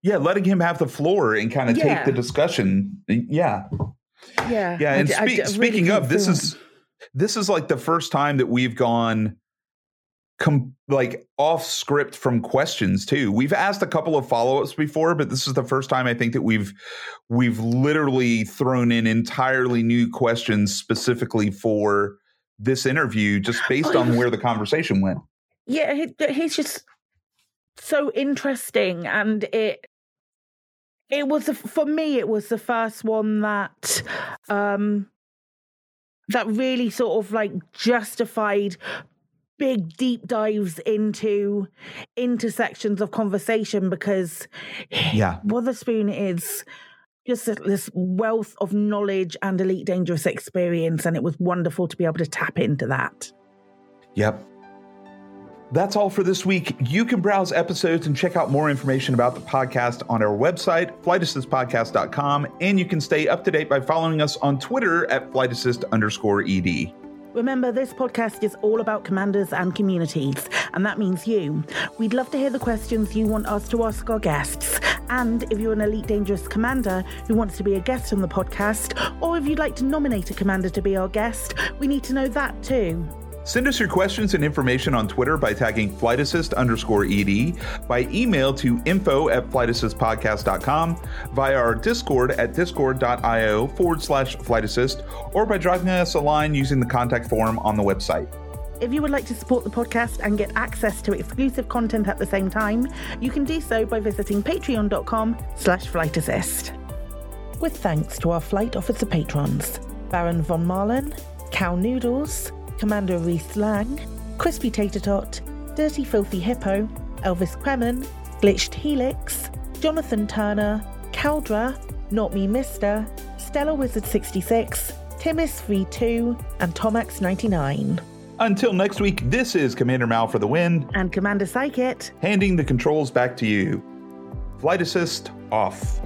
yeah letting him have the floor and kind of yeah. take the discussion yeah yeah yeah and I, spe- I, I speaking really of this is this is like the first time that we've gone com- like off script from questions too. We've asked a couple of follow-ups before, but this is the first time I think that we've we've literally thrown in entirely new questions specifically for this interview just based on where the conversation went. Yeah, he, he's just so interesting and it it was for me it was the first one that um that really sort of like justified big deep dives into intersections of conversation because yeah Wotherspoon is just this wealth of knowledge and elite dangerous experience and it was wonderful to be able to tap into that yep That's all for this week. You can browse episodes and check out more information about the podcast on our website, flightassistpodcast.com, and you can stay up to date by following us on Twitter at flightassist underscore ed. Remember, this podcast is all about commanders and communities, and that means you. We'd love to hear the questions you want us to ask our guests. And if you're an Elite Dangerous commander who wants to be a guest on the podcast, or if you'd like to nominate a commander to be our guest, we need to know that too. Send us your questions and information on Twitter by tagging flightassist underscore ed, by email to info at flightassistpodcast.com, via our Discord at discord.io forward slash flightassist, or by dropping us a line using the contact form on the website. If you would like to support the podcast and get access to exclusive content at the same time, you can do so by visiting patreon.com slash flightassist. With thanks to our flight officer patrons, Baron von Marlen, Cow Noodles, Commander Reese Lang, Crispy Tater Tot, Dirty Filthy Hippo, Elvis Kremen, Glitched Helix, Jonathan Turner, Caldra, Not Me Mister, Stella Wizard 66, Timis V2, and Tomax 99. Until next week, this is Commander Mal for the win, And Commander Psychit. handing the controls back to you. Flight assist off.